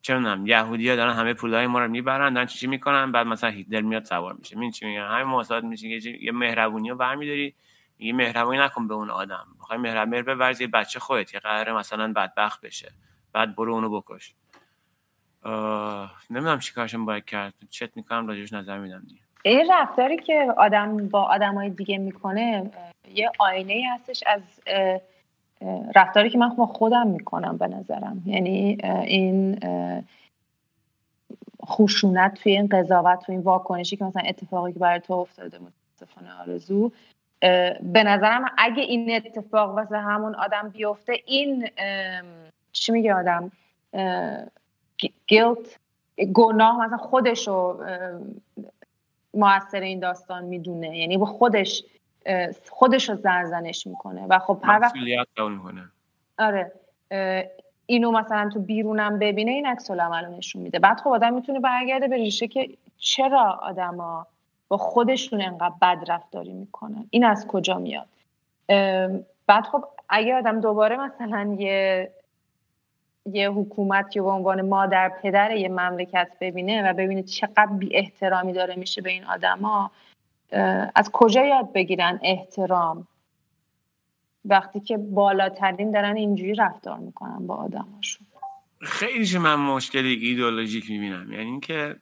Speaker 4: چه می‌دونم یهودی‌ها دارن همه پولای ما رو می‌برن دارن چی می‌کنن بعد مثلا هیتلر میاد سوار میشه. من چی میگن؟ همین محاسبات میشه یه مهربونی رو برمیداری میگه مهربونی نکن به اون آدم. می‌خوای مهربونی به ورزی بچه خودت که قراره مثلا بدبخت بشه. بعد برو اونو بکش. نمی‌دونم چیکارشون باید کرد. چت می‌کنم راجعش نظر میدم دیگه.
Speaker 6: این رفتاری که آدم با آدمای دیگه می‌کنه یه آینه هستش از رفتاری که من با خودم می‌کنم به نظرم. یعنی این خشونت توی این قضاوت توی این واکنشی که مثلا اتفاقی که برای تو افتاده متاسفانه آرزو به نظرم اگه این اتفاق واسه همون آدم بیفته این چی میگه آدم گیلت گناه مثلا خودشو موثر این داستان می‌دونه. یعنی با خودش خودش رو زرزنش می‌کنه. و خب هر وقت آره اینو مثلا تو بیرونم ببینه این عکس العمل نشون میده. بعد خب آدم می‌تونه برگرده به ریشه که چرا آدما با خودشون انقدر بد رفتاری می‌کنن؟ این از کجا میاد؟ بعد خب اگه آدم دوباره مثلا یه یه حکومت که به عنوان مادر پدر یه مملکت ببینه و ببینه چقدر بی احترامی داره میشه به این آدما از کجا یاد بگیرن احترام؟ وقتی که بالاترین دارن اینجوری رفتار می‌کنن با آدماشون.
Speaker 4: خیلی من مشکل ایدئولوژیک می‌بینم. یعنی اینکه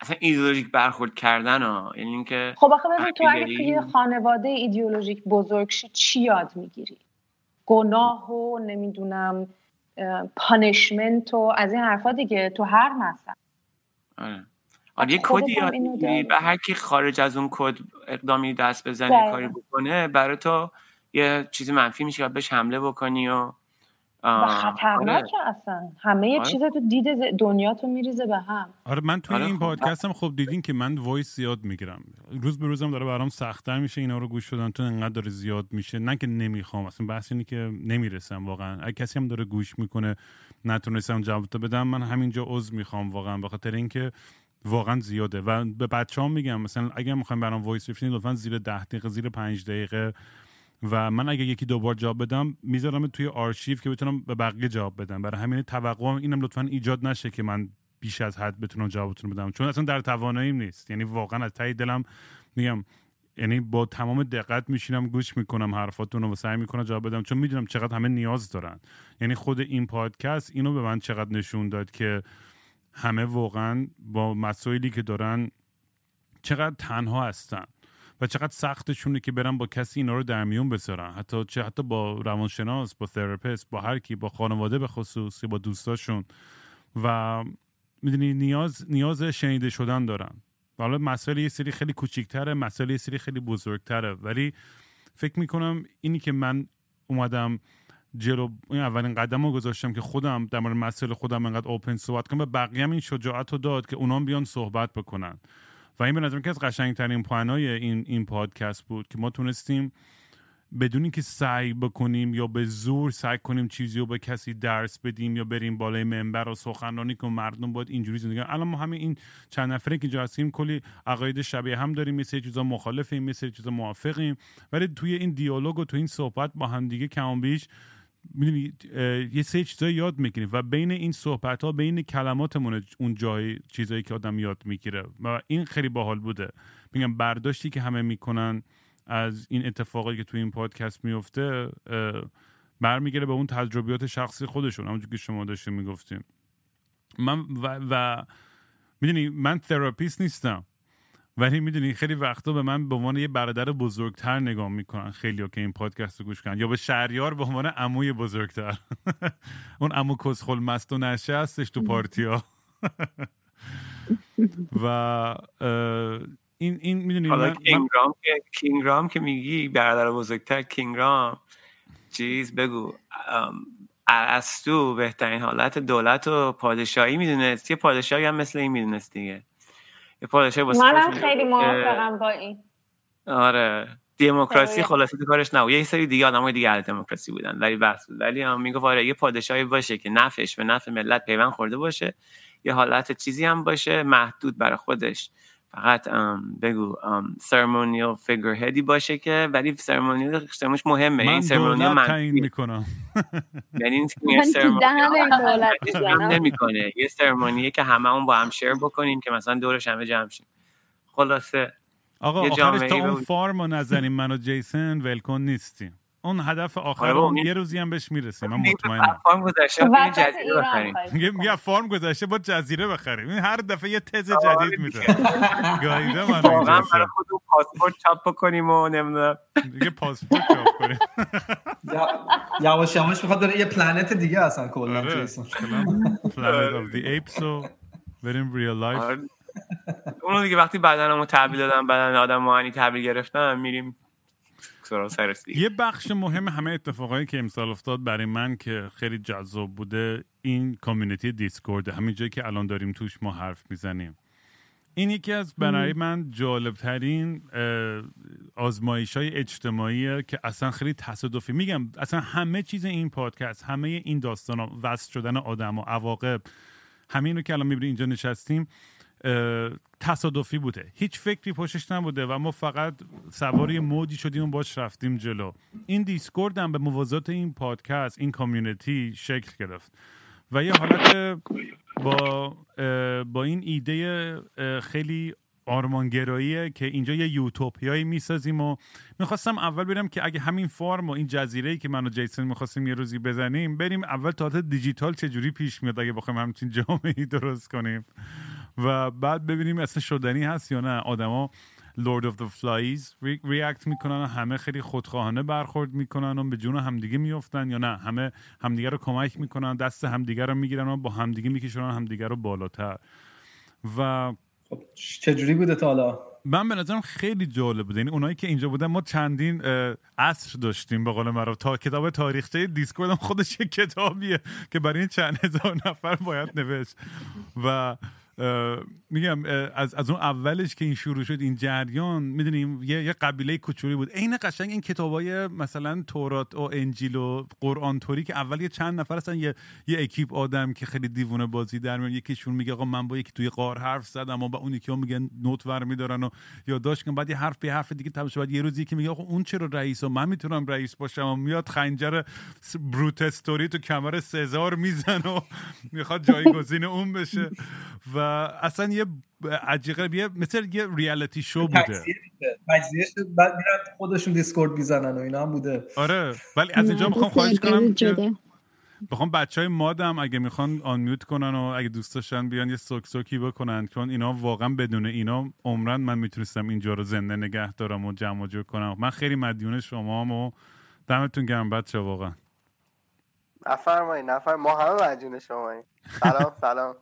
Speaker 4: اصلا ایدئولوژیک برخورد کردن ها یعنی اینکه
Speaker 6: خب آخه ببین تو اگه توی خانواده ایدئولوژیک بزرگ شی چی یاد می‌گیری؟ گناه و نمی‌دونم پانشمنت و از این حرفا دیگه تو هر مثلا
Speaker 4: آره. آره یه کدی یاد می‌گیری به هر کی خارج از اون کد اقدامی دست بزنی کاری بکنه برای تو یه چیزی منفی میشه بهش حمله بکنی و
Speaker 6: و خطرناکه آره. اصلا همه آره. چیز تو دید دنیا تو میریزه به هم
Speaker 2: آره من توی آره این خب. پادکستم خب دیدین که من وایس زیاد می‌گیرم روز به روزم داره برام سختتر میشه اینا رو گوش دادن تو انقدر داره زیاد میشه نه که نمی‌خوام اصلا بحث اینه که نمی‌رسم واقعا اگه کسی هم داره گوش می‌کنه نتونستم جواب بدم من همینجا عذر می‌خوام واقعا به خاطر اینکه واقعا زیاده و به بچه میگم مثلا اگر می‌خوایم برام voice بفرستین لطفا زیر ده دقیقه زیر پنج دقیقه و من اگه یکی دوبار جواب بدم می‌ذارم توی آرشیو که بتونم به بقیه جواب بدم. برای همین توقعم اینم لطفا ایجاد نشه که من بیش از حد بتونم جوابتون بدم. چون اصلا در تواناییم نیست. یعنی واقعا از ته دلم میگم یعنی با تمام دقت میشینم گوش می‌کنم حرفاتون رو سعی می‌کنم جواب بدم چون می‌دونم چقدر همه نیاز دارن. یعنی خود این پادکست اینو به من چقدر نشون داد که همه واقعا با مسائلی که دارن چقدر تنها هستن. و چقدر سختشونه که برن با کسی اینا رو در میون بذارن. حتی چه حتی با روانشناس با تراپیست با هر کی با خانواده به خصوص با دوستاشون. و می‌دونی نیاز نیاز شنیده شدن دارن. حالا مسئله یه سری خیلی کوچیکتره مسئله یه سری خیلی بزرگتره. ولی فکر می‌کنم اینی که من اومدم جلو این اولین قدم رو گذاشتم که خودم در مورد مسئله خودم انقدر اوپن صحبت کنم و بقیه این شجاعت رو داد که اونام بیان صحبت بکنن. و این به نظرم که از قشنگترین پوانای این این پادکست بود که ما تونستیم بدون که سعی بکنیم یا به زور سعی کنیم چیزی رو به کسی درس بدیم یا بریم بالای منبر و سخنرانی کنیم مردم باید اینجوری زندگی الان ما همین این چند نفره که اینجا هستیم کلی عقاید شبیه هم داریم مثل چیزا مخالفیم مثل چیزا موافقیم. ولی توی این دیالوگ و توی این صحبت با هم دیگه کم بیش می‌دونی یه سه چیزا یاد می‌گیریم و بین این صحبت ها بین کلماتمون اون جای چیزایی که آدم یاد می‌گیره و این خیلی باحال بوده. میگم برداشتی که همه می‌کنن از این اتفاقی که توی این پادکست میفته برمیگره به اون تجربیات شخصی خودشون همونجور که شما داشتیم می‌گفتیم من و, و می‌دونی من تراپیست نیستم. ولی می‌دونی خیلی وقتا به من به عنوان یه برادر بزرگتر نگاه می‌کنن خیلی که این پادکست رو گوش کنن یا به شهریار به عنوان عموی بزرگتر. *laughs* اون عمو کسخل مست و نشه هستش تو پارتی ها *laughs* و این این می‌دونی
Speaker 4: حالا کینگرام که کینگرام که میگی برادر بزرگتر کینگرام چیز بگو. ارسطو بهترین حالت دولت و پادشاهی می‌دونست؟ یه پادشاهی هم مثل این می‌دونست دیگه. پادشاه
Speaker 6: منم خیلی موافقم با این.
Speaker 4: آره دموکراسی خلاصه کارش نه یه سری دیگه آدمای دیگه از دموکراسی بودن ولی بحث بود. ولی هم میگه آره یه پادشاهی باشه که نفعش به نفع ملت پیوند خورده باشه یه حالت چیزی هم باشه محدود برای خودش. فقط بگو سرمونیال فیگر هدی باشه که ولی سرمونیال سرمونیش مهمه.
Speaker 2: این سرمونیال من تعیین می‌کنم.
Speaker 4: یعنی این *laughs* سرمونیال نمی‌کنه. یه سرمونیه که همه اون با هم شیر بکنیم که مثلا دورش همه جمع شیم خلاصه.
Speaker 2: آقا آخرش تا اون فارم رو نزنیم. من و جیسن ولکن نیستیم. اون هدف آخر آره اون یه روزی هم بهش می‌رسیم من مطمئنم.
Speaker 4: فارم گذشته جزیره بخریم.
Speaker 2: میگه فارم گذشته با جزیره بخریم. این هر دفعه یه تز آره جدید میده گایده من
Speaker 4: واقعا برای خودمون پاسپورت چاپ بکنیم و نمی‌دونم.
Speaker 2: دیگه پاسپورت چاپ کنیم.
Speaker 7: یواش یواش می‌خواد داره یه planet دیگه اصلا کلا
Speaker 2: planet of the apes و بریم real life
Speaker 4: اونو دیگه وقتی بدنمو تحویل دادم بدن آدم معنی تحویل گرفتم میریم
Speaker 2: یه بخش مهم همه اتفاقایی که امسال افتاد برای من که خیلی جذاب بوده این community Discord همین جایی که الان داریم توش ما حرف می‌زنیم. این یکی از برای من جالبترین آزمایش های اجتماعیه که اصلا خیلی تصادفی میگم. اصلا همه چیز این پادکست همه این داستان ها وصل شدن آدم و عواقب همین رو که الان می‌بینی اینجا نشستیم. تصادفی بوده. هیچ فکری پشتش نبوده و ما فقط سواری موجی شدیم و باش رفتیم جلو. این دیسکورد هم به موازات این پادکست این کامیونیتی شکل گرفت. و یه حالت با با این ایده خیلی آرمانگراییه که اینجا یه یوتوپیایی می‌سازیم و می‌خواستم اول برم که اگه همین farm و این جزیره که من و جیسن می‌خواستیم یه روزی بزنیم بریم اول تا دیجیتال چجوری پیش میاد اگه بخوایم همچین جامعه درست کنیم. و بعد ببینیم اصلا شدنی هست یا نه. آدما Lord of the Flies react می‌کنن همه خیلی خودخواهانه برخورد می‌کنن و به جون همدیگه میفتن یا نه. همه همدیگه رو کمک می‌کنن دست همدیگه رو می‌گیرن و با همدیگه میکشونن همدیگه رو بالاتر. و
Speaker 7: خب چجوری بوده تا حالا؟
Speaker 2: من به نظرم خیلی جالب بوده. یعنی اونایی که اینجا بودن ما چندین عصر داشتیم به قول معروف تا کتاب تاریخچه دیسکورد هم خودش کتابیه که برای این چند هزار نفر باید نوشت. و میگم از, از اون اولش که این شروع شد این جریان می‌دونیم یه, یه قبیله کوچولی بود. عین قشنگ این کتابای مثلا تورات و انجیل و قرآن توری که اول یه چند نفر هستن یه یه اکیپ آدم که خیلی دیوونه بازی در میان یکیشون میگه آقا من با یکی توی قار حرف زدم و با اون یکی میگن نوت ور میدارن و یادداشت کن بعد یه حرف به حرف دیگه تماشا بعد یه روزی که میگه آقا اون چرا رئیس و من می‌تونم رئیس باشم و میاد خنجر بروت استوری تو کمر سزار می‌زنه و می‌خواد جایگزین اون بشه. و اصلا یه عجیقه یه مثل یه ریالیتی شو بوده.
Speaker 7: بعد میرن خودشون دیسکورد می‌زنن و اینا هم بوده.
Speaker 2: آره ولی از اینجا می‌خوام خواهش کنم که بخوام بچه های مادم اگه می‌خوان آن میوت کنن و اگه دوست داشتن بیان یه سوک سوکی بکنن چون اینا واقعا بدون اینا عمرن من می‌تونستم اینجا رو زنده نگه دارم و جمع جور کنم. من خیلی مدیون شما و دمتون گرم بچه واقعا.
Speaker 10: نفرمایی نفر ما همه مدیون شما سلام سلام.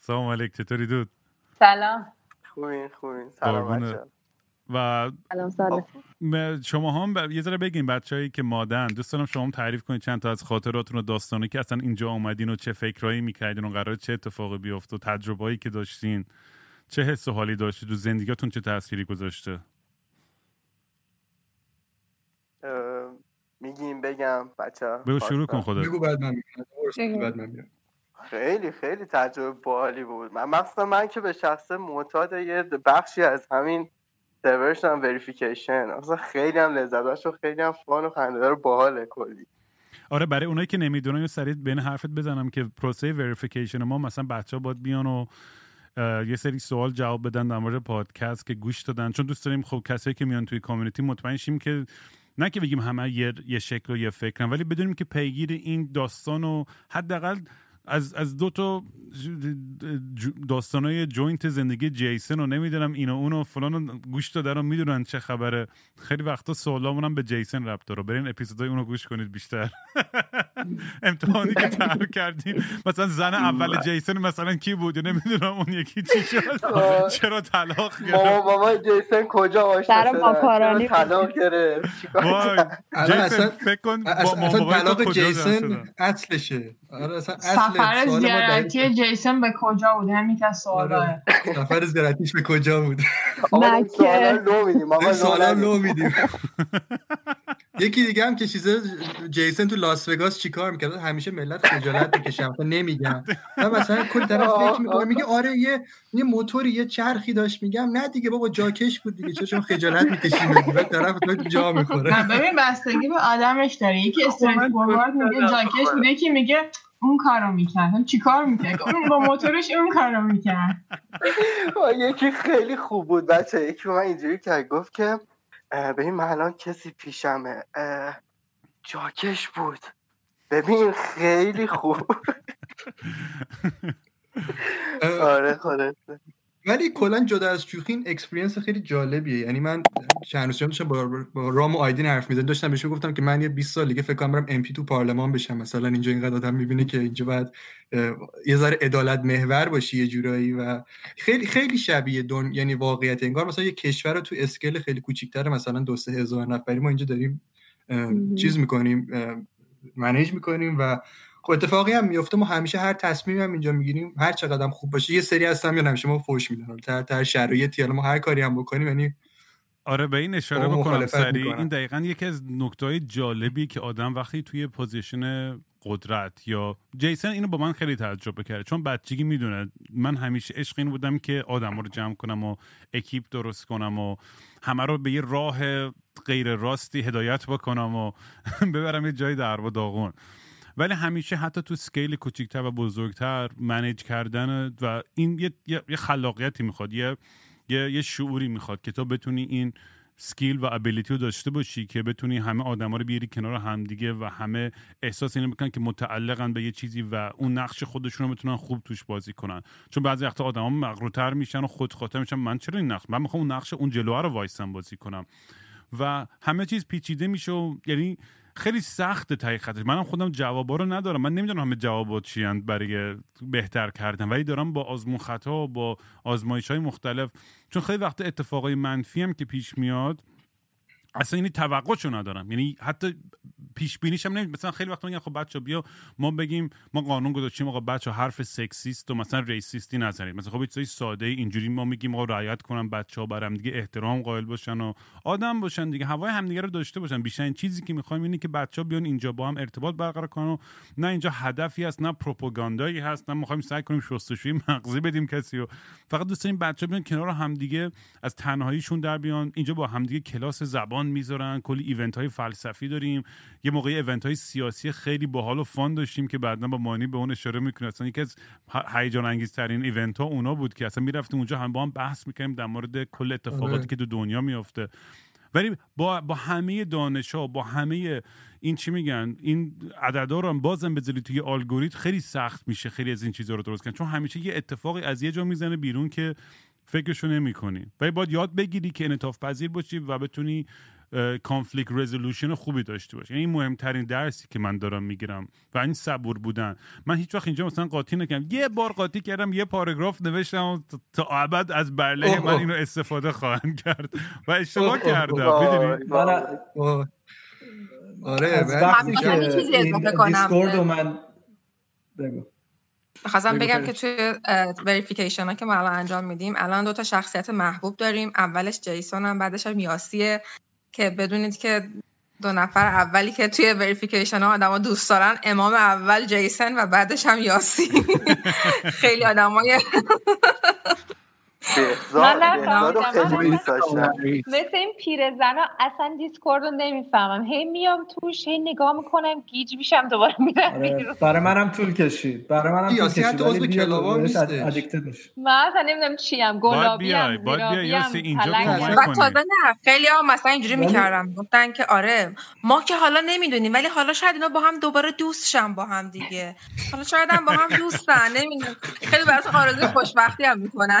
Speaker 2: سلام علیک چطوری دود؟
Speaker 6: سلام.
Speaker 10: خوبین خوبین. سلام
Speaker 2: و
Speaker 9: سلام
Speaker 2: شما هم یه ذره بگین بچههایی که مادن. دوست دارم شما هم تعریف کنید چند تا از خاطراتون و داستانی که اصلا اینجا آمدین و چه فکرایی می‌کردین و قرار چه اتفاقی بیفته و تجربهایی که داشتین. چه حس و حالی داشتید؟ تو زندگیتون چه تأثیری گذاشته؟
Speaker 10: میگیم بگم. بچه
Speaker 2: بگو شروع کن خدا
Speaker 8: بگو. بعد من میگم.
Speaker 10: خیلی خیلی تجربه باحالی بود. من مثلا من که به شخص معتاد یه بخشی از همین سرورشن verification اصلا خیلی هم لذت و خیلی هم fun و خنده‌دار باحاله کلی.
Speaker 2: آره برای اونایی که نمی‌دونن سریع بین حرفت بزنم که پروسه verification ما مثلا بچه ها باید بیان و یه سری سوال جواب بدن در مورد پادکست که گوش دادن. چون دوست داریم خب کسایی که میان توی community مطمئن شیم که نه که بگیم همه یه, یه شکل و یه فکرن ولی بدونیم که پیگیر این داستان و حداقل از از دو تا داستانای joint زندگی جیسن و نمی‌دونم اینو اونو فلان گوش دادن رو می‌دونن چه خبره. خیلی وقتا سوالامون هم به جیسن ربط داره. برین اپیزودای اونو گوش کنید بیشتر. *laughs* *laughs* امتحانی که طرح کردیم مثلا زن اول جیسن مثلا کی بود؟ نمی‌دونم اون یکی چی شد. چرا طلاق گرفت؟
Speaker 10: ماما ماما جیسن کجا آشنا
Speaker 9: شدن
Speaker 10: طلاق گرفت؟
Speaker 2: جیسن فکر کن با
Speaker 8: طلاق جیسن اصلشه. آره اصلا
Speaker 11: سفر زیارتی جیسن به کجا بود؟ همین که سواله
Speaker 8: سفر زیارتیش به کجا بود؟
Speaker 10: سوالا لو میدیم.
Speaker 8: سوالا لو میدیم. *laughs* یکی دیگه هم که چیزه جیسن تو لاس وگاس چیکار می‌کرد؟ همیشه ملت خجالت می‌کشن نمیگم. مثلا کل طرف فکر می‌کنه میگه آره یه یه موتوری یه چرخی داشت میگم نه دیگه بابا جاکش بود دیگه چون خجالت می‌کشی میگی بعد طرف تو جا می‌خوره.
Speaker 11: ببین بستگی به آدمش داره. یکی استریت فوروارد میگه جاکش بود. یکی میگه اون کارو می‌کرد. چی کار می‌کرد؟ اون با موتورش اون کارو می‌کرد.
Speaker 10: یکی خیلی خوب بود بچه یکی من اینجوری که گفت که ببین من الان کسی پیشمه. جاکش بود. ببین خیلی خوب. آره خودت
Speaker 8: ولی کلا جدا از شوخی این experience خیلی جالبیه. یعنی من چند روز داشتم با, با رام و آیدین حرف می‌زدم. داشتم بهش گفتم که من یه 20 سال دیگه فکر کنم برم MP تو پارلمان بشم. مثلا اینجا اینقدر آدم می‌بینه که اینجا باید یه ذره عدالت محور باشی یه جورایی و خیلی خیلی شبیه دون یعنی واقعیت انگار مثلا یه کشور رو تو scale خیلی کوچیک‌تر مثلا دو سه هزار نفری ما اینجا داریم چیز می‌کنیم manage می‌کنیم و خب اتفاقی هم میفته ما همیشه هر تصمیمی هم اینجا می‌گیریم هر چقدر خوب باشه. یه سری هستن یا همیشه ما فوش میدن در هر شرایطی ما هر کاری هم بکنیم یعنی
Speaker 2: آره به این اشاره بکنم. سری این دقیقا یکی از نکته جالبی که آدم وقتی توی position قدرت یا جیسن اینو با من خیلی تجربه کرده چون بچگی می‌دونه من همیشه عشق این بودم که آدم رو جمع کنم و اکیپ درست کنم و همه رو به یه راه غیر راستی هدایت بکنم و *laughs* ببرم یه جای در و داغون. ولی همیشه حتی تو scale کوچیکتر و بزرگتر manage کردن و این یه, یه،, خلاقیتی می‌خواد یه یه, یه شعوری می‌خواد که تو بتونی این skill و ability رو داشته باشی که بتونی همه آدما رو بیاری کنار همدیگه و همه احساس اینو بکنن که متعلقن به یه چیزی و اون نقش خودشون رو بتونن خوب توش بازی کنن. چون بعضی وقتا آدما مغرورتر میشن و خودخاطر میشن. من چرا این نقش من می‌خوام اون نقش اون جلوه رو وایسم بازی کنم. و همه چیز پیچیده میشه و یعنی خیلی سخت تایی خطش. منم خودم جوابا رو ندارم. من نمی‌دونم همه جوابات چی برای بهتر کردن. ولی دارم با آزمون خطا با آزمایش های مختلف. چون خیلی وقت اتفاقای منفی هم که پیش میاد اصلا یعنی توقعشو ندارم. یعنی حتی پیش بینیش هم مثلا خیلی وقت میگن خب بچه بیا ما بگیم ما قانون گذاشتیم آقا بچه حرف سکسیست و مثلا ریسیستی نزنید مثلا خب چیزای ساده اینجوری ما میگیم آقا رعایت کنن بچه ها برام دیگه احترام قائل باشن و آدم باشن دیگه. هوای همدیگه رو داشته باشن. بیشتر این چیزی که می‌خوایم اینه که بچه ها بیان اینجا با هم ارتباط برقرار کنن و نه اینجا هدفی هست نه پروپاگاندایی هست نه می‌خوایم سعی کنیم شستشوی مغزی بدیم کسی و فقط دوست داریم بچه بیان کنار همدیگه از تنهاییشون در بیان اینجا با همدیگه کلاس زبان می‌ذارن. کلی event های فلسفی داریم. یه موقعی event های سیاسی خیلی باحال و fun داشتیم که بعدا با مانی به اون اشاره می‌کنه. اصلا یکی از هیجان انگیز ترین event ها اونا بود که اصلا می‌رفتیم اونجا هم با هم بحث می‌کنیم در مورد کل اتفاقاتی آره. که تو دنیا میافته. ولی با با همه چالش ها با همه این چی میگن این عددا رو هم بازم بذاری توی الگوریتم خیلی سخت میشه خیلی از این چیزها رو درست کردن چون همیشه یه اتفاقی از یه جا می‌زنه بیرون که فکرشو نمی‌کنی. ولی باید یاد بگیری که انعطاف پذیر باشی و بتونی conflict resolution خوبی داشته باشه یعنی این مهمترین درسی که من دارم می‌گیرم و این صبور بودن. من هیچ وقت اینجا مثلا قاطی نکردم. یه بار قاطی کردم یه پاراگراف نوشتم تا ابد بر علیه من اینو استفاده خواهم کرد. و اشتباه کردم. می‌دونی؟
Speaker 7: آره وقتی که دیسکورد من بگو.
Speaker 12: خواستم بگم که توی verification ها که ما الان انجام میدیم الان دو تا شخصیت محبوب داریم. اولش جیسون هم بعدش هم یاسیه که بدونید که دو نفر اولی که توی verification ها آدم دوست دارن امام اول جیسن و بعدش هم یاسی. *laughs* خیلی آدم های
Speaker 6: مثل این پیرزن ها اصلا دیسکورد رو نمی‌فهمم. هی میام توش هی نگاه می‌کنم گیج میشم دوباره میرم
Speaker 7: آره. برای منم طول کشید. برای منم طول کشید. ولی
Speaker 8: کلابا
Speaker 6: من اصلا نمی‌دونم چیم. گلابی ام
Speaker 2: باید بیا اینجا
Speaker 12: تازه نه. خیلی ها مثلا اینجوری می‌کردم گفتن که آره ما که حالا نمی‌دونیم ولی حالا شاید اینا با هم دوباره دوست شن با هم دیگه. حالا شاید هم با هم دوستن. نمی‌دونم. خیلی برات آرزوی خوشبختی هم می‌کنن.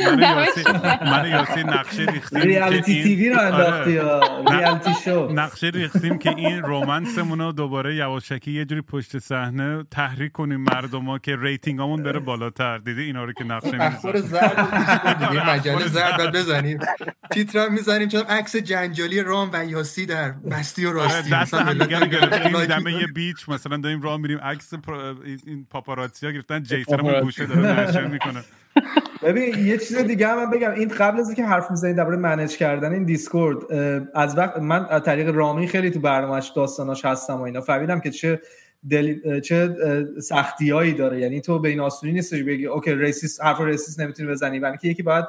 Speaker 2: من *laughs* یاسی نقشه ریختیم
Speaker 7: reality TV رو انداختی آره. reality show
Speaker 2: نقشه ریختیم که این romance مون رو دوباره یواشکی یه جوری پشت صحنه تحریک کنیم مردم که rating امون بره بالاتر. دیدی؟ اینا رو که نقشه
Speaker 8: اخبار زرد مجله زرد بزنیم. تیتر می‌زنیم چون عکس جنجالی رام و یاسی در مستی و راستی.
Speaker 2: دست هم گرفتیم دم یه beach مثلا داریم راه میریم عکس این پاپاراتسی ها گرفتن جیسون گوشه داره می‌کنه.
Speaker 7: ببین یه چیز دیگه هم من بگم. این قبل از اینکه حرف می‌زنید درباره manage کردن این دیسکورد از وقت من از طریق رامی خیلی تو برنامهش داستاناش هستم و اینا. فهمیدم که چه دل... چه سختیایی داره. یعنی تو به این آسونی نیستش بگی okay racist حرف racist نمی‌تونی بزنی. ولی که یکی باید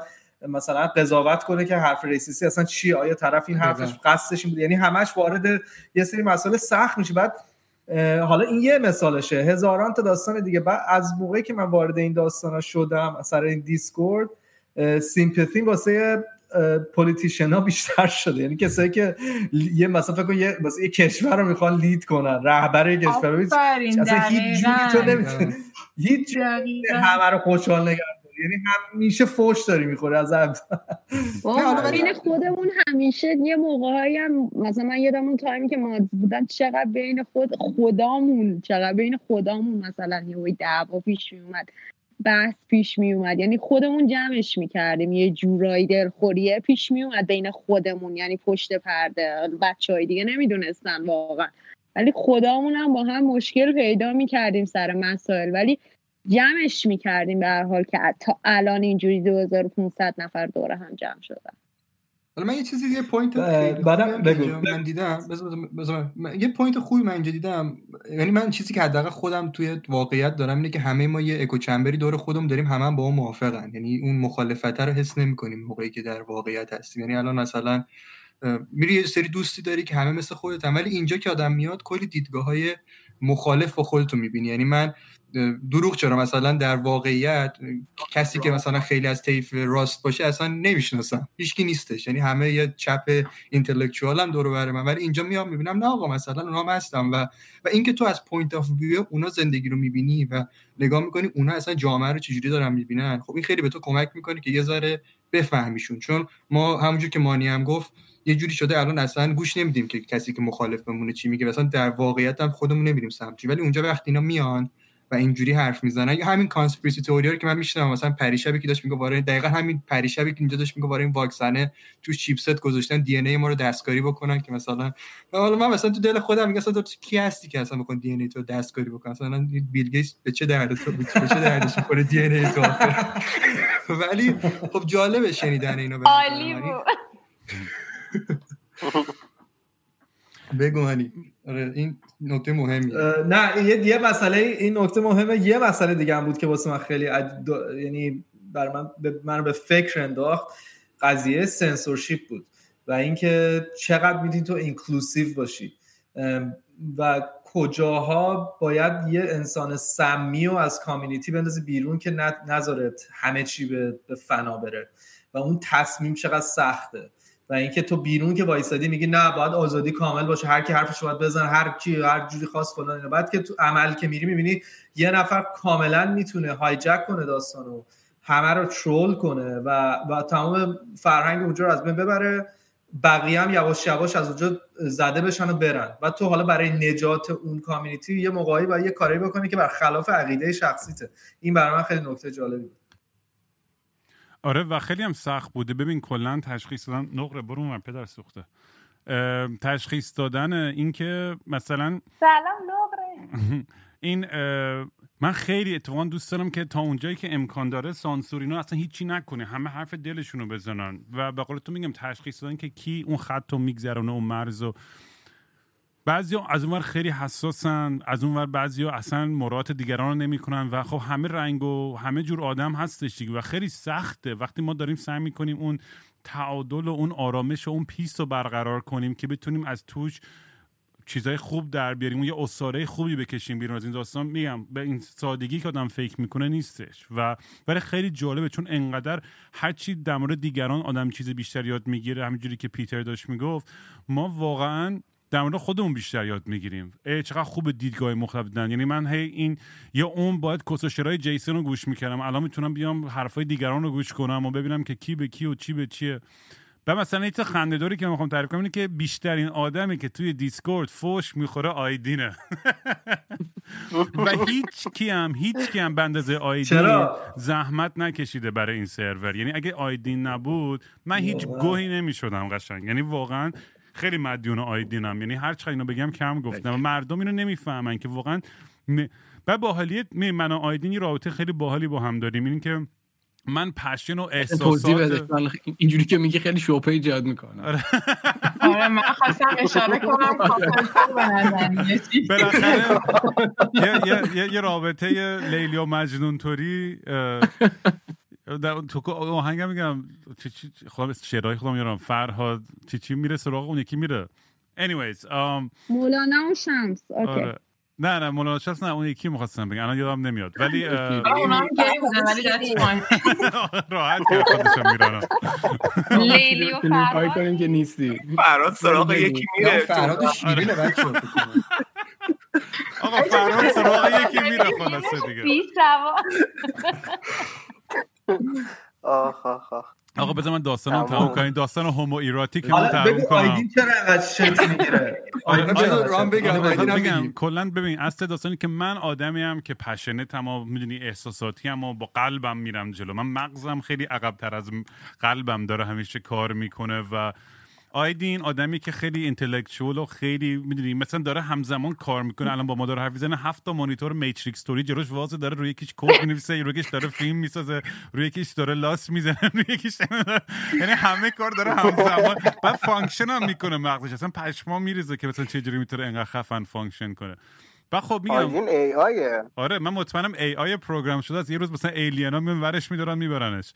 Speaker 7: مثلا قضاوت کنه که حرف racist ی اصلا چی آیا طرف این حرفش قصدش این بود؟ یعنی همش وارد یه سری مسائل سخت میشه. بعد حالا این یه مثالشه. هزاران تا داستان دیگه. بعد از موقعی که من وارد این داستان شدم سر این دیسکورد sympathy واسه politician ها بیشتر شده. یعنی کسایی که یه مثلا فکر یه واسه یه کشور رو می‌خوان lead کنن. رهبر کشور. اصلا هیچ جوری تو نمی‌تونی هیچ همه رو خوشحال نگرد یعنی همیشه فوش داری می‌خوره از
Speaker 9: بین خودمون همیشه یه موقعی هم مثلا من یادم اون تایمی که ما بودن چقدر بین خود خدامون چقدر بین خودامون مثلا یه دعوا پیش میومد بحث پیش می اومد یعنی خودمون جمعش می‌کردیم. یه جورایی دلخوریه پیش می اومد بین خودمون یعنی پشت پرده بچه های دیگه نمی‌دونستن واقعا. ولی خودمون هم با هم مشکل پیدا می‌کردیم سر مسائل. ولی جمعش می‌کردیم به هر حال که تا الان اینجوری 2500 نفر دوره هم جمع شدن.
Speaker 8: حالا من یه چیزی یه point من دیدم. یه point خوبی من اینجا دیدم. یعنی من چیزی که حداقل خودم توی واقعیت دارم اینه که همه ما یه echo chamber ی دور خودم داریم. همه هم با اون موافقن. یعنی اون مخالفت رو حس نمی‌کنیم موقعی که در واقعیت هستیم. یعنی الان مثلا میری یه سری دوستی داری که همه مثل خودت ولی اینجا که آدم میاد کلی دیدگاه های مخالف با خودتو می‌بینی. یعنی من دروغ چرا؟ مثلا در واقعیت کسی که مثلا خیلی از طیف راست باشه اصلا نمی‌شناسم. هیچکی نیستش. یعنی همه یه چپ اینتלקچوال هم دور بر من. ولی اینجا میام می‌بینم نه آقا مثلا اونا هم هستن و و اینکه تو از point of view اونا زندگی رو می‌بینی و نگاه می‌کنی اونا اصلا جامعه رو چجوری دارن می‌بینن؟ خب این خیلی به تو کمک می‌کنه که یه ذره بفهمیشون. چون ما همونجور که مانی هم گفت یه جوری شده الان اصلا گوش نمیدیم که کسی که مخالفمونه چی میگه. مثلا در واقعیت هم خودمون نمیریم سمتی ولی اونجا وقتی اینا میان و اینجوری حرف می‌زنن یا همین conspiracy theory رو که من میشنوم مثلا پریشبی که داشت میگه آره دقیقا همین پریشبی که اینجا داشت میگه آره این واکسنه تو chipset گذاشتن DNA ما رو دستکاری بکنن که مثلا حالا من مثلا تو دل خودم میگم اصلا تو کی هستی که اصلا بکن DNA تو دستکاری بکن مثلا بیل گیتس به چه درد تو به چه دردش می‌خوره DNA تو *laughs* ولی خب جالبه شنیدن اینو
Speaker 6: عالی بود. *laughs*
Speaker 8: بگو honey. آره این نکته مهمی.
Speaker 7: نه یه یه مسئله این نکته مهمه. یه مسئله دیگه هم بود که واسه من خیلی عد... یعنی بر من به من به فکر انداخت. قضیه سنسورشیپ بود و اینکه چقدر می‌تونی تو inclusive باشی. و کجاها باید یه انسان سمی و از community بندازی بیرون که نذاره همه چی به فنا بره. و اون تصمیم چقدر سخته. و اینکه تو بیرون که وایسادی میگی نه باید آزادی کامل باشه هر کی حرفش باید بزن هر کی هر جوری خاص فلان بعد که تو عمل که میری می‌بینی یه نفر کاملا می‌تونه هایجک کنه داستانو همه رو ترول کنه و و تمام فرهنگ اونجا رو از بین ببره. بقیه هم یواش یواش از اونجا زده بشن و برن. و تو حالا برای نجات اون کامیونیتی یه موقعی باید یه کاری بکنی که بر خلاف عقیده شخصیته. این برای من خیلی نکته جالبی بود.
Speaker 2: آره و خیلی هم سخت بوده. ببین کلا تشخیص دادن نقره برو من پدر سوخته. تشخیص دادن اینکه مثلا
Speaker 6: سلام نقره. *laughs*
Speaker 2: این من خیلی اتفاقا دوست دارم که تا اونجایی که امکان داره سانسور اینا اصلا هیچی نکنه. همه حرف دلشون رو بزنن. و به قول تو میگم تشخیص دادن که کی اون خط رو میگذرونه اون مرز و بعضی از اونور خیلی حساسن از اونور بعضی اصلا مرات دیگران رو نمی‌کنن و خب همه رنگ و همه جور آدم هستش دیگه و خیلی سخته. وقتی ما داریم سعی می‌کنیم اون تعادل و اون آرامش و اون پیس رو برقرار کنیم که بتونیم از توش چیزای خوب در بیاریم یه اساره خوبی بکشیم بیرون از این داستان میگم به این سادگی که آدم فکر می‌کنه نیستش. و ولی خیلی جالبه چون انقدر هر چی در مورد دیگران آدم چیز بیشتر یاد می‌گیره همینجوری که پیتر داشت می‌گفت ما واقعا در مورد خودمون بیشتر یاد می‌گیریم. ای چقدر خوب دیدگاه مختلف دیدن. یعنی من هی این یا اون باید کسوشرای جیسون رو گوش می‌کردم. الان می‌تونم بیام حرفای دیگران رو گوش کنم و ببینم که کی به کی و چی به چیه. و مثلا این خندهداری که می‌خوام تعریف کنم اینه که بیشترین آدمی که توی دیسکورد فوش می‌خوره آیدینه. و هیچ کی هم هیچ کی هم به اندازه آیدین زحمت نکشیده برای این سرور. یعنی اگه آیدین نبود من هیچ گوهی نمی‌شدم قشنگ. یعنی واقعا خیلی مدیون آیدینم. یعنی هر چقدر اینو بگم کم گفتم. و مردم اینو نمی‌فهمن که واقعا. و باحالیت می من و آیدین یه رابطه خیلی باحالی با هم داریم. این که من پشن و احساسات
Speaker 3: اینجوری که میگه خیلی شوپه ایجاد می‌کنه.
Speaker 11: آره, آره، من خواستم اشاره کنم.
Speaker 2: بالاخره یه, یه رابطه لیلی و مجنون توری در تو آهنگ میگم چی چی خودم شعرهای خودم میارم. فرهاد چی چی میره سراغ اون؟ یکی میره. Anyways um,
Speaker 9: مولانا و شمس. اوکی
Speaker 2: آره. نه نه مولانا شمس نه اون یکی می‌خواستم بگم. الان یادم نمیاد. ولی
Speaker 11: اونا هم گری بودن ولی *laughs*
Speaker 2: راحت که خودشم میرانم *laughs*
Speaker 6: لیلی و فرهاد.
Speaker 3: کنیم که نیستی.
Speaker 4: فرهاد سراغ یکی میره.
Speaker 8: فرهاد شیرینه بچه
Speaker 2: آقا فرهاد سراغ یکی میره *laughs* خلاصه دیگه.
Speaker 10: آخ آخ آخ.
Speaker 2: آقا بذار من داستانم تموم. کنیم داستان هومو ایراتی که من تموم کنم
Speaker 7: آیدین چرا انقدر شت می‌گیره؟
Speaker 8: رام
Speaker 2: بگم. کلا ببین اصل داستانی که من آدمی ام که پشنه تمام می‌دونی احساساتی ام و با قلبم میرم جلو. من مغزم خیلی عقب تر از قلبم داره همیشه کار می‌کنه و آیدین آدمی که خیلی اینتלקچوال و خیلی می‌دونی مثلا داره همزمان کار می‌کنه الان با ما داره حرف می‌زنه هفت تا مانیتور Matrix طوری جلوش واسه داره روی یکیش کد می‌نویسه روی یکیش داره فیلم می‌سازه روی یکیش داره لاس می‌زنه *laughs* روی یکیش *laughs* یعنی همه کار داره همزمان. بعد function هم می‌کنه مغزش اصلا پشما میریزه که مثلا چه جوری می‌تونه انقدر خفن function کنه. و خب میگم
Speaker 10: AI ه.
Speaker 2: آره من مطمئنم AI program شده از یه روز مثلا alien ا میون ورش میدارن میبرنش.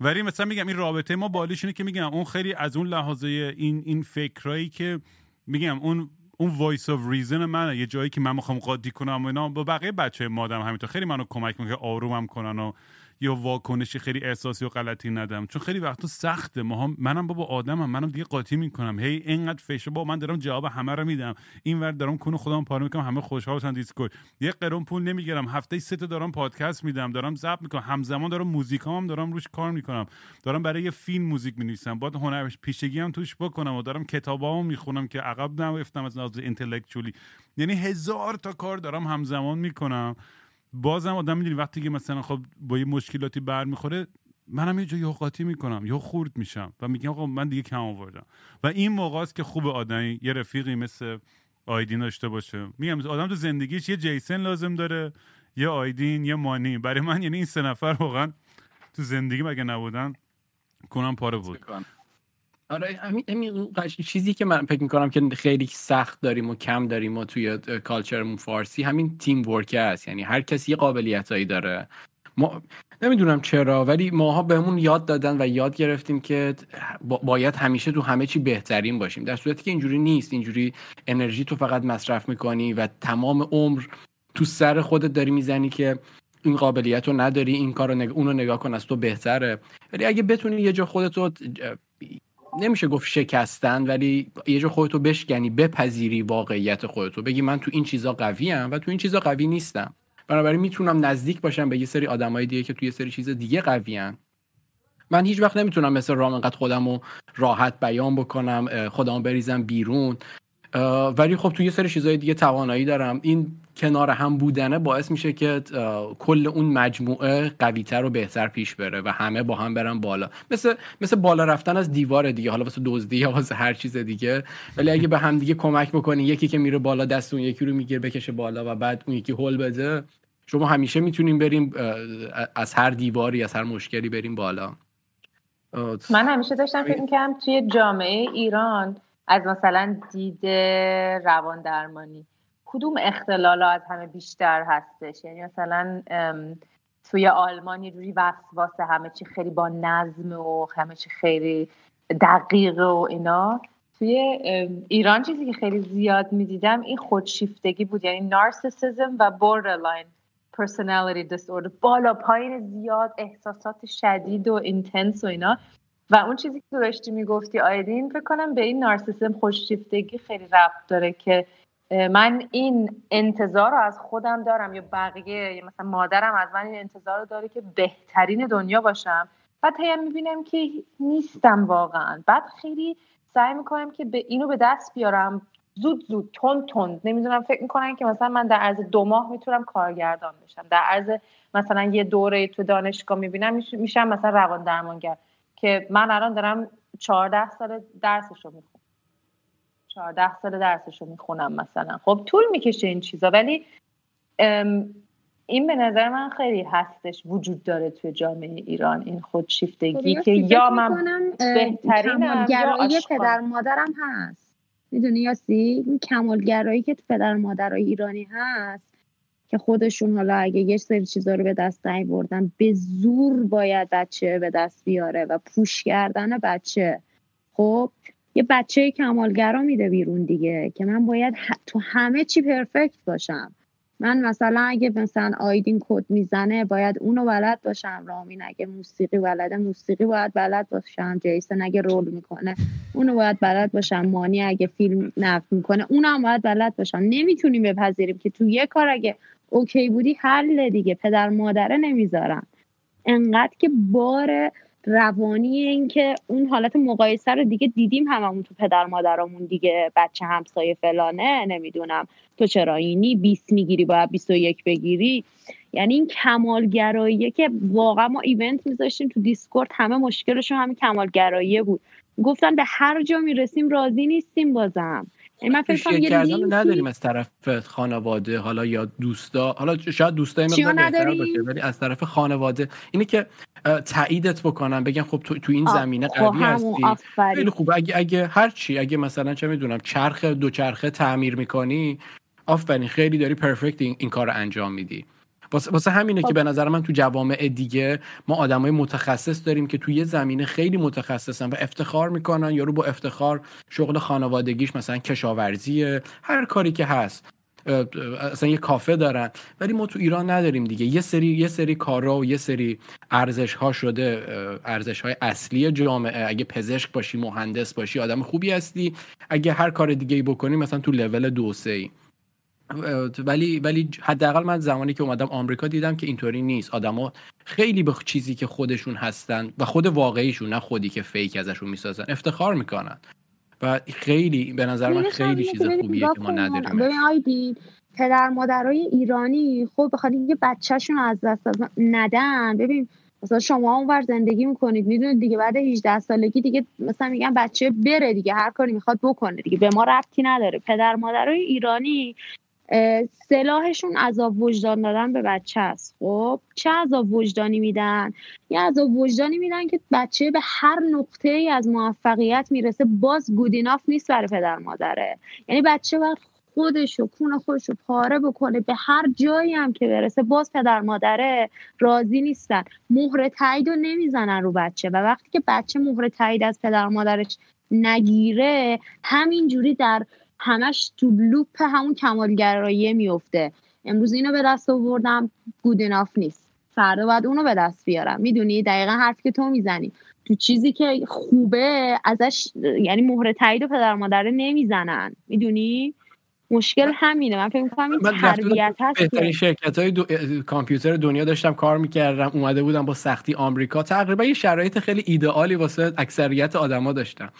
Speaker 2: ولی مثلا میگم این رابطه ما بالیش اینه که میگم اون خیلی از اون لحاظه این این فکرایی که میگم اون اون voice of reason منه. یه جایی که من می‌خوام قاطی کنم و اینا. با بقیه بچه مادم همینطور. خیلی منو کمک می‌کنه آرومم کنن و یا واکنشی خیلی احساسی و غلطی ندم. چون خیلی وقتا سخته. ما هم منم بابا آدمم. منم دیگه قاطی می‌کنم. هی اینقدر فشه با من دارم جواب همه رو میدم. این ور دارم کون خودم پاره می‌کنم. همه خوشحال باشن Discord. یه قرون پول نمی‌گیرم. هفته سه تا دارم پادکست میدم. دارم ضبط می‌کنم. همزمان دارم موزیکام دارم روش کار می‌کنم. دارم برای یه فیلم موزیک می‌نویسم. بعد هنر پیشگی هم توش بکنم و دارم کتابامو می‌خونم که عقب نمیفتم از نظر اینتלקچولی یعنی هزار تا کار دارم همزمان می‌کنم. بازم آدم می‌دونی وقتی که مثلا خب با یه مشکلاتی برمیخوره منم یه جایی قاطی می‌کنم یا خورد میشم و میگم آقا من دیگه کم آوردم. و این موقع است که خوب آدمی یه رفیقی مثل آیدین داشته باشه. میگم آدم تو زندگیش یه جیسن لازم داره یه آیدین یه مانی. برای من یعنی این سه نفر واقعا تو زندگی مگه نبودن کنم پاره بود.
Speaker 3: آره همین چیزی که من فکر می‌کنم که خیلی سخت داریم و کم داریم و توی کالچرمون فارسی همین تیم ورک است. یعنی هر کسی یه قابلیتایی داره. ما نمی‌دونم چرا ولی ماها بهمون یاد دادن و یاد گرفتیم که باید همیشه تو همه چی بهترین باشیم. در صورتی که اینجوری نیست. اینجوری انرژی تو فقط مصرف می‌کنی و تمام عمر تو سر خودت داری می‌زنی که این قابلیت رو نداری این کار رو نگ... اون رو نگاه کن از تو بهتره. ولی اگه بتونی یه جا خودت رو نمیشه گفت شکستن ولی یه جا خودتو بشکنی بپذیری واقعیت خودتو. بگی من تو این چیزا قوی ام و تو این چیزا قوی نیستم. بنابراین می‌تونم نزدیک باشم به یه سری آدمای دیگه که توی یه سری چیز دیگه قوی من هیچ وقت نمی‌تونم مثل رام انقدر خودم رو راحت بیان بکنم خودم بریزم بیرون. ولی خب توی یه سری چیزهای دیگه توانایی دارم. این کنار هم بودنه باعث میشه که کل اون مجموعه قویتر و بهتر پیش بره و همه با هم برن بالا. مثل مثل بالا رفتن از دیوار دیگه حالا واسه دزدی یا واسه هر چیز دیگه. ولی اگه به هم دیگه کمک بکنی یکی که میره بالا دست اون یکی رو می‌گیره بکشه بالا و بعد اون یکی هول بده شما همیشه می‌تونیم بریم از هر دیواری از هر مشکلی بریم بالا.
Speaker 6: من همیشه داشتم فکر می‌کنم توی جامعه ایران از مثلا دید روان درمانی کدوم اختلال از همه بیشتر هستش؟ یعنی مثلا توی آلمان یه جوری وسواس همه چی خیلی با نظم و همه چی خیلی دقیق و اینا. توی ایران چیزی که خیلی زیاد می‌دیدم این خودشیفتگی بود. یعنی نارسیسیزم و borderline personality disorder. بالا پایین زیاد احساسات شدید و اینتنس و اینا. و اون چیزی که داشتی می‌گفتی آیدین فکر کنم به این نارسیسم خوششیفتگی خیلی ربط داره که من این انتظار رو از خودم دارم یا بقیه یا مثلا مادرم از من این انتظار رو داره که بهترین دنیا باشم بعد هی می‌بینم که نیستم واقعا. بعد خیلی سعی می‌کنم که به اینو به دست بیارم. زود زود تند تند. نمی‌دونم فکر می‌کنم که مثلا من در عرض دو ماه می‌تونم کارگردان بشم. در عرض مثلا یه دوره تو دانشگاه می‌بینم میشم مثلا روان درمانگر که من الان دارم 14 سال درسش رو می‌خونم. 14 سال درسش رو می‌خونم مثلا. خب طول می‌کشه این چیزا ولی این به نظر من خیلی هستش وجود داره توی جامعه ایران این خودشیفتگی که یا من بهترینم یا
Speaker 9: پدر مادرم هست. می‌دونی یاسی؟ این کمالگرایی که تو پدر مادرای ایرانی هست. که خودشون حالا اگه یه سری چیزا رو به دست بردن به زور باید بچه به دست بیاره و پوش کردن بچه. خب یه بچه کمالگرا میده بیرون دیگه که من باید تو همه چی پرفکت باشم. من مثلا اگه مثلا آیدین کد می‌زنه باید اونو بلد باشم رامین اگه موسیقی بلده موسیقی باید بلد باشم جیسن اگه رول می‌کنه اونو باید بلد باشم مانی اگه فیلم نقد می‌کنه اونم باید بلد باشم. نمی‌تونیم بپذیریم که تو یه کار اگه OK بودی حله دیگه. پدر مادره نمی‌ذارن. انقدر که بار روانی این که اون حالت مقایسه رو دیگه دیدیم هممون تو پدر مادرامون دیگه بچه همسایه فلانه نمی‌دونم. تو چرا اینی؟ 20 می‌گیری باید 21 بگیری. یعنی این کمالگراییه که واقعا ما event میذاشتیم تو Discord همه مشکلشون همین کمالگراییه بود. گفتن به هر جا می‌رسیم راضی نیستیم بازم.
Speaker 3: من فکر کنم نداریم از طرف خانواده حالا یا دوستا. حالا شاید دوستای من بهتر باشه ولی از طرف خانواده. اینه که تاییدت بکنم بگن خب تو, تو این زمینه خب قوی هستی. خیلی خوبه اگه اگه هر چی اگه مثلا چه می‌دونم چرخ دو چرخه تعمیر می‌کنی آفرین خیلی داری پرفکت این, این کار انجام میدی. واسه همینه که خب. به نظر من تو جوامع دیگه ما آدمای متخصص داریم که توی یه زمینه خیلی متخصصن و افتخار می‌کنن یارو با افتخار شغل خانوادگیش مثلا کشاورزیه هر کاری که هست. اصلا یه کافه دارن. ولی ما تو ایران نداریم دیگه. یه سری یه سری کارا و یه سری ارزش ها شده ارزش های اصلی جامعه. اگه پزشک باشی مهندس باشی آدم خوبی هستی. اگه هر کار دیگه ای بکنی مثلا تو لول دو سه ولی ولی حداقل من زمانی که اومدم آمریکا دیدم که اینطوری نیست. آدما خیلی به چیزی که خودشون هستن و خود واقعیشون نه خودی که فیک ازشون می‌سازن افتخار می‌کنن. و خیلی به نظر من خیلی چیز خوبیه که ما نداریم.
Speaker 9: ببین پدر مادرای ایرانی خب بخاطر اینکه بچهشون از دست ندن. ببین مثلا شما اونور زندگی می‌کنید می‌دونید دیگه بعد 18 سالگی دیگه مثلا میگن بچه بره دیگه هر کاری می‌خواد بکنه دیگه. به ما ربطی نداره. پدر مادرای ایرانی سلاحشون عذاب وجدان دادن به بچه است. خب چه عذاب وجدانی میدن؟ یه عذاب وجدانی میدن که بچه به هر نقطه ای از موفقیت می‌رسه. باز گودیناف نیست برای پدر مادره. یعنی بچه باید خودشو کون خودشو پاره بکنه. به هر جایی هم که برسه باز پدر مادره راضی نیستن. مهر تایید رو نمی‌زنن رو بچه. و وقتی که بچه مهر تایید از پدر مادرش نگیره همینجوری در همش تو لوپ همون کمالگرایی میفته امروز اینو به دست آوردم. گود نیست. فردا باید اونو به دست بیارم. می‌دونی؟ دقیقا حرفی که تو می‌زنی. تو چیزی که خوبه ازش یعنی مهر تایید و پدر مادره نمی‌زنن. می‌دونی؟ مشکل همینه. من فکر می‌کنم این تربیت هست
Speaker 3: بهترین شرکت های دو... کامپیوتر دنیا داشتم کار می‌کردم. اومده بودم با سختی آمریکا. تقریبا یه شرایط خیلی ایدئالی واسه اکثریت آدما داشتم.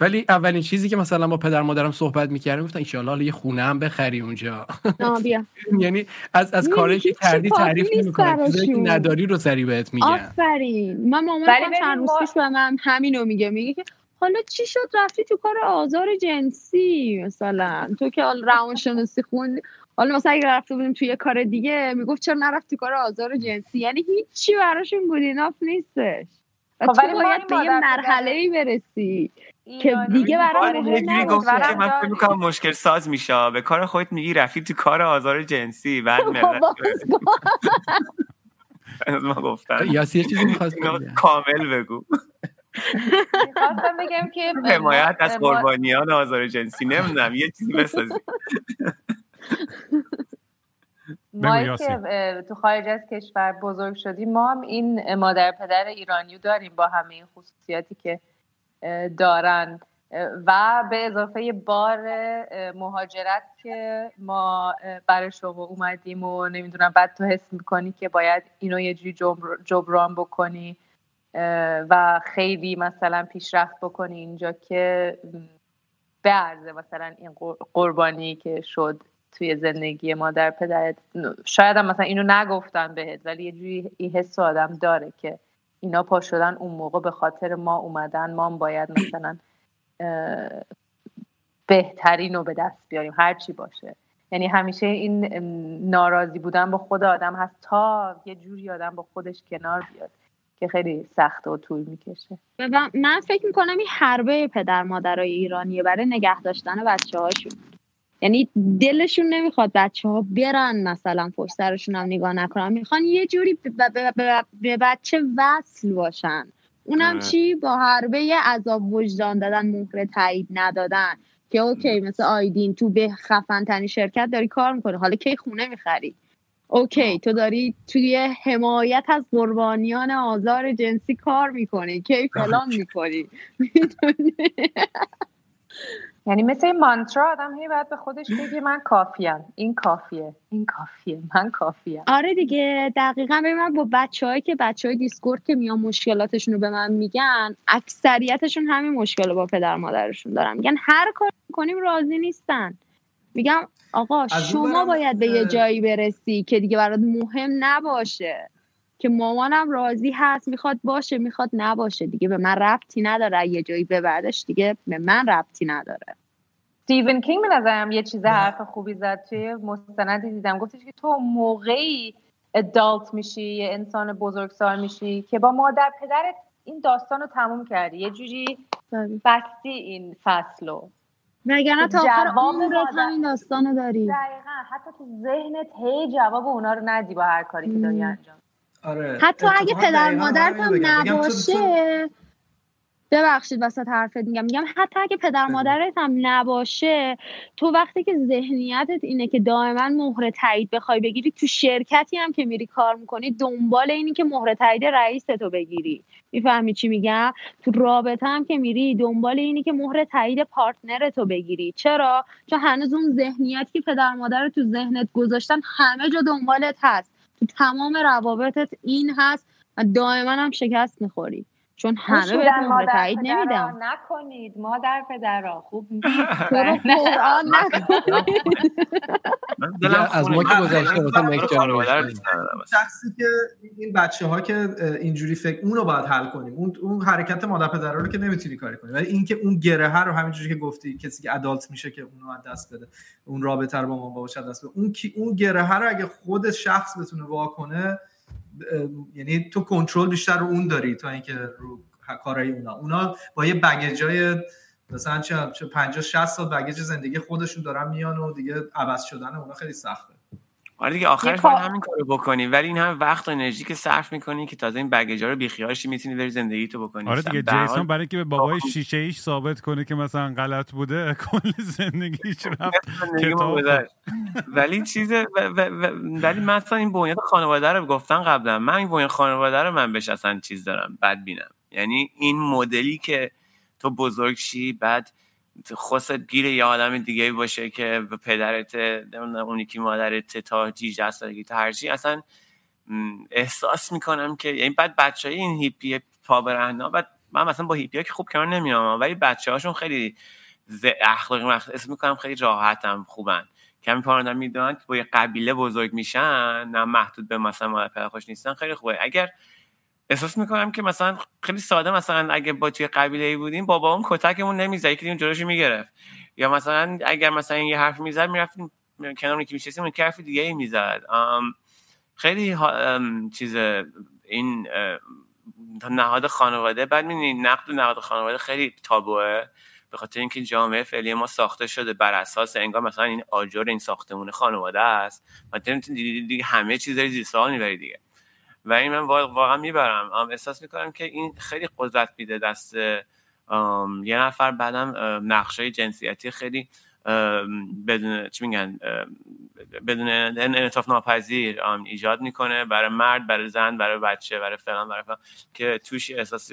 Speaker 3: ولی اولین چیزی که مثلا با پدر مادرم صحبت می‌کردم گفتن ان یه خونه هم بخری اونجا.
Speaker 9: بیا. *laughs*
Speaker 3: یعنی از از کاری که کردی تعریف نمی‌کنن نداری رو سری بهت میگن.
Speaker 9: آفرین. من مامانم چند روز پیش به من همینو میگه میگه که حالا چی شد رفتی تو کار آزار جنسی مثلا؟ تو که روانشناسی خوندی حالا مثلا اگه رفته بودیم توی کار دیگه می‌گفت چرا نرفتی کار آزار جنسی؟ یعنی هیچی براشون گودیناف نیستش. و خب تو باید به یه مرحله ای برسی. که دیگه برای مهم
Speaker 4: گفت که من فکر می‌کنم مشکل ساز میشه. به کار خودت میگی رفتی تو کار آزار جنسی بعد *laughs* ملت *laughs* ما گفتم
Speaker 3: یا چیزی می‌خواست
Speaker 4: کامل بگو.
Speaker 6: می‌خواستم بگم که
Speaker 4: حمایت از قربانیان آزار جنسی. نمی‌دونم یه چیزی بسازی. *laughs*
Speaker 6: ما که تو خارج از کشور بزرگ شدیم ما هم این مادر پدر ایرانیو داریم با همه این خصوصیاتی که دارن. و به اضافه بار مهاجرت که ما برای شما اومدیم و نمی‌دونم بعد تو حس می‌کنی که باید اینو یه جوری جبران بکنی و خیلی مثلا پیشرفت بکنی اینجا که به عرضه مثلا این قربانی که شد توی زندگی مادر پدرت. شاید هم مثلا اینو نگفتن بهت ولی یه جوری این حس آدم داره که اینا پا شدن اون موقع به خاطر ما اومدن ما باید مثلا بهترین رو به دست بیاریم هر چی باشه. یعنی همیشه این ناراضی بودن با خود آدم هست تا یه جوری آدم با خودش کنار بیاد که خیلی سخت و طول می‌کشه.
Speaker 9: من فکر می‌کنم این حربه پدر مادرای ایرانیه برای نگه داشتن بچه هاشون یعنی دلشون نمی‌خواد بچه ها برن مثلا پشت سرشون هم نگاه نکنن. می‌خوان یه جوری به بچه وصل باشن. اونم. چی؟ با حربه عذاب وجدان دادن مهر تایید ندادن. که OK مثل آیدین تو تو خفن ترین شرکت داری کار می‌کنه حالا کی خونه می‌خری؟ OK تو داری توی حمایت از قربانیان آزار جنسی کار می‌کنی. کی فلان می‌کنی؟ *laughs*
Speaker 6: یعنی مثل این مانترا آدم هی باید به خودش بگه من کافیم. این کافیه. این کافیه. من کافیم.
Speaker 9: آره دیگه. دقیقا به من با بچه که بچه های دیسکورد که میان مشکلاتشون رو به من میگن اکثریتشون همین مشکل با پدر مادرشون دارن. میگن هر کار کنیم راضی نیستن. میگم آقا شما باید به یه جایی برسی که دیگه برات مهم نباشه. که مامانم راضی هست می‌خواد باشه می‌خواد نباشه دیگه. به من ربطی نداره. یه جایی ببردش دیگه به من ربطی نداره.
Speaker 6: استیون کینگ به نظرم یه چیز حرف خوبی زد. توی مستندی دیدم. گفتش که تو موقعی ادالت میشی یه انسان بزرگسال میشی که با مادر پدرت این داستان رو تموم کردی. یه جوری بستی این فصل
Speaker 9: وگرنه تا آخر عمرت همین داستانو داری.
Speaker 6: دقیقا. حتی تو ذهنت هی جواب اونا رو ندی با هر کاری که داری انجام.
Speaker 7: آره.
Speaker 9: حتی اگه پدر مادرت هم نباشه ببخشید وسط حرفت میگم. میگم حتی اگه پدر مادرت هم نباشه تو وقتی که ذهنیتت اینه که دائما مهر تایید بخوای بگیری تو شرکتی هم که میری کار می‌کنی دنبال اینی که مهر تایید رئیس تو بگیری. می‌فهمی چی میگم؟ تو رابطه هم که میری دنبال اینی که مهر تایید پارتنر تو بگیری. چرا؟ چون هنوز اون ذهنیت که پدر مادر تو ذهنت گذاشتن همه جا دنبالت هست. تو تمام روابطت این هست و دائما هم شکست می‌خوری. چون همه به تایید نمیدن
Speaker 6: نکنید. مادر پدرها خوب *laughs*
Speaker 9: قرآن
Speaker 3: از ما که گذشته
Speaker 7: شخصی که این بچه ها که اینجوری فکر اونو باید حل کنیم. اون اون حرکت مادر پدرها رو که نمی‌تونی کاری کنی. ولی اینکه اون گره رو همینجوری که گفتی کسی که ادالت میشه که اونو از دست بده اون رابطه رو با مامان باباش دست بده. اون کی اون گره رو اگه خود شخص بتونه وا کنه یعنی تو کنترل بیشتر رو اون داری تا اینکه رو کارهای اونا. اونا با یه بگیجای مثلا چه 50 60 سال بگیج زندگی خودشون دارن میان و دیگه عوض شدن اونا خیلی سخته.
Speaker 4: آره دیگه آخرش باید همین کارو بکنی. ولی این هم وقت و انرژی که صرف می‌کنی که تازه این بگیجا رو بیخیالش می‌تونی بری زندگی تو بکنی.
Speaker 2: آره دیگه جیسون برای که به بابای شیشه ایش ثابت کنه که مثلا غلط بوده *laughs* کل زندگیش رفت کتاب *laughs*
Speaker 4: ولی چیز ولی مثلا این بنیاد خانواده رو گفتن قبلا من این بنیاد خانواده رو من بهش اصلا چیز دارم بد بینم یعنی این مدلی که تو بزرگ شی بعد خواست گیر یه آدم دیگه باشه که به پدرت اونی که مادرت تا 18 سالگی تا هرچی اصلا احساس می‌کنم که یعنی بعد بچه های این هیپی پا برهنا بعد من مثلا با هیپی ها که خوب کنار نمیام ولی بچه هاشون خیلی اخلاقی مخصوص اسم می‌کنم خیلی راحتم خوبن. کمی پاراندا می‌دونن که با یه قبیله بزرگ میشن نه محدود به مثلا مادر پدر خوش نیستن خیلی خوبه. اگر احساس می‌کنم که مثلا خیلی ساده مثلا اگه با توی قبیله ای بودیم بابا اون کتکمون نمی‌زد. یکی اون جلوشو می‌گرفت. یا مثلا اگر مثلا یه حرف می‌زد می‌رفتیم کنار که میشستیم اون حرف دیگه ای می‌زد خیلی چیز این نهاد خانواده. بعد می‌بینی نقد نهاد خانواده خیلی تابوه به خاطر اینکه جامعه فعلی ما ساخته شده بر اساس انگار مثلا این آجر این ساختمون خانواده است. و دیگه همه چیز داری زیر سوال می‌بری دیگه. و این من واقعا می‌برم. احساس می‌کنم که این خیلی قدرت میده دست یه نفر. بعدم نقشه جنسیتی خیلی بدون چی میگن بدون انعطاف ناپذیر ایجاد می‌کنه برای مرد برای زن برای بچه برای فلان برای فلان که توش احساس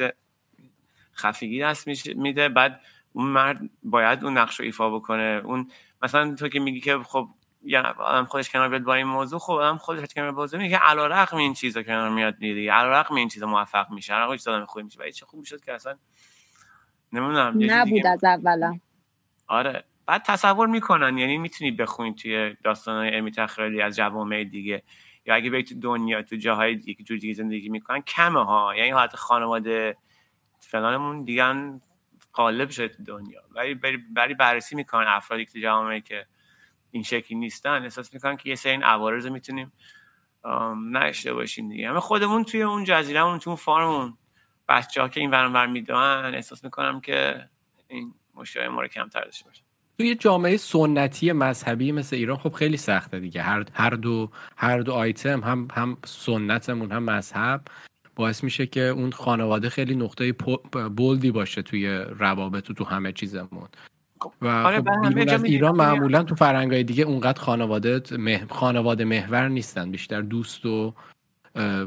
Speaker 4: خفگی دست میده. بعد اون مرد باید اون نقش رو ایفا بکنه. اون مثلا تو که میگی که خب یا آدم خودش کنار بیاد با این موضوع خب آدم خودش کنار موضوع میگه علی رغم این چیزا کنار میاد دیگه علی رغم این چیزا موفق میشه. علی رغم آدم خوبی میشه. و چه خوب شد که اصلا نمی‌دونم
Speaker 9: نبود از اولا.
Speaker 4: آره. بعد تصور می‌کنن یعنی می‌تونی بخونی توی داستان علمی تخیلی از جوامع دیگه. یا اگه بری تو دنیا تو جاهای دیگه که جور دیگه زندگی می‌کنن کمه ها. یعنی حالت خانواده فلانمون دیگه قالب شده تو دنیا. ولی بری بررسی می‌کنن افرادی که تو جوامعی که این شکلی نیستن. احساس می‌کنن که یه سری این عوارض می‌تونیم نشته باشیم دیگه. همه خودمون توی اون جزیرهمون تو اون فارمون بچه ها که این ورم ور می‌دونن احساس می‌کنم که این مشکل ما رو کمتر داشته باشه
Speaker 3: توی جامعه سنتی مذهبی مثل ایران خب خیلی سخته دیگه. هر هر دو هر دو آیتم هم هم سنتمون هم مذهب باعث میشه که اون خانواده خیلی نقطه بولدی باشه توی روابط و تو همه چیزمون. و آره خب از ایران معمولا تو فرنگای دیگه اونقدر خانواده خانواده محور نیستن بیشتر دوست و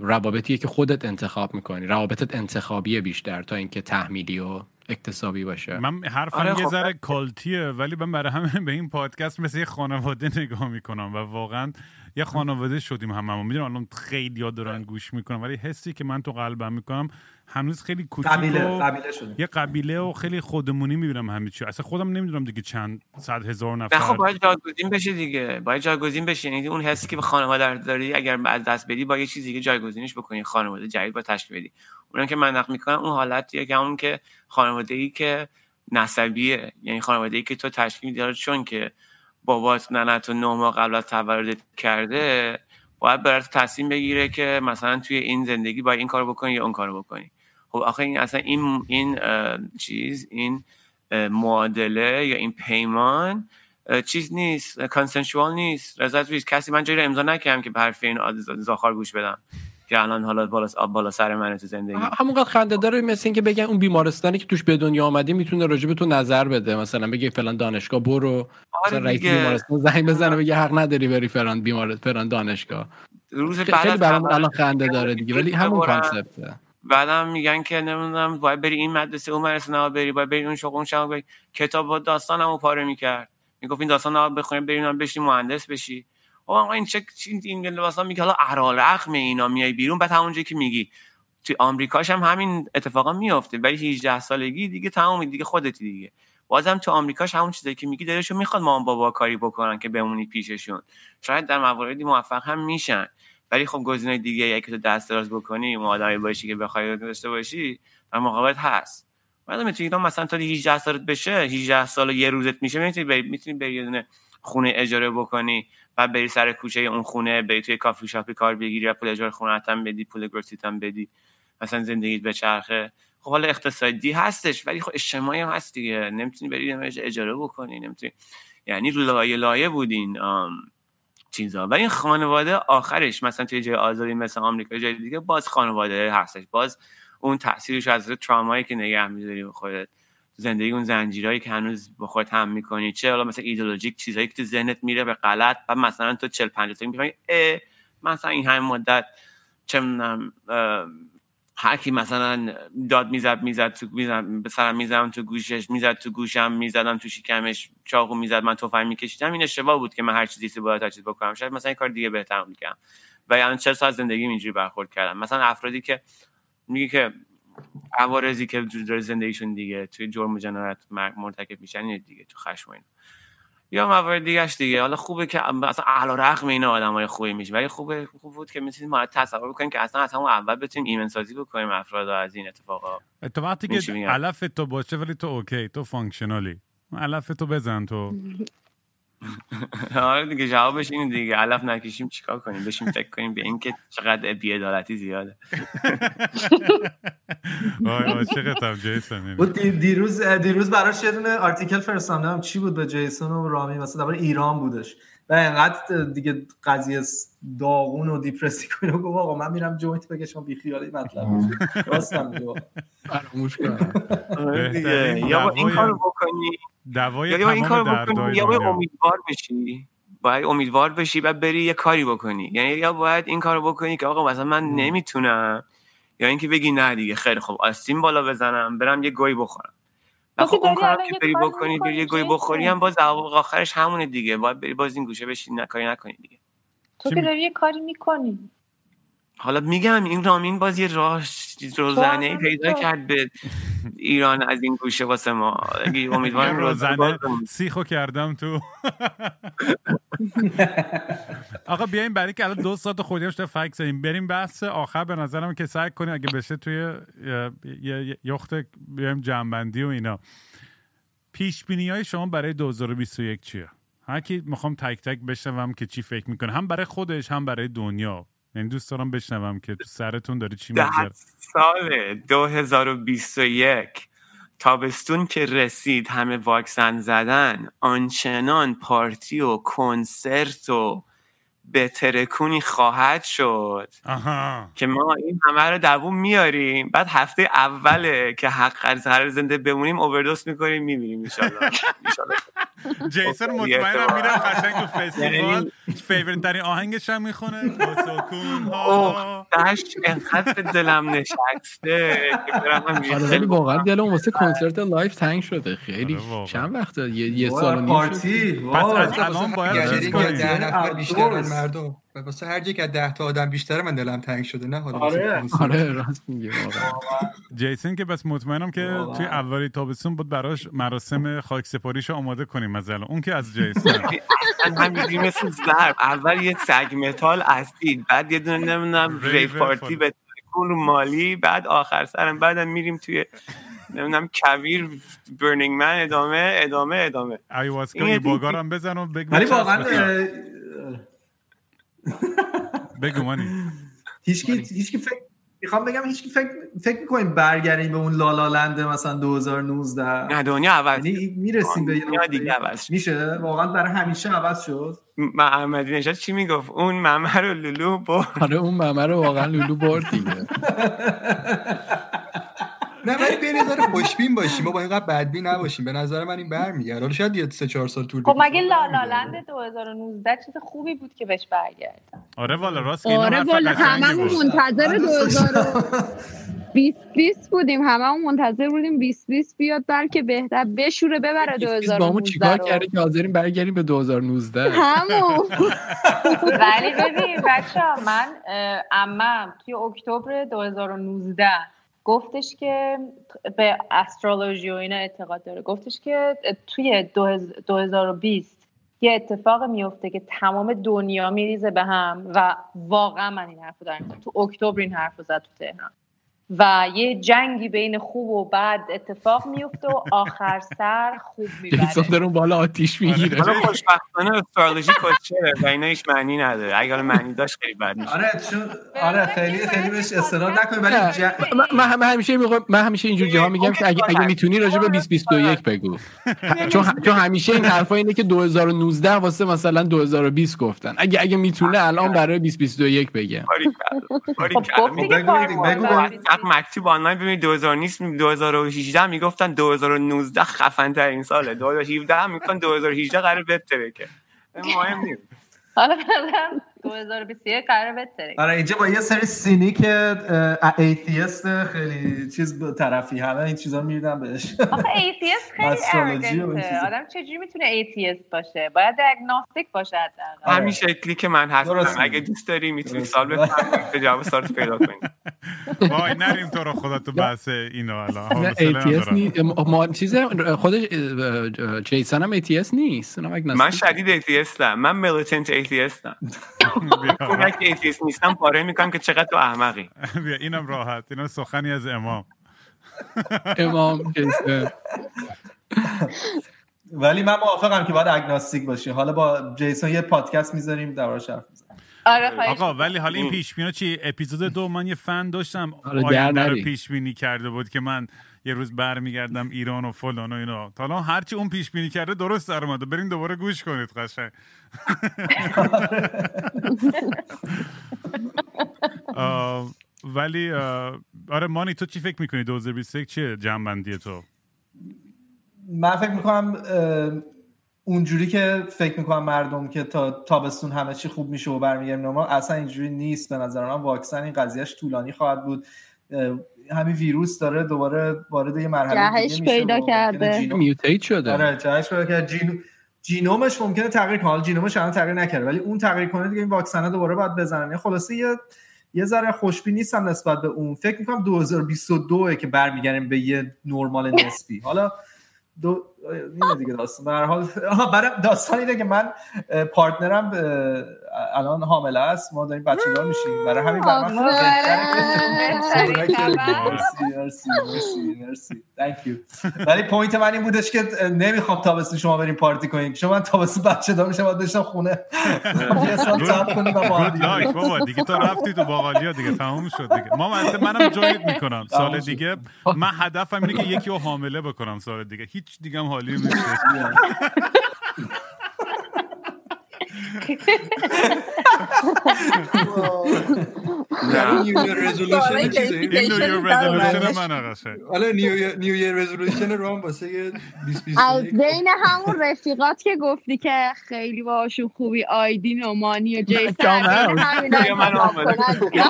Speaker 3: روابطیه که خودت انتخاب می‌کنی. روابطت انتخابیه بیشتر تا اینکه تحمیلی و اکتسابی باشه.
Speaker 2: من حرفم آره یه خب ذره کالتیه ولی من برای همه به این پادکست مثل یه خانواده نگاه می‌کنم و واقعا یه خانواده شدیم هممون. می‌دونم الان خیلی ها دارن گوش می‌کنم ولی حسی که من تو قلبم می‌کنم هنوز خیلی کوچیک
Speaker 7: قبیله قبیله شده.
Speaker 2: یه قبیله و خیلی خودمونی می‌بینم همه چی. اصلا خودم نمی‌دونم دیگه چند صد هزار نفر.
Speaker 4: خب باید جایگزین بشه دیگه. باید جایگزین بشه. یعنی اون حسی که به خانواده داری اگر از دست بدی با یه چیزی که جایگزینش بکنی. خانواده جدید با تشکیل بدی. اونم که من نقل می‌کنم اون حالتیه که اون که خانواده ای که نسبیه. یعنی خانواده ای که تو تشکیل میدی چون که بابات ننت و نه ماه قبل از تولدت کرده باید برات تصمیم بگیره که مثلا توی این زندگی باید این کارو بکنی یا اون کارو بکنی. خب آخه این اصلا این این چیز این معادله یا این پیمان چیز نیست کانسنشوال نیست. رضایت کسی من جایی رو امضا نکردم که به حرف این زاخار گوش بدم که الان حالا بالا بالا سر من تو زندگی.
Speaker 3: همونقدر خنده داره مثل اینکه بگن اون بیمارستانی که توش به دنیا آمدی می‌تونه راجع به تو نظر بده. مثلا بگه فلان دانشگاه برو. آره رئیس بیمارستان زنگ بزنه بگه حق نداری بری فلان بیمارستان فلان دانشگاه. روز خیلی برام الان خنده داره دیگه ولی همون کانسپته.
Speaker 4: بعدم میگن که نمی‌دونم باید بری این مدرسه اون مدرسه نه بری باید بری اون شغل اون شغل بری. کتاب داستانمو پاره می‌کرد. می‌گفت این داستان رو بخونیم بریم بشی مهندس بشی. آقا این چه این لباسا میگه حالا احرالرقم اینا میای بیرون بعد همونجایی که میگی. تو آمریکاش هم همین اتفاقا میافته ولی 18 سالگی دیگه تمام دیگه خودتی دیگه. بازم تو آمریکاش همون چیزایی که میگی دلشو می‌خواد مامان بابا کاری بکنن که بمونی پیششون. شاید در مواردی موفق هم میشن. ولی خب گزینه دیگه یکی تو دست دراز بکنی اون آدمی باشی که بخوای داشته باشی در مقابلت هست. بعد می‌تونی مثلا تا 18 سالت بشه 18 سال یه روزت میشه می‌تونی بری می‌تونی بری خونه اجاره بکنی بعد بری سر کوچه اون خونه بری توی کافی شاپی کار بگیری پول اجاره خونه هم بدی پول گروسیت هم بدی. مثلا زندگیت به چرخه. خب حالا اقتصادی هستش ولی خب اجتماعی هم هست دیگه. نمی‌تونی بری اجاره بکنی نمی‌تونی یعنی لایه لایه بودین. چیزا. و این خانواده آخرش مثلا توی جای آزادی مثل آمریکا جای دیگه باز خانواده هستش. باز اون تاثیرش از ترامایی که نگه میداری به خودت. زندگی اون زنجیرهایی که هنوز با خودت هم می‌کنی. چه حالا مثلا ایدئولوژیک چیزایی که تو ذهنت میره به غلط. و مثلا تو 40 50 سال می‌فهمی مثلا این همین مدت چه هر کی مثلا داد می‌زد می‌زد تو می‌زد به سرم می‌زدم تو گوشش می‌زد تو گوشم می‌زدم تو شکمش چاقو می‌زد من تفنگ میکشیدم. این اشتباه بود که من هر چیزی باید تا چیز بکنم. شاید مثلا این کار دیگه بهتر می‌کنم و یعنی چه سال زندگی اینجوری برخورد کردم. مثلا افرادی که میگه که عوارضی که در زندگیشون دیگه توی جرم و جنایت مرتکب میشن دیگه تو خشم این یا موارد دیگهش دیگه. حالا خوبه که اصلا علی‌رغم این آدمای خوبی میشه ولی خوبه خوب بود که می‌تونیم ما تصور بکنیم که اصلا از همون اول بتونیم ایمن سازی بکنیم افراد از این اتفاقا.
Speaker 2: تو وقتی که علف تو باشه ولی تو OK تو functional ی علف تو بزن تو. *laughs*
Speaker 4: آره دیگه جوابش اینه دیگه. علف نکشیم چیکار کنیم؟ بشیم فکر کنیم به اینکه چقدر بیعدالتی زیاده.
Speaker 2: چقدر جیسون
Speaker 7: دیروز دیروز براش یه دونه article فرستادم چی بود به جیسون و رامی؟ مثلا درباره ایران بودش. و اینقدر دیگه قضیه داغون و depress کننده و گفت آقا من میرم joint بکشم بی خیالی مطلب. راستم میگه.
Speaker 3: فراموش کنم.
Speaker 4: آره یا این کارو بکنی.
Speaker 2: دوای یا این کارو بکنی
Speaker 4: یا باید امیدوار بشی. باید امیدوار بشی و بری یه کاری بکنی. یعنی یا باید این کارو بکنی که آقا مثلا من نمی‌تونم یا اینکه بگی نه دیگه خیلی خوب. آستین بالا بزنم برم یه گوی بخورم. خب اون کار که بری بکنی بری یه گوی بخوری هم باز آخرش همونه دیگه. باید بری باز این گوشه بشی نکاری نکنی دیگه.
Speaker 6: تو که داری یه کاری می‌کنی.
Speaker 4: حالا میگم این رامین باز یه راه روزنه پیدا کرد به ایران از این گوشه واسه ما. امیدوارم
Speaker 2: روزنه سیخو کردم تو. آقا بیایم برای که الان دو ساعت خودی شده فکر زنیم بریم بحث آخر. به نظرم که سعی کنیم اگه بشه توی یخت بیایم جنبندی و اینا. پیش بینی های شما برای 2021 چیه؟ هر کی می‌خوام تک تک بشنوم که چی فکر می‌کنه. هم برای خودش هم برای دنیا. یعنی دوست دارم بشنوم که تو سرتون داره چی میگذره
Speaker 4: سال 2021 تابستون که رسید همه واکسن زدن آنچنان پارتی و کنسرت و به ترکونی خواهد شد. که ما این همه رو دووم میاریم. بعد هفته اوله که حق از هر زنده بمونیم اووردوس می‌کنیم می‌بینیم انشالله. *laughs*
Speaker 2: جیسن مطمئنم میره قشنگ تو فستیوال. فیورت ترین آهنگش هم می‌خونه.
Speaker 4: دشت انقدر دلم نشسته
Speaker 3: ولی واقعا دلم واسه کنسرت لایف تنگ شده. خیلی چند وقته؟ یه سال و
Speaker 7: پارتی
Speaker 2: پس الان باید چیز کنیم
Speaker 8: مردم. واسه هر یک از ده تا آدم بیشتر من دلم تنگ شده نه حالا
Speaker 3: آره. آره راست میگه *laughs*
Speaker 2: جیسن که بس مطمئنم که توی اولی تابستون بود براش مراسم خاک سپاریشو آماده کنیم مثلا اون که از جیسن *laughs*
Speaker 4: همینجوری مثل ضرب. اول یه سگ متال اصیل بعد یه دونه نمی‌دونم ریف پارتی به کل مالی بعد آخر سرم. بعدم میریم توی نمی‌دونم کویر برنینگ من ادامه ادامه ادامه.
Speaker 2: ایواسکا ای باگارم بزن و بگو
Speaker 7: ولی واقعا
Speaker 2: بگو مانی.
Speaker 7: هیچکی هیچکی فکر می‌خوام بگم هیچ فکر فکر می‌کنیم برگردیم به اون لالالند مثلا 2019
Speaker 4: نه دنیا عوض
Speaker 7: یعنی می‌رسیم به
Speaker 4: یه دیگه عوض
Speaker 7: میشه؟ واقعا برای همیشه عوض شد.
Speaker 4: محمدی نژاد چی می‌گفت؟ اون ممه رو لولو برد.
Speaker 3: آره اون ممه رو واقعا لولو برد دیگه. *laughs*
Speaker 8: نه ولی به نظر خوشبین باشیم. ما با اینقدر بدبین نباشیم. به نظر من این برمیگرده. حالا شاید یه سه چهار سال طول
Speaker 6: خب مگه لالالند 2019 چیز خوبی بود که بهش برگرد
Speaker 2: آره والا راست
Speaker 9: آره والا هممون منتظر 2020 بودیم. هممون منتظر بودیم 2020 بیاد بلکه بهتر بشوره ببره 2019
Speaker 3: با چیکار کرده که حاضرین برگردیم به 2019
Speaker 9: همون.
Speaker 6: ولی ببین بچه من امم توی اکتبر 2019 گفتش که به استرولوژی و اینا اعتقاد داره. گفتش که توی 2020 یه اتفاق میفته که تمام دنیا میریزه به هم و واقعا من این حرف دارم. تو اکتبر این حرف زد تو تهران. و یه جنگی بین خوب و بد اتفاق میفته و آخر سر خوب می‌بره.
Speaker 3: در اون بالا آتیش می‌گیره.
Speaker 4: حالا خوشبختانه استرالوژی کچره و اینا هیچ معنی نداره. اگر معنی داشت خیلی بد میشه.
Speaker 7: آره چون آره خیلی خیلی بهش استناد نکنیم ولی
Speaker 3: من همیشه میگم من همیشه اینجور جاها میگم که اگه اگه می‌تونی راجع به 2021 بگو. چون چون همیشه این حرفا اینه که 2019 واسه مثلا 2020 گفتن. اگه اگه می‌تونه الان برای 2021 بگه.
Speaker 4: مکتوب آنلاین ببینید 2018 می‌گفتن 2019 خفن ترین ساله. 2017 می‌گفتن 2018 قرار بهتره که مهم نیست.
Speaker 6: حالا 2021 قرار بهتره
Speaker 7: آره اینجا با یه سری cynic atheist خیلی چیز طرفی همه این چیزا میردن بهش.
Speaker 6: آخه atheist خیلی arrogant ه آدم چجوری می‌تونه atheist باشه؟ باید agnostic باشه حداقل.
Speaker 4: همین شکلی که من هستم. اگه دوست داری می‌تونی سوال بفهمی جواب سوال پیدا کنی. *laughs*
Speaker 2: وای نریم تو رو خدا تو بحث اینو الان.
Speaker 3: atheist نیست ما چیز خودش جیسن هم atheist نیست.
Speaker 4: من شدید atheist م. من militant atheist م. *laughs* *laughs* اون که atheist نیستم پاره می‌کنم که چقدر تو احمقی.
Speaker 2: بیا اینم راحت. اینا سخنی از امام. *laughs*
Speaker 3: امام
Speaker 7: ولی من موافقم که باید agnostic باشی. حالا با جیسون یه پادکست می‌ذاریم دربارش حرف
Speaker 6: آره
Speaker 2: آقا ولی حالا این پیش چی؟ اپیزود دو من یه فن داشتم. آینده رو پیش بینی کرده بود که من یه روز برمیگردم ایران و فلان و اینا. تا الان هرچی اون پیش بینی کرده درست در اومده. برین دوباره گوش کنید قشنگ. *laughs* ولی آره مانی تو چی فکر می‌کنی 2021 چیه جنبندی تو؟
Speaker 7: من فکر می‌کنم اونجوری که فکر می‌کنم مردم که تا تابستون همه چی خوب میشه و برمیگردیم نورمال اصلا اینجوری نیست. به نظر من واکسن این قضیهش طولانی خواهد بود. همین ویروس داره دوباره وارد یه مرحله
Speaker 9: دیگه میشه پیدا کرده.
Speaker 3: mutate شده.
Speaker 7: آره جهش پیدا کرده gen... genome ش ممکنه تغییر کنه. genome ش الان تغییر نکرده ولی اون تغییر کنه دیگه این واکسن دوباره باید بزنن. یه خلاصه یه یه ذره خوشبین نیستم نسبت به اون. فکر می‌کنم 2022 که برمیگردیم به یه نرمال نسبی. حالا دو اینه دیگه داستان. به هر حال برای داستان اینه که من partner م الان حامله است. ما داریم بچه دار میشیم. برای همین برای من مرسی. مرسی مرسی ولی point من این بودش که نمی‌خوام تابستون شما بریم پارتی کنیم. چون من تابستون بچه دار میشم باید بشم خونه. *laughs* یه سال صبر کنیم و
Speaker 2: بابا. دیگه تو رفتی تو باقالیا دیگه. تموم شد دیگه. ما منم جایت می‌کنم. سال دیگه. من هدفم اینه که یکی رو حامله بکنم سال دیگه. هیچ دیگه هم حالی نیست *laughs* *laughs*
Speaker 8: New Year resolution چیزه
Speaker 2: این نیو ایر رزولوشن من آقاشه
Speaker 8: حالا نیو ایر رزولوشن رام واسه 2020
Speaker 9: از بین همون رفیقات که گفتی که خیلی باهاشون خوبی آیدین و مانی و جیسن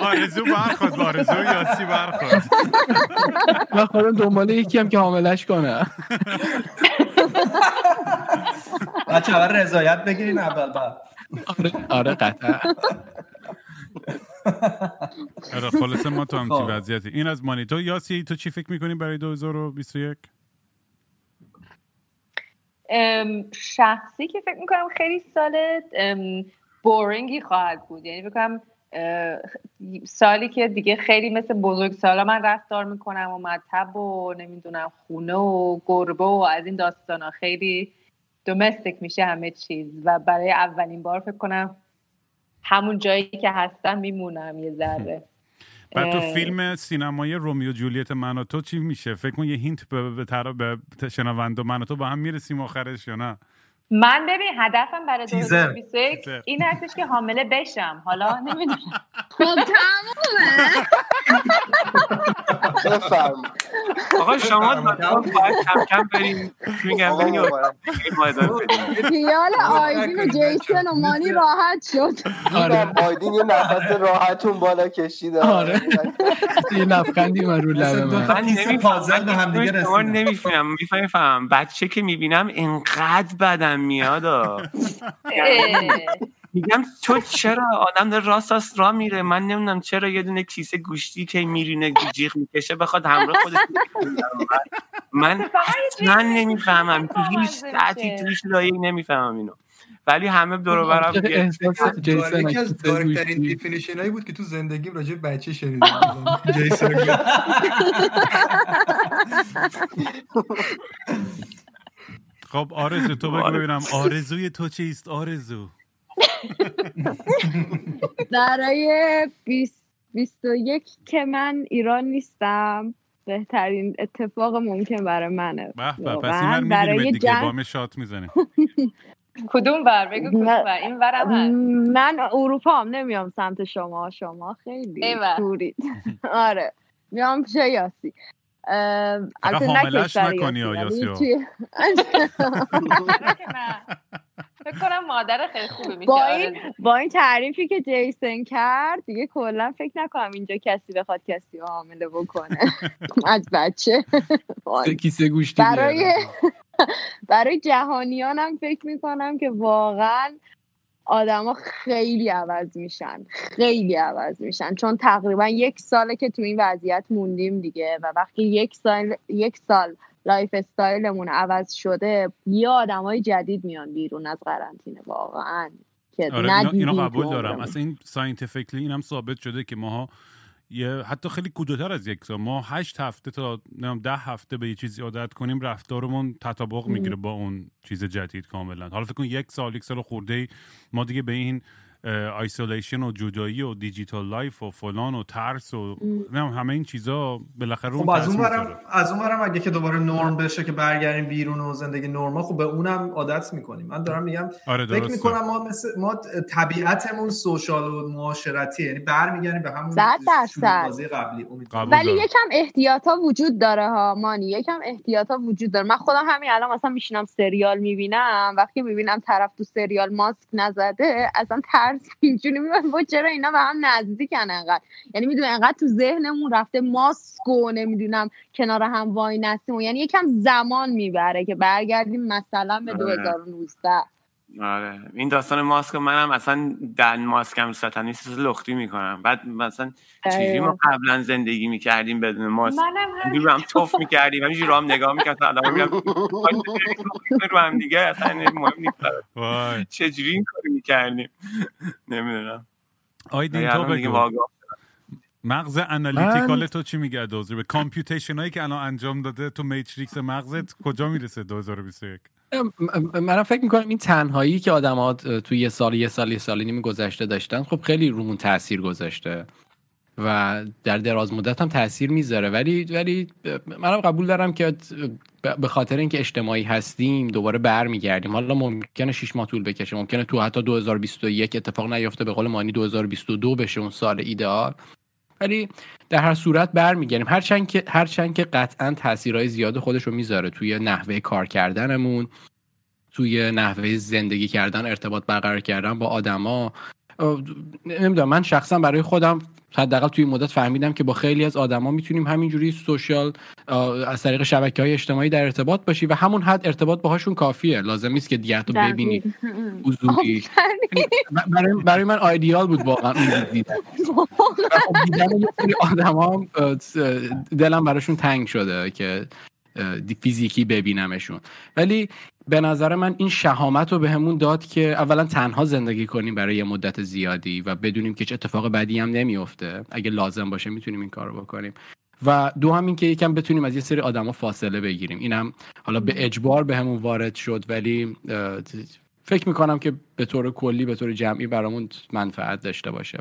Speaker 2: آرزو برخواد آرزو یاسی برخواد
Speaker 3: من خودم دنبال یکی هم که حاملش کنه. *laughs*
Speaker 7: بچه اول رضایت بگیرین اول بعد.
Speaker 3: آره آره قطعا.
Speaker 2: آره خلاصه ما تو همچی وضعیتی. این از مانی. تو یاسی تو چی فکر می‌کنی برای 2021
Speaker 6: شخصی که فکر می‌کنم خیلی سال بورینگی خواهد بود. یعنی فکر سالی که دیگه خیلی مثل بزرگ سالا من رفتار می‌کنم و مطب و نمی‌دونم خونه و گربه و از این داستان ها خیلی دومستیک میشه همه چیز. و برای اولین بار فکر کنم همون جایی که هستم میمونم یه ذره.
Speaker 2: بعد تو فیلم سینمایی رومیو جولیت من و تو چی میشه؟ فکر کن یه هینت به, به, به, به شنونده من و تو با هم می‌رسیم آخرش یا نه؟
Speaker 6: من ببین هدفم برای 2021 این هستش که حامله بشم. حالا نمی‌دونم.
Speaker 9: خب تمومه.
Speaker 4: آقا شما باید کم کم بریم. میگم
Speaker 9: خیال آیدین و جیسن و مانی راحت شد.
Speaker 10: آره. آیدین یه نفس راحتون بالا کشید
Speaker 3: آره. یه لبخندی من رو لبه
Speaker 7: من. نمی‌فهمم.
Speaker 4: نمی‌فهمم. می‌فهمم. بچه که می‌بینم اینقدر بدم میاد میگم تو چرا آدم داره راست راست را میره؟ من نمی‌دونم چرا یه دونه کیسه گوشتی که میرینه جیغ می‌کشه بخواد همراه خودش من *laughs* اصلا نمی‌فهمم. تو هیچ ساعتی تو هیچ لایه نمی‌فهمم اینو. ولی همه دور برم
Speaker 8: یکی از dark ترین definition هایی بود که تو زندگیم راجع بچه شنیدم. جیسون. *laughs* *laughs*
Speaker 2: خب آرزو تو بگو ببینم آرزوی تو چیست؟ آرزو. *laughs*
Speaker 9: برای 21 که من ایران نیستم بهترین اتفاق ممکن برای منه.
Speaker 2: به به پس این من برای دیگه جن... بام شات می‌زنیم *laughs*
Speaker 6: کدوم بر بگو کدوم بر این
Speaker 9: من اروپا هم نمیام سمت شما شما خیلی دورید *laughs* آره. میام پیش یاسی
Speaker 2: حاملش نکنی یاسیو
Speaker 6: فکر کنم مادر خیلی خوبی میشه
Speaker 9: با این با این تعریفی که جیسن کرد دیگه کلا فکر نکنم اینجا کسی بخواد کسی حامله بکنه. *laughs* از بچه.
Speaker 3: کیسه گوشتی
Speaker 9: برای *laughs* برای جهانیانم فکر می‌کنم که واقعا آدما خیلی عوض میشن. خیلی عوض میشن. چون تقریبا یک ساله که تو این وضعیت موندیم دیگه و وقتی یک سال یک سال lifestyle مون عوض شده یه آدمای جدید میان بیرون از قرنطینه. واقعا. که
Speaker 2: آره اینو قبول دارم. اصلا این scientifically اینم ثابت شده که ماها یه حتی خیلی زودتر از یک سال. ما هشت هفته تا نمی‌دونم ده هفته به یه چیزی عادت کنیم رفتارمون تطابق می‌گیره با اون چیز جدید کاملا. حالا فکر کن یک سال یک سال خورده ما دیگه به این isolation و جدایی و digital life و فلان و ترس و همه این چیزا بالاخره
Speaker 7: خب از اون برم از اون برم اگه که دوباره نرم بشه که برگردیم بیرون و زندگی نرمال خب به اونم عادت می‌کنیم. من دارم میگم
Speaker 2: آره
Speaker 7: فکر می‌کنم ما مثل ما طبیعتمون سوشال و معاشرتی یعنی برمیگردیم به همون بازی قبلی.
Speaker 9: ولی یکم احتیاطا وجود داره ها مانی. یکم احتیاطا وجود داره. من خودم همین الان مثلا میشینم سریال می‌بینم. وقتی می‌بینم طرف تو سریال ماسک نزده اصلا ترس *laughs* اینجوری می‌بینم چرا اینا به هم نزدیکن انقدر؟ یعنی می‌دونم انقدر تو ذهنمون رفته ماسک و نمی‌دونم کنار هم وای نستیم یعنی یکم زمان می‌بره که برگردیم مثلا به 2019
Speaker 4: آره. این داستان ماسک منم اصلا دن ماسکم نیست لختی می‌کنم. بعد مثلا چیزی ما قبلا زندگی می‌کردیم بدون ماسک؟ اینجوری هم توف می‌کردیم همینجوری هم نگاه می‌کرد آدم میگم رو هم دیگه؟ اصلا مهم نیست. چجوری این کاری می‌کردیم؟ نمی‌دونم.
Speaker 2: آیدین تو بگو. مغز انالیتیکال تو چی میگه؟ دوزر به کامپیوتیشن هایی که الان انجام داده تو میتریکس مغزت کجا می‌رسه 2021
Speaker 3: من فکر می‌کنم این تنهایی که آدم تو یه سال یه سال یه سال نیم گذشته داشتن خب خیلی رومون تاثیر گذاشته و در دراز مدت هم تاثیر می‌ذاره. ولی ولی منم قبول دارم که به خاطر اینکه اجتماعی هستیم دوباره برمیگردیم. حالا ممکنه 6 ماه طول بکشه ممکنه تو حتی 2021 اتفاق نیفته به قول مانی 2022 بشه اون سال ایدئال ولی در هر صورت برمیگردیم. هرچند که هرچند که قطعا تاثیرهای زیاد خودش رو می‌ذاره توی نحوه کار کردنمون توی نحوه زندگی کردن ارتباط برقرار کردن با آدما نمی‌دونم من شخصا برای خودم حداقل توی مدت فهمیدم که با خیلی از آدما می‌تونیم همینجوری سوشال از طریق شبکه های اجتماعی در ارتباط باشی و همون حد ارتباط باهاشون کافیه. لازم نیست که دیگه تو ببینی. *laughs* حضوری. برای, برای من آیدیال بود واقعا دیدن. آدما دلم براشون تنگ شده که فیزیکی ببینمشون. ولی به نظر من این شهامت رو بهمون داد که اولا تنها زندگی کنیم برای یه مدت زیادی و بدونیم که چه اتفاق بدی هم نمیفته اگه لازم باشه می‌تونیم این کار رو بکنیم. و دو هم این که یکم بتونیم از یه سری آدما فاصله بگیریم. اینم حالا به اجبار بهمون وارد شد ولی فکر می‌کنم که به طور کلی به طور جمعی برامون منفعت داشته باشه.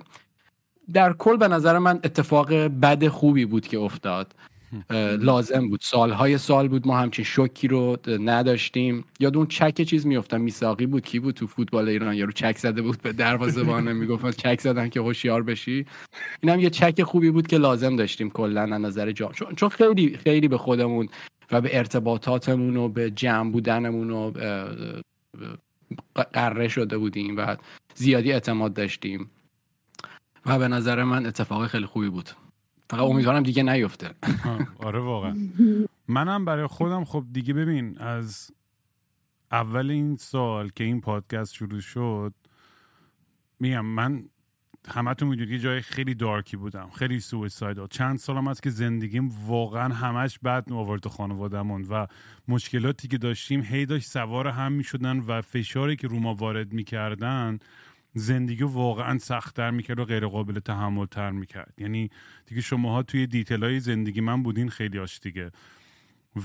Speaker 3: در کل به نظر من اتفاق بد خوبی بود که افتاد. لازم بود. سالهای سال بود ما همچین شوکی رو نداشتیم. یاد اون چک چیز میفتم میساقی بود کی بود تو فوتبال ایران؟ یارو چک زده بود به دروازه بانه می‌گفت چک زدن که هوشیار بشی. اینم یه چک خوبی بود که لازم داشتیم کلا از نظر جام چون خیلی خیلی به خودمون و به ارتباطاتمون و به جمع بودنمون و قره شده بودیم و زیادی اعتماد داشتیم. و به نظر من اتفاق خیلی خوبی بود. فقط امیدوارم دیگه نیفته.
Speaker 2: آره واقعا. *laughs* منم برای خودم خب دیگه ببین از اول این سال که این پادکست شروع شد میگم من همتون می‌دونید یه جای خیلی دارکی بودم خیلی سویساید چند سالم هست که زندگیم واقعا همش بد آورد خانوادهمون و مشکلاتی که داشتیم هی داشت سوار هم می‌شدن و فشاری که رو ما وارد می‌کردن زندگی واقعا سختتر می‌کرد و غیر قابل تحمل تر می‌کرد. یعنی دیگه شماها توی دیتیل های زندگی من بودین خیلی آش دیگه.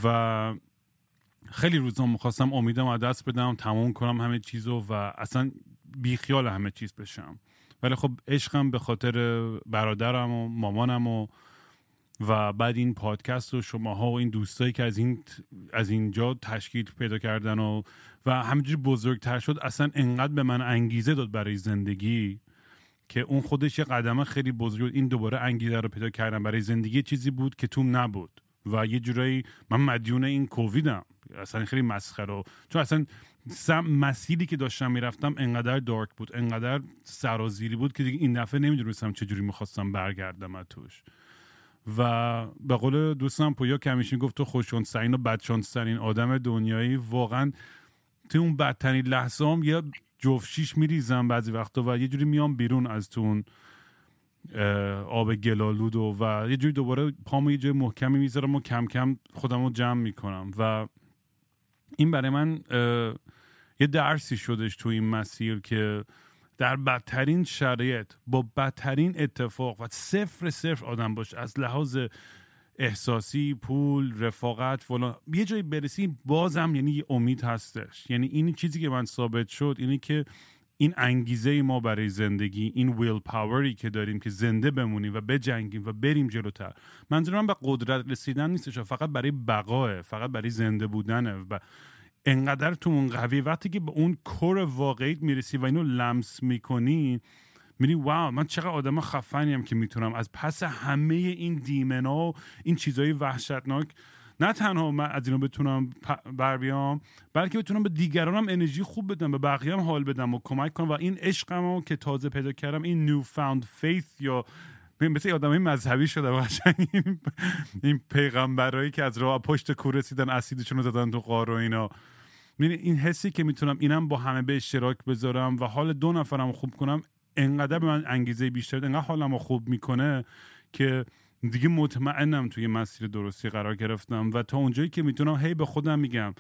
Speaker 2: و خیلی روزا می‌خواستم امیدم از دست بدم تموم کنم همه چیزو و اصلا بیخیال همه چیز بشم. ولی خب عشقم به خاطر برادرم و مامانم و و بعد این پادکست و شماها و این دوستایی که از این از اینجا تشکیل پیدا کردن و و همینجوری بزرگتر شد اصلا انقدر به من انگیزه داد برای زندگی که اون خودش یه قدم خیلی بزرگ این دوباره انگیزه رو پیدا کردم. برای زندگی چیزی بود که توم نبود و یه جورایی من مدیون این کوویدم. اصلا خیلی مسخره چون اصلا مسیری که داشتم می‌رفتم انقدر دارک بود انقدر سرازیری بود که دیگه این دفعه نمی‌دونستم چجوری می‌خواستم برگردم از توش و به قول دوستم پویا کمیشین گفت تو خوششانسترین و بدشانسترین آدم دنیایی واقعا توی اون بدترین لحظه هم یه جفشیش میریزم بعضی وقتا و یه جوری میام بیرون از تو اون آب گلالود و, و یه جوری دوباره پامو یه جای محکمی می‌ذارم و کم کم خودم رو جمع می‌کنم و این برای من یه درسی شدش تو این مسیر که در بدترین شرایط با بدترین اتفاق و صفر صفر آدم باشه از لحاظ احساسی پول رفاقت فلان. یه جایی برسی بازم یعنی امید هستش. یعنی این چیزی که من ثابت شد اینه که این انگیزه ما برای زندگی این ویل پاوری که داریم که زنده بمونیم و بجنگیم و بریم جلوتر. منظورم به قدرت رسیدن نیستش فقط برای بقاه فقط برای زنده بودنه و انقدر تو اون قوی وقتی که به اون کور واقعیت می‌رسی و اینو لمس می‌کنی میری واو من چقدر آدم خفنیم که می‌تونم از پس همه این دیمنا و این چیزهای وحشتناک نه تنها من از اینو بتونم بر بیام بلکه بتونم به دیگرانم انرژی خوب بدم به بقیه هم حال بدم و کمک کنم و این عشقم که تازه پیدا کردم این نیو فاوند فیث یا مثل آدم مذهبی شده قشنگ این, این پیغمبرایی که از راه پشت کور رسیدن اسیدشون رو زدن تو قار و اینا. این حسی که می‌تونم اینم با همه به اشتراک بذارم و حال دو نفرم خوب کنم انقدر به من انگیزه بیشتر انقدر حالم خوب می‌کنه که دیگه مطمئنم توی مسیر درستی قرار گرفتم و تا اونجایی که می‌تونم هی به خودم میگم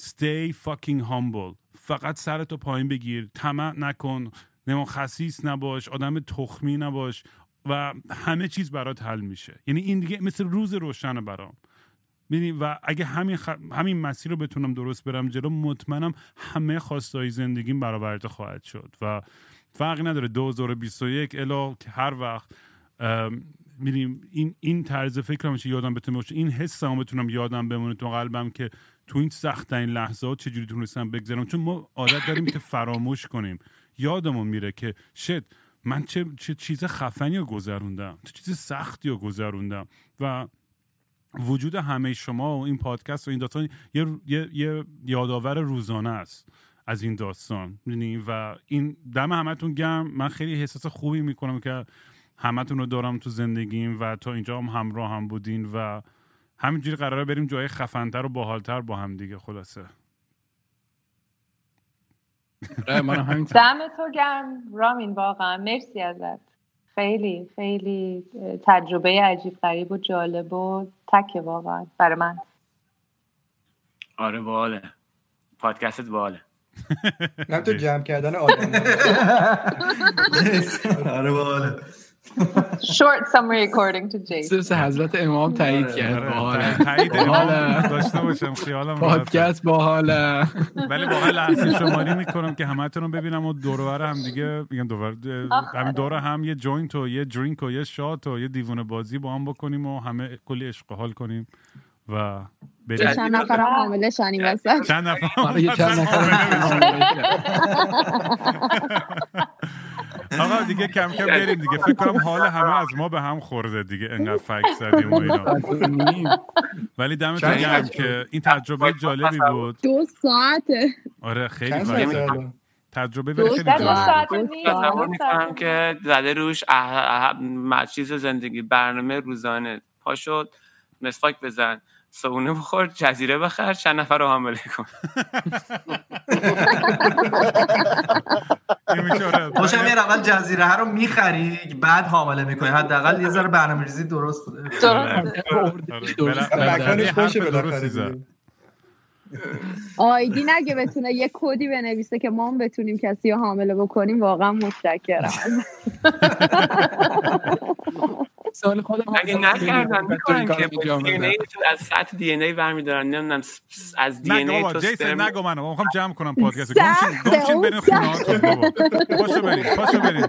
Speaker 2: stay fucking humble. فقط سرتو پایین بگیر طمع نکن نمو خصیص نباش آدم تخمی نباش و همه چیز برات حل میشه. یعنی این دیگه مثل روز روشن برام. بینی و اگه همین, همین مسیر رو بتونم درست برم جلو مطمئنم همه خواستای زندگیم برآورده خواهد شد و فرقی نداره. 2021 الا که هر وقت میریم این این طرز فکرم چه یادم بتونه باشه این حسم بتونم یادم بمونه تو قلبم که تو این سخت این لحظات چجوری تونستم بگذرم؟ چون ما عادت داریم که فراموش کنیم. یادمون میره که شد من چه, چه چیز خفنی رو گذروندم. چه چیز سختی رو گذروندم. و وجود همه شما و این پادکست و این داستان یه, یه،, یه یادآور روزانه است از این داستان. و این دم همتون گرم. من خیلی احساس خوبی می‌کنم که همتون رو دارم تو زندگیم و تا اینجا هم همراه هم بودین و همینجوری قراره بریم جای خفنتر و باحالتر با هم دیگه. خلاصه. *laughs*
Speaker 6: دم تو گرم رامین واقعا. مرسی ازت. خیلی خیلی تجربه عجیب غریب و جالب و تک واقعا برای من.
Speaker 4: آره باحاله. پادکستت باحاله. *laughs*
Speaker 8: نه تو جمع کردن آدم *laughs*
Speaker 7: آره باحاله.
Speaker 6: Short summary according to Jason
Speaker 3: حضرت امام تایید
Speaker 2: آره،
Speaker 3: کرد
Speaker 2: آره.
Speaker 3: باحاله.
Speaker 2: تایید امام
Speaker 3: باحاله.
Speaker 2: داشته باشم خیالم.
Speaker 3: پادکست باحاله
Speaker 2: ولی واقعا لحظه شماری می‌کنم که همتون رو ببینم و دور و بر هم دیگه میگم دور. همین دور هم یه joint و یه drink و یه shot و یه دیوونه بازی با هم بکنیم و همه کلی عشق و حال کنیم و بریم
Speaker 9: چند نفر هم حامله شنی وسط
Speaker 2: چند نفر
Speaker 3: چند نفر *laughs*
Speaker 2: آقا دیگه کم کم بریم دیگه. فکر کنم حال همه از ما به هم خورده دیگه. انقدر فکر *laughs* زدیم و اینا. ولی دمتون گرم که این تجربه جالبی بود.
Speaker 9: دو ساعته.
Speaker 2: آره خیلی.
Speaker 8: الان؟
Speaker 2: تجربه
Speaker 9: دو
Speaker 2: ولی خیلی
Speaker 9: ساعت.
Speaker 2: جالب.
Speaker 4: که زده روش چیز زندگی برنامه روزانه پا شد. مسواک بزن. صبونه بخور جزیره بخر چند نفر رو حامله کن
Speaker 2: میشه آره.
Speaker 7: خوشم میاد اول جزیره ها رو می‌خری بعد حامله می‌کنی حداقل یه ذره برنامه‌ریزی درست بوده
Speaker 6: درست.
Speaker 2: آره. یه.
Speaker 8: دیگه.
Speaker 9: آیدین اگه بتونه یه کدی بنویسه که ما هم بتونیم کسی رو حامله بکنیم واقعا متشکرم *laughs*
Speaker 3: سال خودم
Speaker 4: اگه نکردن می‌کنن که دی. از سطح دی ان ای برمیدارن نمی‌دونم از دی ان ای تو
Speaker 2: جیسن نگو منو می‌خوام جمع کنم پادکست. گمشین گمشین برین خونه پاشو برین پاشو برین.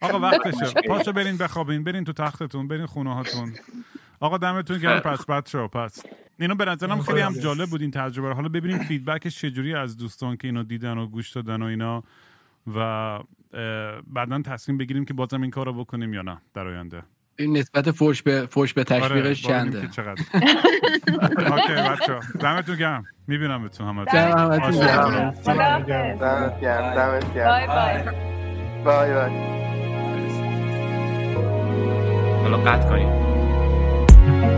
Speaker 2: آقا وقتشه. *laughs* پاشو برین بخوابین برین تو تختتون برین خونه هاتون آقا دمتون گرم. پس بچه پس. اینو به نظرم خیلی هم جالب بود این تجربه رو. حالا ببینیم feedback ش چجوری از دوستان که اینو دیدن و گوش دادن و اینا و بعدا تصمیم بگیریم که بازم این کار رو بکنیم یا نه در آینده.
Speaker 3: این نسبت فوش به فوش به تشویقش
Speaker 2: آره، ببینیم
Speaker 3: چنده؟
Speaker 2: اوکی بچه دمتون گرم. می‌بینم بهتون همتون.
Speaker 3: دم همتون
Speaker 2: عاشقتونم.
Speaker 3: گرم.
Speaker 6: خداحافظ.
Speaker 10: دمت گرم.
Speaker 6: بای بای.
Speaker 10: بای بای.
Speaker 4: حالا قطع کنیم.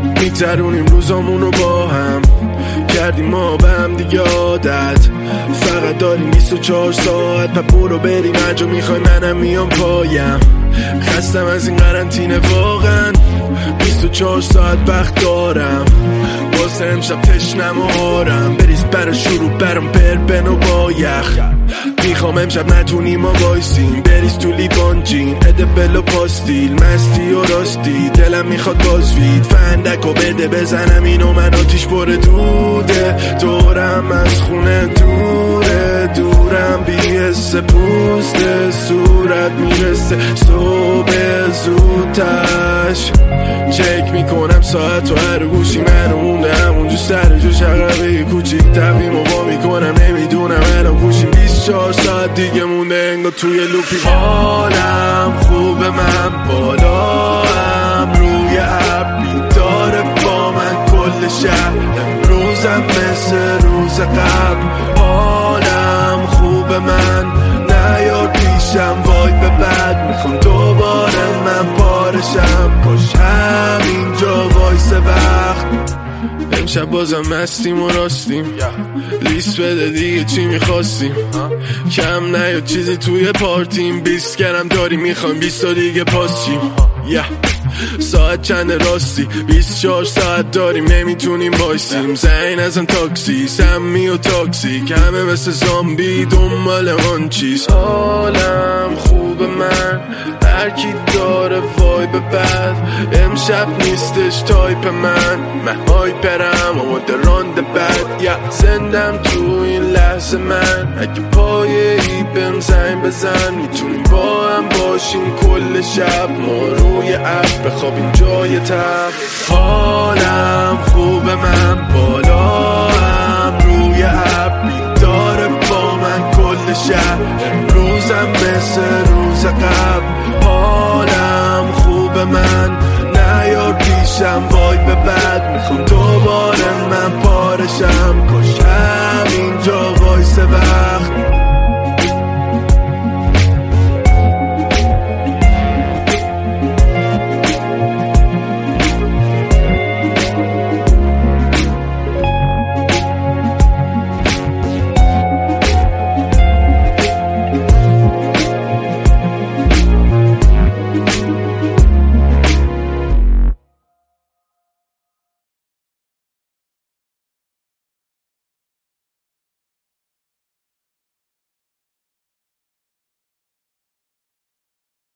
Speaker 1: میگذرونیم روزامونو با هم. کردیم ما به هم دیگه عادت. فقط داریم 24 ساعت. پا برو بریم هرجا می‌خوای منم میام پایم. خستم از این قرنطینه واقعا. 24 ساعت وقت دارم. واسه امشب تشنم و هارم بریز برا شروع برام بربن و با یخ. می‌خوام امشب نتونیم ما وایسیم. بریز تو لیوان جین. ادبل و پاستیل. مستی و راستی. دلم می‌خواد بازوید فندک و بده بزنم اینو. من آتیش پر دوده دورم از خونه دوره دورم بیهست پوست صورت می‌رسه. صبح زودتش چک می‌کنم ساعت و هر گوشی منو مونده همونجا سر جو شقبه کوچیک تقویم و با می‌کنم. نمی‌دونم الان گوشیم 24 ساعت دیگه مونده. انگار توی لوپی حالم خوبه من. بالا هم روی عب بیداره با من. کل شهر امروزم مثل روز قبل. خوبه من. نیار پیشم وای به بعد می‌خوام دوباره من پارشم. امشب بازم مستیم و راستیم. لیست بده دیگه چی می‌خواستیم. کم نیا چیزی توی پارتیم. بیست کردم داریم می‌خوایم بیست تا دیگه پاس چیم ساعت چند راستی؟ 24 ساعت داریم نمی‌تونیم وایسیم. زنگ نزن تاکسی سمی و تاکسی. کمه مثل زامبی دنبال آن چیز. حالم خوب من هر کی داره وای به بعد. امشب نیستش تایپ من. من هایپرم آماده راند بد یا زندم تو این لحظه من. اگه پایه ای بهم زنگ بزن. می‌تونیم با هم باشیم کل شب. ما روی عب بخوابیم جای تب. حالم خوبه من بالا هم روی عب بیداره با من کل شب. امروزم مثل روز قبل. حالم خوبه من. نیار پیشم وای بعد می‌خوام. دوباره من پارشم. کاش همینجا وایس وقت.